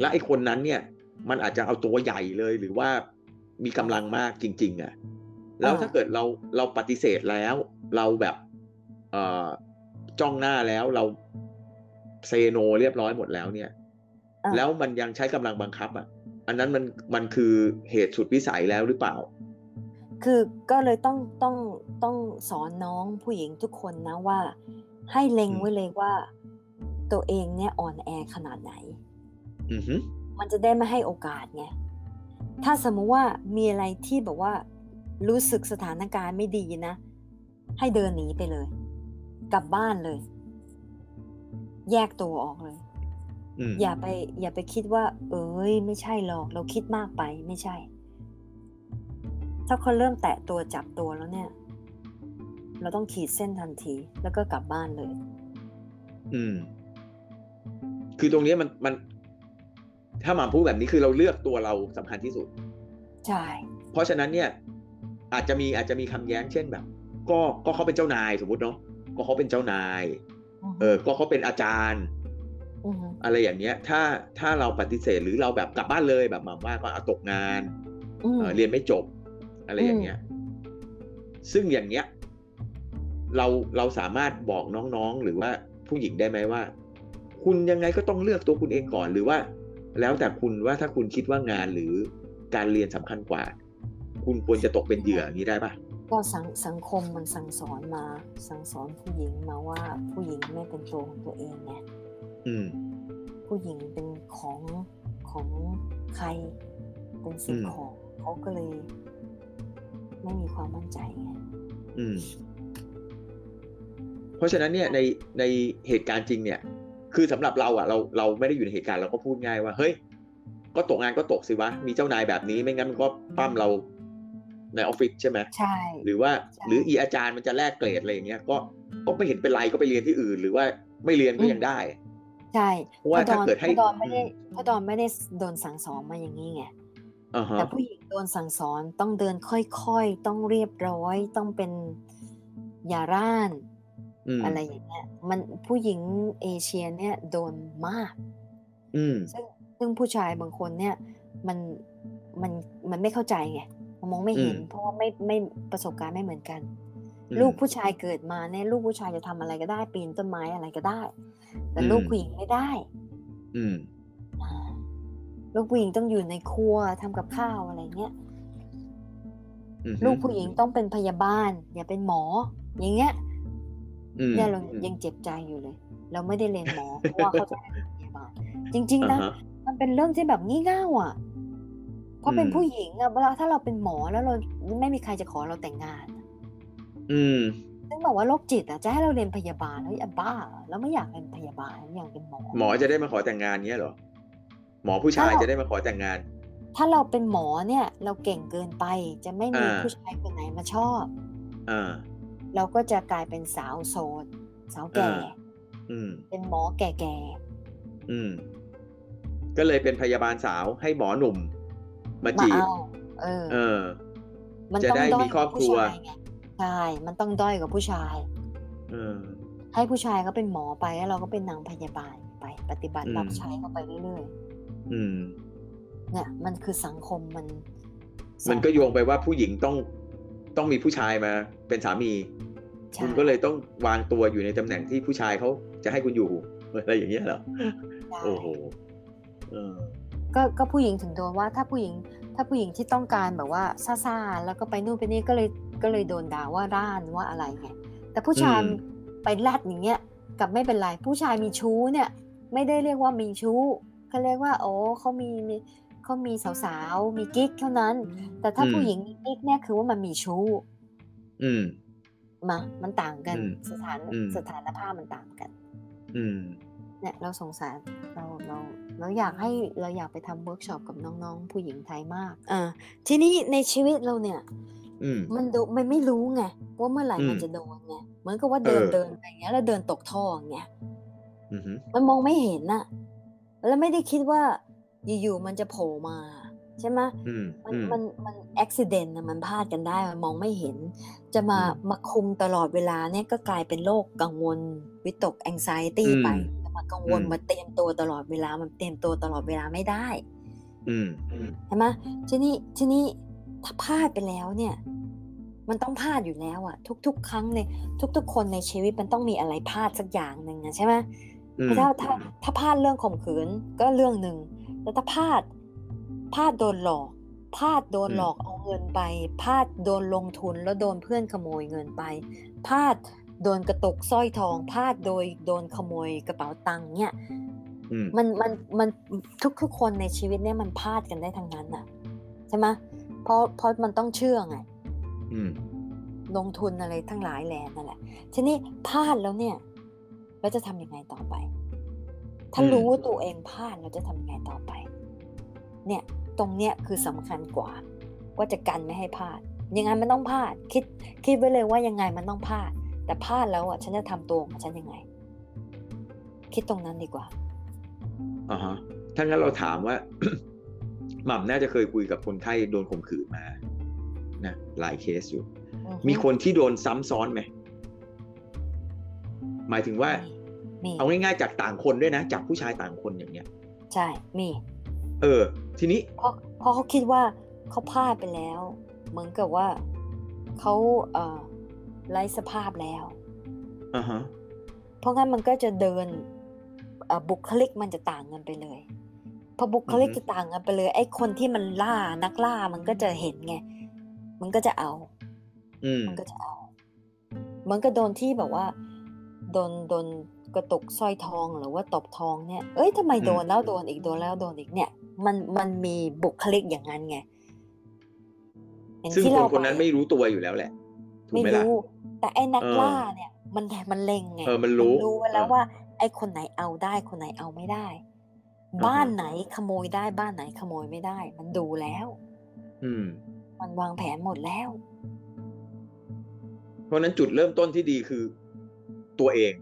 และไอ้คนนั้นเนี่ยมันอาจจะเอาตัวใหญ่เลยหรือว่ามีกำลังมากจริง ๆอะแล้วถ้าเกิดเราเราปฏิเสธแล้ว เราแบบเอ่อจ้องหน้าแล้วเราเซโนเรียบร้อยหมดแล้วเนี่ยอ่าแล้วมันยังใช้กำลังบังคับอะ อันนั้นมันมันคือเหตุสุดวิสัยแล้วหรือเปล่า คือก็เลยต้องต้องต้องสอนน้องผู้หญิงทุกคนนะว่า ให้เล็งอืมไว้เลยว่า ตัวเองเนี่ยอ่อนแอขนาดไหนอือฮึมันจะได้ไม่ให้โอกาสไง ถ้าสมมุติว่ามีอะไรที่แบบว่า รู้สึกสถานการณ์ไม่ดีนะ ให้เดินหนีไปเลย กลับบ้านเลย แยกตัวออกเลยอืมอย่าไป อย่าไปคิดว่า เอ้ย ไม่ใช่หรอก เราคิดมากไปไม่ใช่ ถ้าเขาเริ่มแตะตัวจับตัวแล้วเนี่ย เราต้องขีดเส้นทันที แล้วก็กลับบ้านเลย อืม คือตรงเนี้ยมันมัน ถ้าหมาพูดแบบนี้คือเราเลือกตัวเราสำคัญที่สุด ใช่ เพราะฉะนั้นเนี่ย อาจจะมีอาจจะมีคำแย้งเช่นแบบ ก็ก็เขาเป็นเจ้านายสมมติเนาะก็เขาเป็นเจ้านาย เออ ก็เขาเป็นอาจารย์อือฮึอะไรอย่างเงี้ย ถ้าถ้าเราปฏิเสธหรือเราแบบกลับบ้านเลยแบบหมาว่าก็เอาตกงานอืมเอ่อเรียนไม่จบ อะไรอย่างเงี้ย ซึ่งอย่างเงี้ย เราเราสามารถบอกน้องๆหรือว่าผู้หญิงได้ไหมว่า คุณยังไงก็ต้องเลือกตัวคุณเองก่อนหรือว่า แล้วแต่คุณว่าถ้าคุณคิดว่างานหรือการเรียนสำคัญกว่า คุณควรจะตกเป็นเหยื่ออย่างนี้ได้ปะก็สังสังคมมันสั่งสอนมา สั่งสอนผู้หญิงมาว่าผู้หญิงไม่เป็นตัวของตัวเองไงอืมผู้หญิงเป็นของของใครเป็นสิ่งอืมของเขาก็เลย ไม่มีความมั่นใจไงอืมเพราะฉะนั้นเนี่ยในในเหตุการณ์จริงเนี่ย คือสำหรับเราอะเราเราไม่ได้อยู่ในเหตุการณ์เราก็พูดง่ายว่าเฮ้ยก็ตกงานก็ตกสิวะมีเจ้านายแบบนี้ไม่งั้นมันก็ปั้มเราในออฟฟิศใช่ไหมใช่หรือว่าใช่หรืออีอาจารย์มันจะแลกเกรดอะไรอย่างเงี้ยก็ก็ไม่เห็นเป็นไรก็ไปเรียนที่อื่น หรือว่าไม่เรียนก็ยังได้ ใช่เพราะว่าพอดอนถ้าเกิดให้พอดอนไม่ได้อืมพอดอนไม่ได้โดนสั่งสอนมาอย่างนี้ไงอ่าฮะแต่ผู้หญิงโดนสั่งสอนต้องเดินค่อยๆ ต้องเรียบร้อย ต้องเป็นอย่าร่าน อืมอะไรอย่างเงี้ยมันผู้หญิงเอเชียเนี่ยโดนมากอืมซึ่งซึ่งผู้ชายบางคนเนี่ยมันมันมันไม่เข้าใจไงมันมองไม่เห็นอืมเพราะว่าไม่ไม่ประสบการณ์ไม่เหมือนกันอืมลูกผู้ชายเกิดมาเนี่ยลูกผู้ชายจะทำอะไรก็ได้ ปีนต้นไม้อะไรก็ได้ แต่ลูกอืมผู้หญิงไม่ได้ อืมอ่าลูกผู้หญิงต้องอยู่ในครัวทำกับข้าวอะไรเงี้ยอืมลูกผู้หญิงต้องเป็นพยาบาล อย่าเป็นหมอ อย่างเงี้ยอืม เนี่ยเราอืมยังเจ็บใจอยู่เลย เราไม่ได้เรียนหมอเพราะว่าเขาจะให้เป็นพยาบาลจริง ๆนะอ่าฮะมันเป็นเรื่องที่แบบงี่เง่าอะเพราะเป็นอืมผู้หญิงอะเวลาถ้าเราเป็นหมอแล้วเราไม่มีใครจะขอเราแต่งงานอะอืมซึ่งบอกว่าโรคจิตอะจะให้เราเรียนพยาบาลแล้วอย่าบ้า แล้วไม่อยากเป็นพยาบาลอยากเป็นหมอ หมอจะได้มาขอแต่งงานเงี้ยเหรอหมอผู้ชายถ้าเราจะได้มาขอแต่งงาน ถ้าเราเป็นหมอเนี่ย เราเก่งเกินไปจะไม่มีอ่าผู้ชายคนไหนมาชอบ อ่า เราก็จะกลายเป็นสาวโสดสาวแก่อ่าอืมเป็นหมอแก่อืม ก็เลยเป็นพยาบาลสาวให้หมอหนุ่ม มาๆมาจีบเอาเออ เออ มันจะต้องได้ด้อมียครอบครัวผู้ชายไงใช่ มันต้องด้อยกว่าผู้ชายเออให้ผู้ชายเขาเป็นหมอไปแล้วเราก็เป็นนางพยาบาลไป ปฏิบัติอืมรับใช้เขาไปเรื่อยอืมๆเนี่ย มันคือสังคมมัน มันก็โยงไปว่าผู้หญิงต้อง ต้องมีผู้ชายมาเป็นสามีใช่คุณก็เลยต้องวางตัวอยู่ในตำแหน่งที่ผู้ชายเขาจะให้คุณอยู่อะไรอย่างเงี้ยเหรอใช่โอ้โหเออก็ก็ผู้หญิงถึงโดนว่าถ้าผู้หญิงถ้าผู้หญิงที่ต้องการแบบว่าซ่าๆแล้วก็ไปนู่นไปนี่ก็เลยก็เลยโดนด่าว่าร่านว่าอะไรไงแต่ผู้ชายอืมไปลัดอย่างเงี้ยกลับไม่เป็นไรผู้ชายมีชู้เนี่ย ไม่ได้เรียกว่ามีชู้เขาเรียกว่า โอ้เขามีมี เขามีสาวๆมีกิ๊กเท่านั้น แต่ถ้าอืมผู้หญิงมีกิ๊กเนี่ยคือว่ามันมีชู้ อืมมามันต่างกันอืมสถานอืมสถานภาพมันต่างกัน อืมเนี่ยเราสงสารเราเราเราอยากให้เราอยากไปทำเวิร์กช็อปกับน้องๆ ผู้หญิงไทยมากอ่าทีนี้ในชีวิตเราเนี่ยอืมมันดูมันไม่รู้ไงว่าเมื่อไหร่อืมมันจะโดนไงเหมือนกับว่าเดินเออเดินไปอย่างเงี้ย แล้วเดินตกท่ออย่างเงี้ยอืมมันมองไม่เห็นน่ะ แล้วไม่ได้คิดว่า อยู่ๆมันจะโผล่มา ใช่ไหมอืมมันอืมมันมันอุบิเหตุนะมันพลาดกันได้มันมองไม่เห็น จะมาอืมมาคุมตลอดเวลาเนี่ยก็กลายเป็นโรคกังวลวิตกแองไซตี้อืมไปจะมากังวลอืมมาเตรียมตัวตลอดเวลามันเตรียมตัวตลอดเวลาไม่ได้อืมใช่ไหมทีนี้ทีนี้ถ้าพลาดไปแล้วเนี่ย มันต้องพลาดอยู่แล้วอะทุก ๆ ครั้งในทุก ๆ คนในชีวิตมันต้องมีอะไรพลาดสักอย่างหนึ่งอะใช่ไหมอืมถ้าถ้าถ้าพลาดเรื่องข่มขืนก็เรื่องหนึ่ง แต่ถ้าพลาดพลาดโดนหลอกพลาดโดนหลอกเอาเงินไปพลาดโดนลงทุนแล้วโดนเพื่อนขโมยเงินไปพลาดโดนกระตุกสร้อยทองพลาดโดยโดนขโมยกระเป๋าตังค์เนี่ยอืมมันมันมันทุกทุกคนในชีวิตเนี่ยมันพลาดกันได้ทั้งนั้นน่ะใช่ไหมเพราะเพราะมันต้องเชื่อไงอืมลงทุนอะไรทั้งหลายแหล่นั่นแหละทีนี้พลาดแล้วเนี่ยเราจะทำยังไงต่อไป ถ้าอืมรู้ว่าตัวเองพลาดเราจะทำยังไงต่อไป เนี่ยตรงเนี้ยคือสำคัญกว่า ว่าจะกันไม่ให้พลาด ยังไงมันต้องพลาด คิดคิดไว้เลยว่ายังไงมันต้องพลาด แต่พลาดแล้วอะฉันจะทำตัวของฉันยังไง คิดตรงนั้นดีกว่าอ่าฮะถ้างั้นเราถามว่าหม่ำน่าจะเคยคุยกับคนไข้โดนข่มขืนมานะหลายเคสอยู่อือฮึมีคนที่โดนซ้ำซ้อนไหมหมายถึงว่ามีเอาง่ายๆจากต่างคนด้วยนะ จากผู้ชายต่างคนอย่างเงี้ย ใช่มี เออ ทีนี้เพราะเพราะเขาคิดว่าเขาพลาดไปแล้ว เหมือนกับว่าเขาเอ่อไร้สภาพแล้วอ่าฮะเพราะงั้นมันก็จะเดินเอ่อบุคลิกมันจะต่างกันไปเลยพอบุคลิกอือฮึจะต่างกันไปเลย ไอ้คนที่มันล่านักล่ามันก็จะเห็นไง มันก็จะเอา อืมมันก็จะเอาเหมือนกับโดนที่แบบว่า โดนโดนกระตุกสร้อยทองหรือว่าตบทองเนี่ย เอ้ยทำไมโดนแล้วโดนอีกโดนแล้วโดนอีกเนี่ย มันมันมีบุคลิกอย่างนั้นไงอย่างซึ่งที่คนเราคนนั้นไปไม่รู้ตัวอยู่แล้วแหละถูกไม่ไหมล่ะรู้แต่ไอ้นักเออล่าเนี่ย มันมันเล็งไงเออมันรู้รู้ไว้แล้วเออว่า ไอ้คนไหนเอาได้คนไหนเอาไม่ได้อฮึบ้านไหนขโมยได้บ้านไหนขโมยไม่ได้ มันดูแล้ว อืม มันวางแผนหมดแล้ว เพราะฉะนั้นจุดเริ่มต้นที่ดีคือ ตัวเอง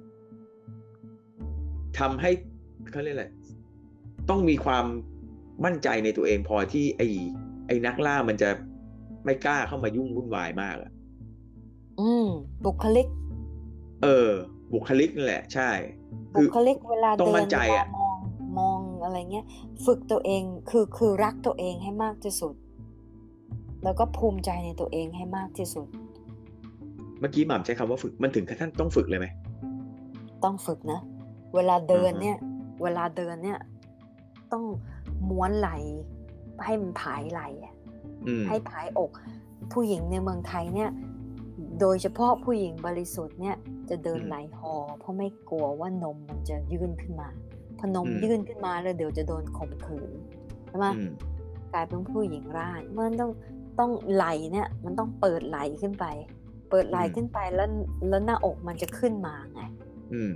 ทำให้เขาเรียกอะไรต้องมีความ มั่นใจในตัวเองพอที่ไอ้ไอ้นักล่ามันจะไม่กล้าเข้ามายุ่งวุ่นวายมากอะอืม บุคลิก เออ บุคลิกนั่นแหละ ใช่ บุคลิกเวลาต้องเดิมั่นนใจเวลาอะมองมองอะไรเงี้ย ฝึกตัวเองคือคือรักตัวเองให้มากที่สุด แล้วก็ภูมิใจในตัวเองให้มากที่สุด เมื่อกี้หม่ำใช้คำว่าฝึกมันถึงขั้นต้องฝึกเลยไหมต้องฝึกนะ เวลาเดินอือฮะเนี่ย เวลาเดินเนี่ย ต้อง ม้วนไหล ให้มันผายไหลอะอืมให้ผายอก ผู้หญิงในเมืองไทยเนี่ย โดยเฉพาะผู้หญิงบริสุทธิ์เนี่ยจะเดินอืมไหลหอเพราะไม่กลัวว่านมมันจะยื่นขึ้นมาพอนมอืมยื่นขึ้นมาแล้วเดี๋ยวจะโดนข่มขืนใช่ไหมอืมกลายเป็นผู้หญิงร่านมันต้องต้องไหลเนี่ยมันต้องเปิดไหลขึ้นไป เปิดไหลอืมขึ้นไปแล้วแล้วหน้าอกมันจะขึ้นมาไงอืม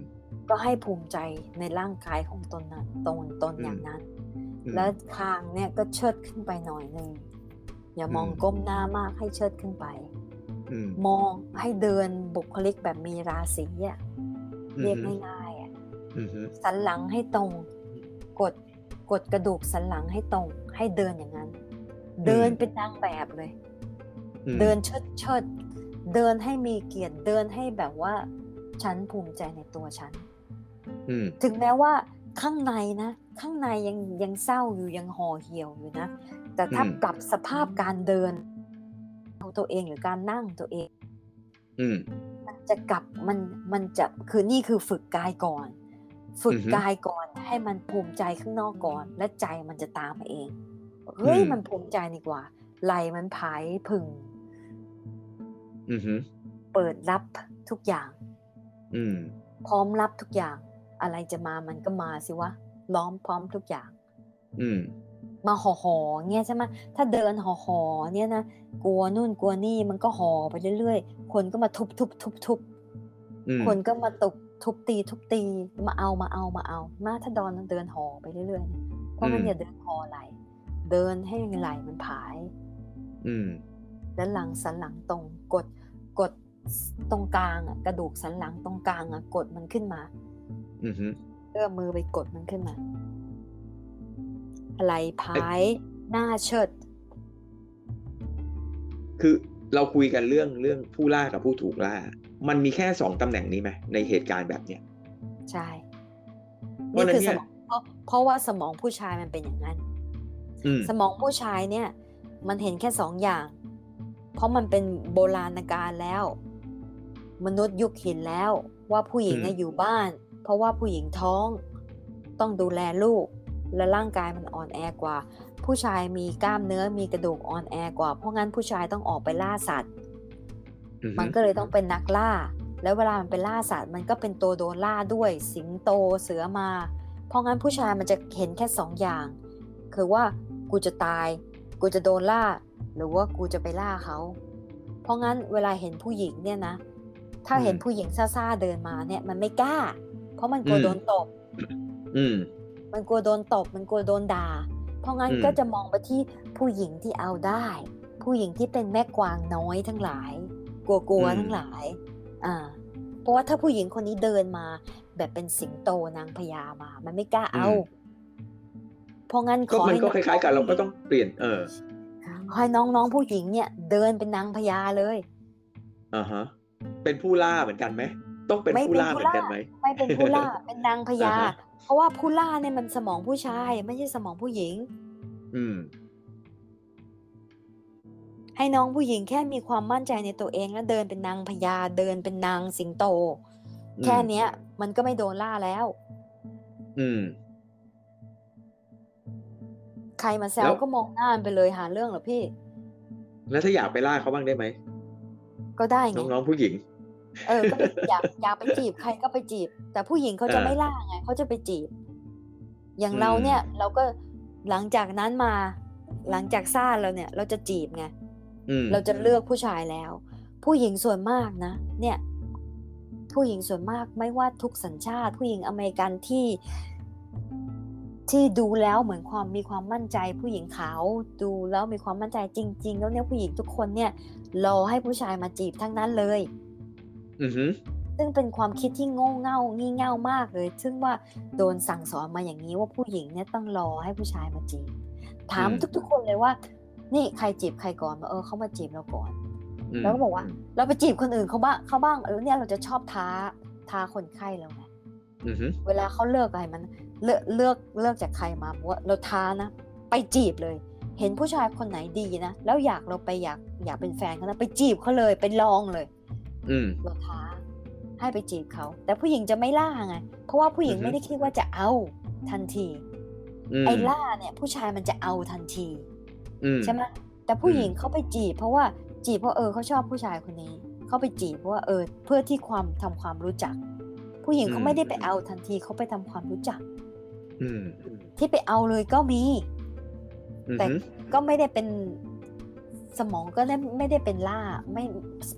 ก็ให้ภูมิใจในร่างกายของตนนั้นตนตนอืมอย่างนั้นอืม แล้วคางเนี่ยก็เชิดขึ้นไปหน่อยหนึ่งอย่ามองอืมก้มหน้ามากให้เชิดขึ้นไปอืมมองให้เดินบุคลิกแบบมีราศีอะเรียกอืมง่ายๆอะอืมสันหลังให้ตรง กดกดกระดูกสันหลังให้ตรง ให้เดินอย่างนั้น เดินเป็นนางแบบเลยอืมเดินเชิดเชิดเดินให้มีเกียรติเดินให้แบบว่าฉันภูมิใจในตัวฉันอืมถึงแม้ว่า ข้างในนะ ข้างในยังยังเศร้าอยู่ยังห่อเหี่ยวอยู่นะ แต่ถ้าอืมปรับสภาพการเดินเอาตัวเองหรือการนั่งตัวเอง อืมมันจะกลับมันมันจะคือนี่คือฝึกกายก่อน ฝึกอือฮึกายก่อนให้มันภูมิใจข้างนอกก่อน และใจมันจะตามมาเองเฮ้ยอืมมันภูมิใจดีกว่าไหลมันผายผึ่งอืมเปิดรับทุกอย่าง อืมพร้อมรับทุกอย่าง อะไรจะมามันก็มาสิวะ ล้อมพร้อมทุกอย่าง อืม มาห่อหอๆเงี้ยใช่ไหมถ้าเดินห่อหอๆเนี่ยนะกลัวนู่นกลัวนี่มันก็ห่อไปเรื่อยๆ คนก็มาทุบทุบทุบทุบอืมคนก็มาตุบทุบตีทุบตีมาเอามาเอามาเอา มาถ้าดอนเดินห่อไปเรื่อยๆเนี่ยเพราะงั้นอย่าเดินห่อไหลเดินให้ไหลมันผาย อืมแล้วหลังสันหลังตรงกดกดตรงกลางอะกระดูกสันหลังตรงกลางอะกดมันขึ้นมา อืมเอื้อมมือไปกดมันขึ้นมาไหลผายหน้าเชิด คือเราคุยกันเรื่องเรื่องผู้ล่ากับผู้ถูกล่า มันมีแค่สองตำแหน่งนี้ไหมในเหตุการณ์แบบเนี้ยใช่อเพราะนี่ฉะนั้คืนอสเนี่ยมองเพราะเพราะว่าสมองผู้ชายมันเป็นอย่างนั้นอืมสมองผู้ชายเนี่ย มันเห็นแค่สองอย่าง เพราะมันเป็นโบราณกาลแล้ว มนุษย์ยุคหินแล้วว่าผู้หญิงน่ะอยู่บ้าน เพราะว่าผู้หญิงท้องต้องดูแลลูก และร่างกายมันอ่อนแอกว่า ผู้ชายมีกล้ามเนื้อมีกระดูกอ่อนแอกว่า เพราะงั้นผู้ชายต้องออกไปล่าสัตว์อือฮึมันก็เลยต้องเป็นนักล่า แล้วเวลามันไปล่าสัตว์ มันก็เป็นตัวโดนล่าด้วย สิงโตเสือมา เพราะงั้นผู้ชายมันจะเห็นแค่สองอย่าง คือว่ากูจะตาย กูจะโดนล่า หรือว่ากูจะไปล่าเขา เพราะงั้นเวลาเห็นผู้หญิงเนี่ยนะ ถ้าเห็นผู้หญิงซ่าๆเดินมาเนี่ยมันไม่กล้า เพราะมันกลัวโดนตบอืม มันกลัวโดนตบมันกลัวโดนด่า เพราะงั้นอืมก็จะมองไปที่ผู้หญิงที่เอาได้ ผู้หญิงที่เป็นแม่กวางน้อยทั้งหลาย กลัวๆทั้งหลาย อ่า เพราะว่าถ้าผู้หญิงคนนี้เดินมา แบบเป็นสิงโตนางพญามา มันไม่กล้าเอาเพราะงั้นขก็อมันให้ก็คล้ายๆกันเราก็ต้องเปลี่ยน เออขอให้น้องๆผู้หญิงเนี่ย เดินเป็นนางพญาเลยอ่าฮะ เป็นผู้ล่าเหมือนกันไหมต้องเป็นไม่ผู้เป็นล่าผู้เหมือนกันล่าไหม ไม่เป็นผู้ล่า เป็นนางพญาอ่าฮะเพราะว่าผู้ล่าเนี่ยมันสมองผู้ชาย ไม่ใช่สมองผู้หญิง อืม ให้น้องผู้หญิงแค่มีความมั่นใจในตัวเองแล้วเดินเป็นนางพญาเดินเป็นนางสิงโตอืมแค่เนี้ย มันก็ไม่โดนล่าแล้ว อืม ใครมาแซแล้ววก็มองหน้ามันไปเลยหาเรื่องเหรอพี่ แล้วถ้าอยากไปล่าเขาบ้างได้ไหม ก็ได้ไงน้องๆผู้หญิง เออก็ไปอยากอยากไปจีบใครก็ไปจีบ แต่ผู้หญิงเขาจะเออไม่ล่าไงเขาจะไปจีบ อย่างอืมเราเนี่ย เราก็หลังจากนั้นมา หลังจากซ่าเราเนี่ย เราจะจีบไงอืมเราจะเลือกผู้ชายแล้ว ผู้หญิงส่วนมากนะเนี่ย ผู้หญิงส่วนมากไม่ว่าทุกสัญชาติ ผู้หญิงอเมริกันที่ที่ดูแล้วเหมือนความมีความมั่นใจ ผู้หญิงขาวดูแล้วมีความมั่นใจจริง ๆ แล้วเนี่ยผู้หญิงทุกคนเนี่ยรอให้ผู้ชายมาจีบทั้งนั้นเลยอือฮึ ซึ่งเป็นความคิดที่โง่เง่างี่เง่ามากเลย ซึ่งว่าโดนสั่งสอนมาอย่างนี้ว่าผู้หญิงเนี่ยต้องรอให้ผู้ชายมาจีบถามทุก ๆ คนเลยว่า นี่ใครจีบใครก่อนเออเขามาจีบเราก่อนอืมแล้วก็บอกว่า เราไปจีบคนอื่นเขาบ้างเขาบ้างแล้วเนี่ยเราจะชอบท้าท้าคนไข้เราไงอือฮึเวลาเขาเลิกอะไรมันเลือกเลือกเลือกจากใครมาบอกว่าเราท้านะ ไปจีบเลย เห็นผู้ชายคนไหนดีนะ แล้วอยากเราไปอยากอยากเป็นแฟนเขานะไปจีบเขาเลยไปลองเลย อืมเราท้าให้ไปจีบเขา แต่ผู้หญิงจะไม่ล่าไง เพราะว่าผู้หญิงอือฮึไม่ได้คิดว่าจะเอาทันทีอืมไอ้ล่าเนี่ยผู้ชายมันจะเอาทันทีอืมใช่ไหมแต่ผู้อืมหญิงเขาไปจีบ เพราะว่าจีบเพราะเออเขาชอบผู้ชายคนนี้เขาไปจีบเพราะว่าเออ เพื่อที่ความทำความรู้จัก ผู้หญิงเขาไม่ได้ไปเอาทันทีเขาไปทำความรู้จัก อืมที่ไปเอาเลยก็มีอือแต่ฮึก็ไม่ได้เป็น สมองก็ได้ไม่ได้เป็นล่าไม่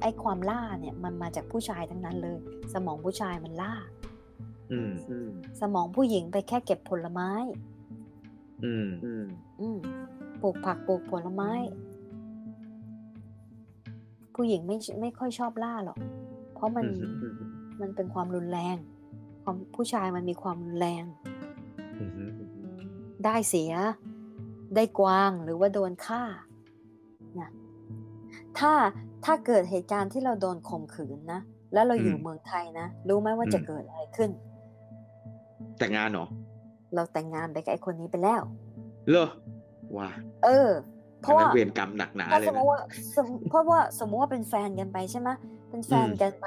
ไอความล่าเนี่ย มันมาจากผู้ชายทั้งนั้นเลย สมองผู้ชายมันล่าอืมสมองผู้หญิงไปแค่เก็บผลไม้อืมอืมปลูกผักปลูกผลไม้ ผู้หญิงไม่ไม่ค่อยชอบล่าหรอก เพราะมันอืมมันเป็นความรุนแรง ความผู้ชายมันมีความรุนแรงอืมได้เสีย ได้กวางหรือว่าโดนฆ่านะ ถ้าถ้าเกิดเหตุการณ์ที่เราโดนข่มขืนนะ แล้วเราอยู่เมืองไทยนะ รู้ไหมว่าจะเกิดอะไรขึ้น แต่งงานเหรอ เราแต่งงานไปกับไอ้คนนี้ไปแล้วเหรอว้าเออ เพราะอันว่านั้นเวรกรรมหนักหนาถ้าเลสยมมนะติว่าสมเพราะว่าสมมติว่าเป็นแฟนกันไปใช่ไหมเป็นแฟนอืมกันไป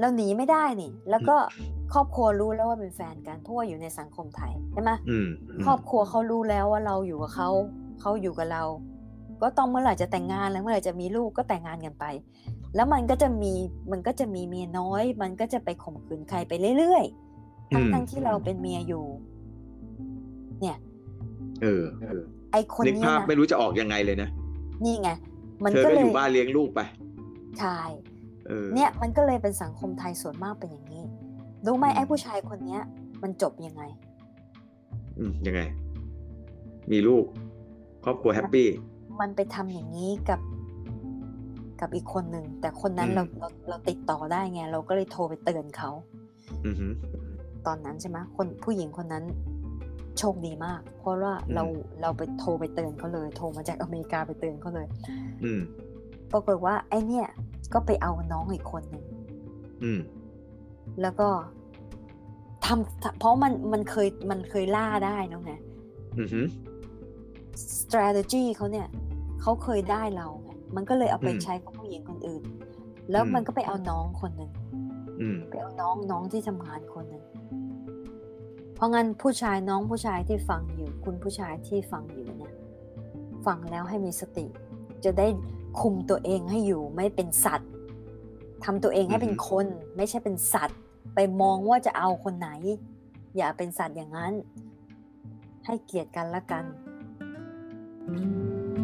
เราหนีไม่ได้นี่ แล้วก็ครอบครัวรู้แล้วว่าเป็นแฟนกันเพราะว่าอยู่ในสังคมไทยใช่ไหมอืมครอบครัวเขารู้แล้วว่าเราอยู่กับเขาเขาอยู่กับเรา ก็ต้องเมื่อไหร่จะแต่งงานแล้วเมื่อไหร่จะมีลูกก็แต่งงานกันไป แล้วมันก็จะมีมันก็จะมีเมียน้อย มันก็จะไปข่มขืนใครไปเรื่อยๆทั้งทั้งที่เราเป็นเมียอยู่ เนี่ย เออไอคนนึกเนี้ยภาพนะไม่รู้จะออกยังไงเลยนะนี่ไงมันเธอก็ก็เลอยยู่บ้านเลี้ยงลูกไปใช่เออเนี่ยมันก็เลยเป็นสังคมไทยส่วนมากเป็นอย่างนี้รู้ไหมอืมไอ้ผู้ชายคนเนี้ย มันจบยังไง อืมยังไง มีลูก ครอบครัวแฮปปี้ มันไปทำอย่างนี้กับกับอีกคนหนึ่งแต่คนนั้นอืมเราเราเราติดต่อได้ไง เราก็เลยโทรไปเตือนเขาอือฮึตอนนั้นใช่ไหมคนผู้หญิงคนนั้นโชคดีมาก เพราะว่าอืมเราเราไปโทรไปเตือนเขาเลย โทรมาจากอเมริกาไปเตือนเขาเลย อืมปรากฏว่า ไอ้เนี่ย ก็ไปเอาน้องอีกคนหนึ่งอืมแล้วก็ทำเพราะมันมันเคยมันเคยล่าได้น้องไงอือฮึ strategy เขาเนี่ยเขาเคยได้เราไงมันก็เลยเอาไปอืมใช้กับผู้หญิงคนอื่น แล้วอืมมันก็ไปเอาน้องคนหนึ่งอืมไปเอาน้องน้องที่ทำงานคนหนึ่งเพราะงั้นผู้ชายน้องผู้ชายที่ฟังอยู่ คุณผู้ชายที่ฟังอยู่เนี่ยฟังแล้วให้มีสติ จะได้คุมตัวเองให้อยู่ไม่เป็นสัตว์ทำตัวเองให้เป็นคน ไม่ใช่เป็นสัตว์ ไปมองว่าจะเอาคนไหน อย่าเป็นสัตว์อย่างนั้น ให้เกียรติกันละกัน Thank you.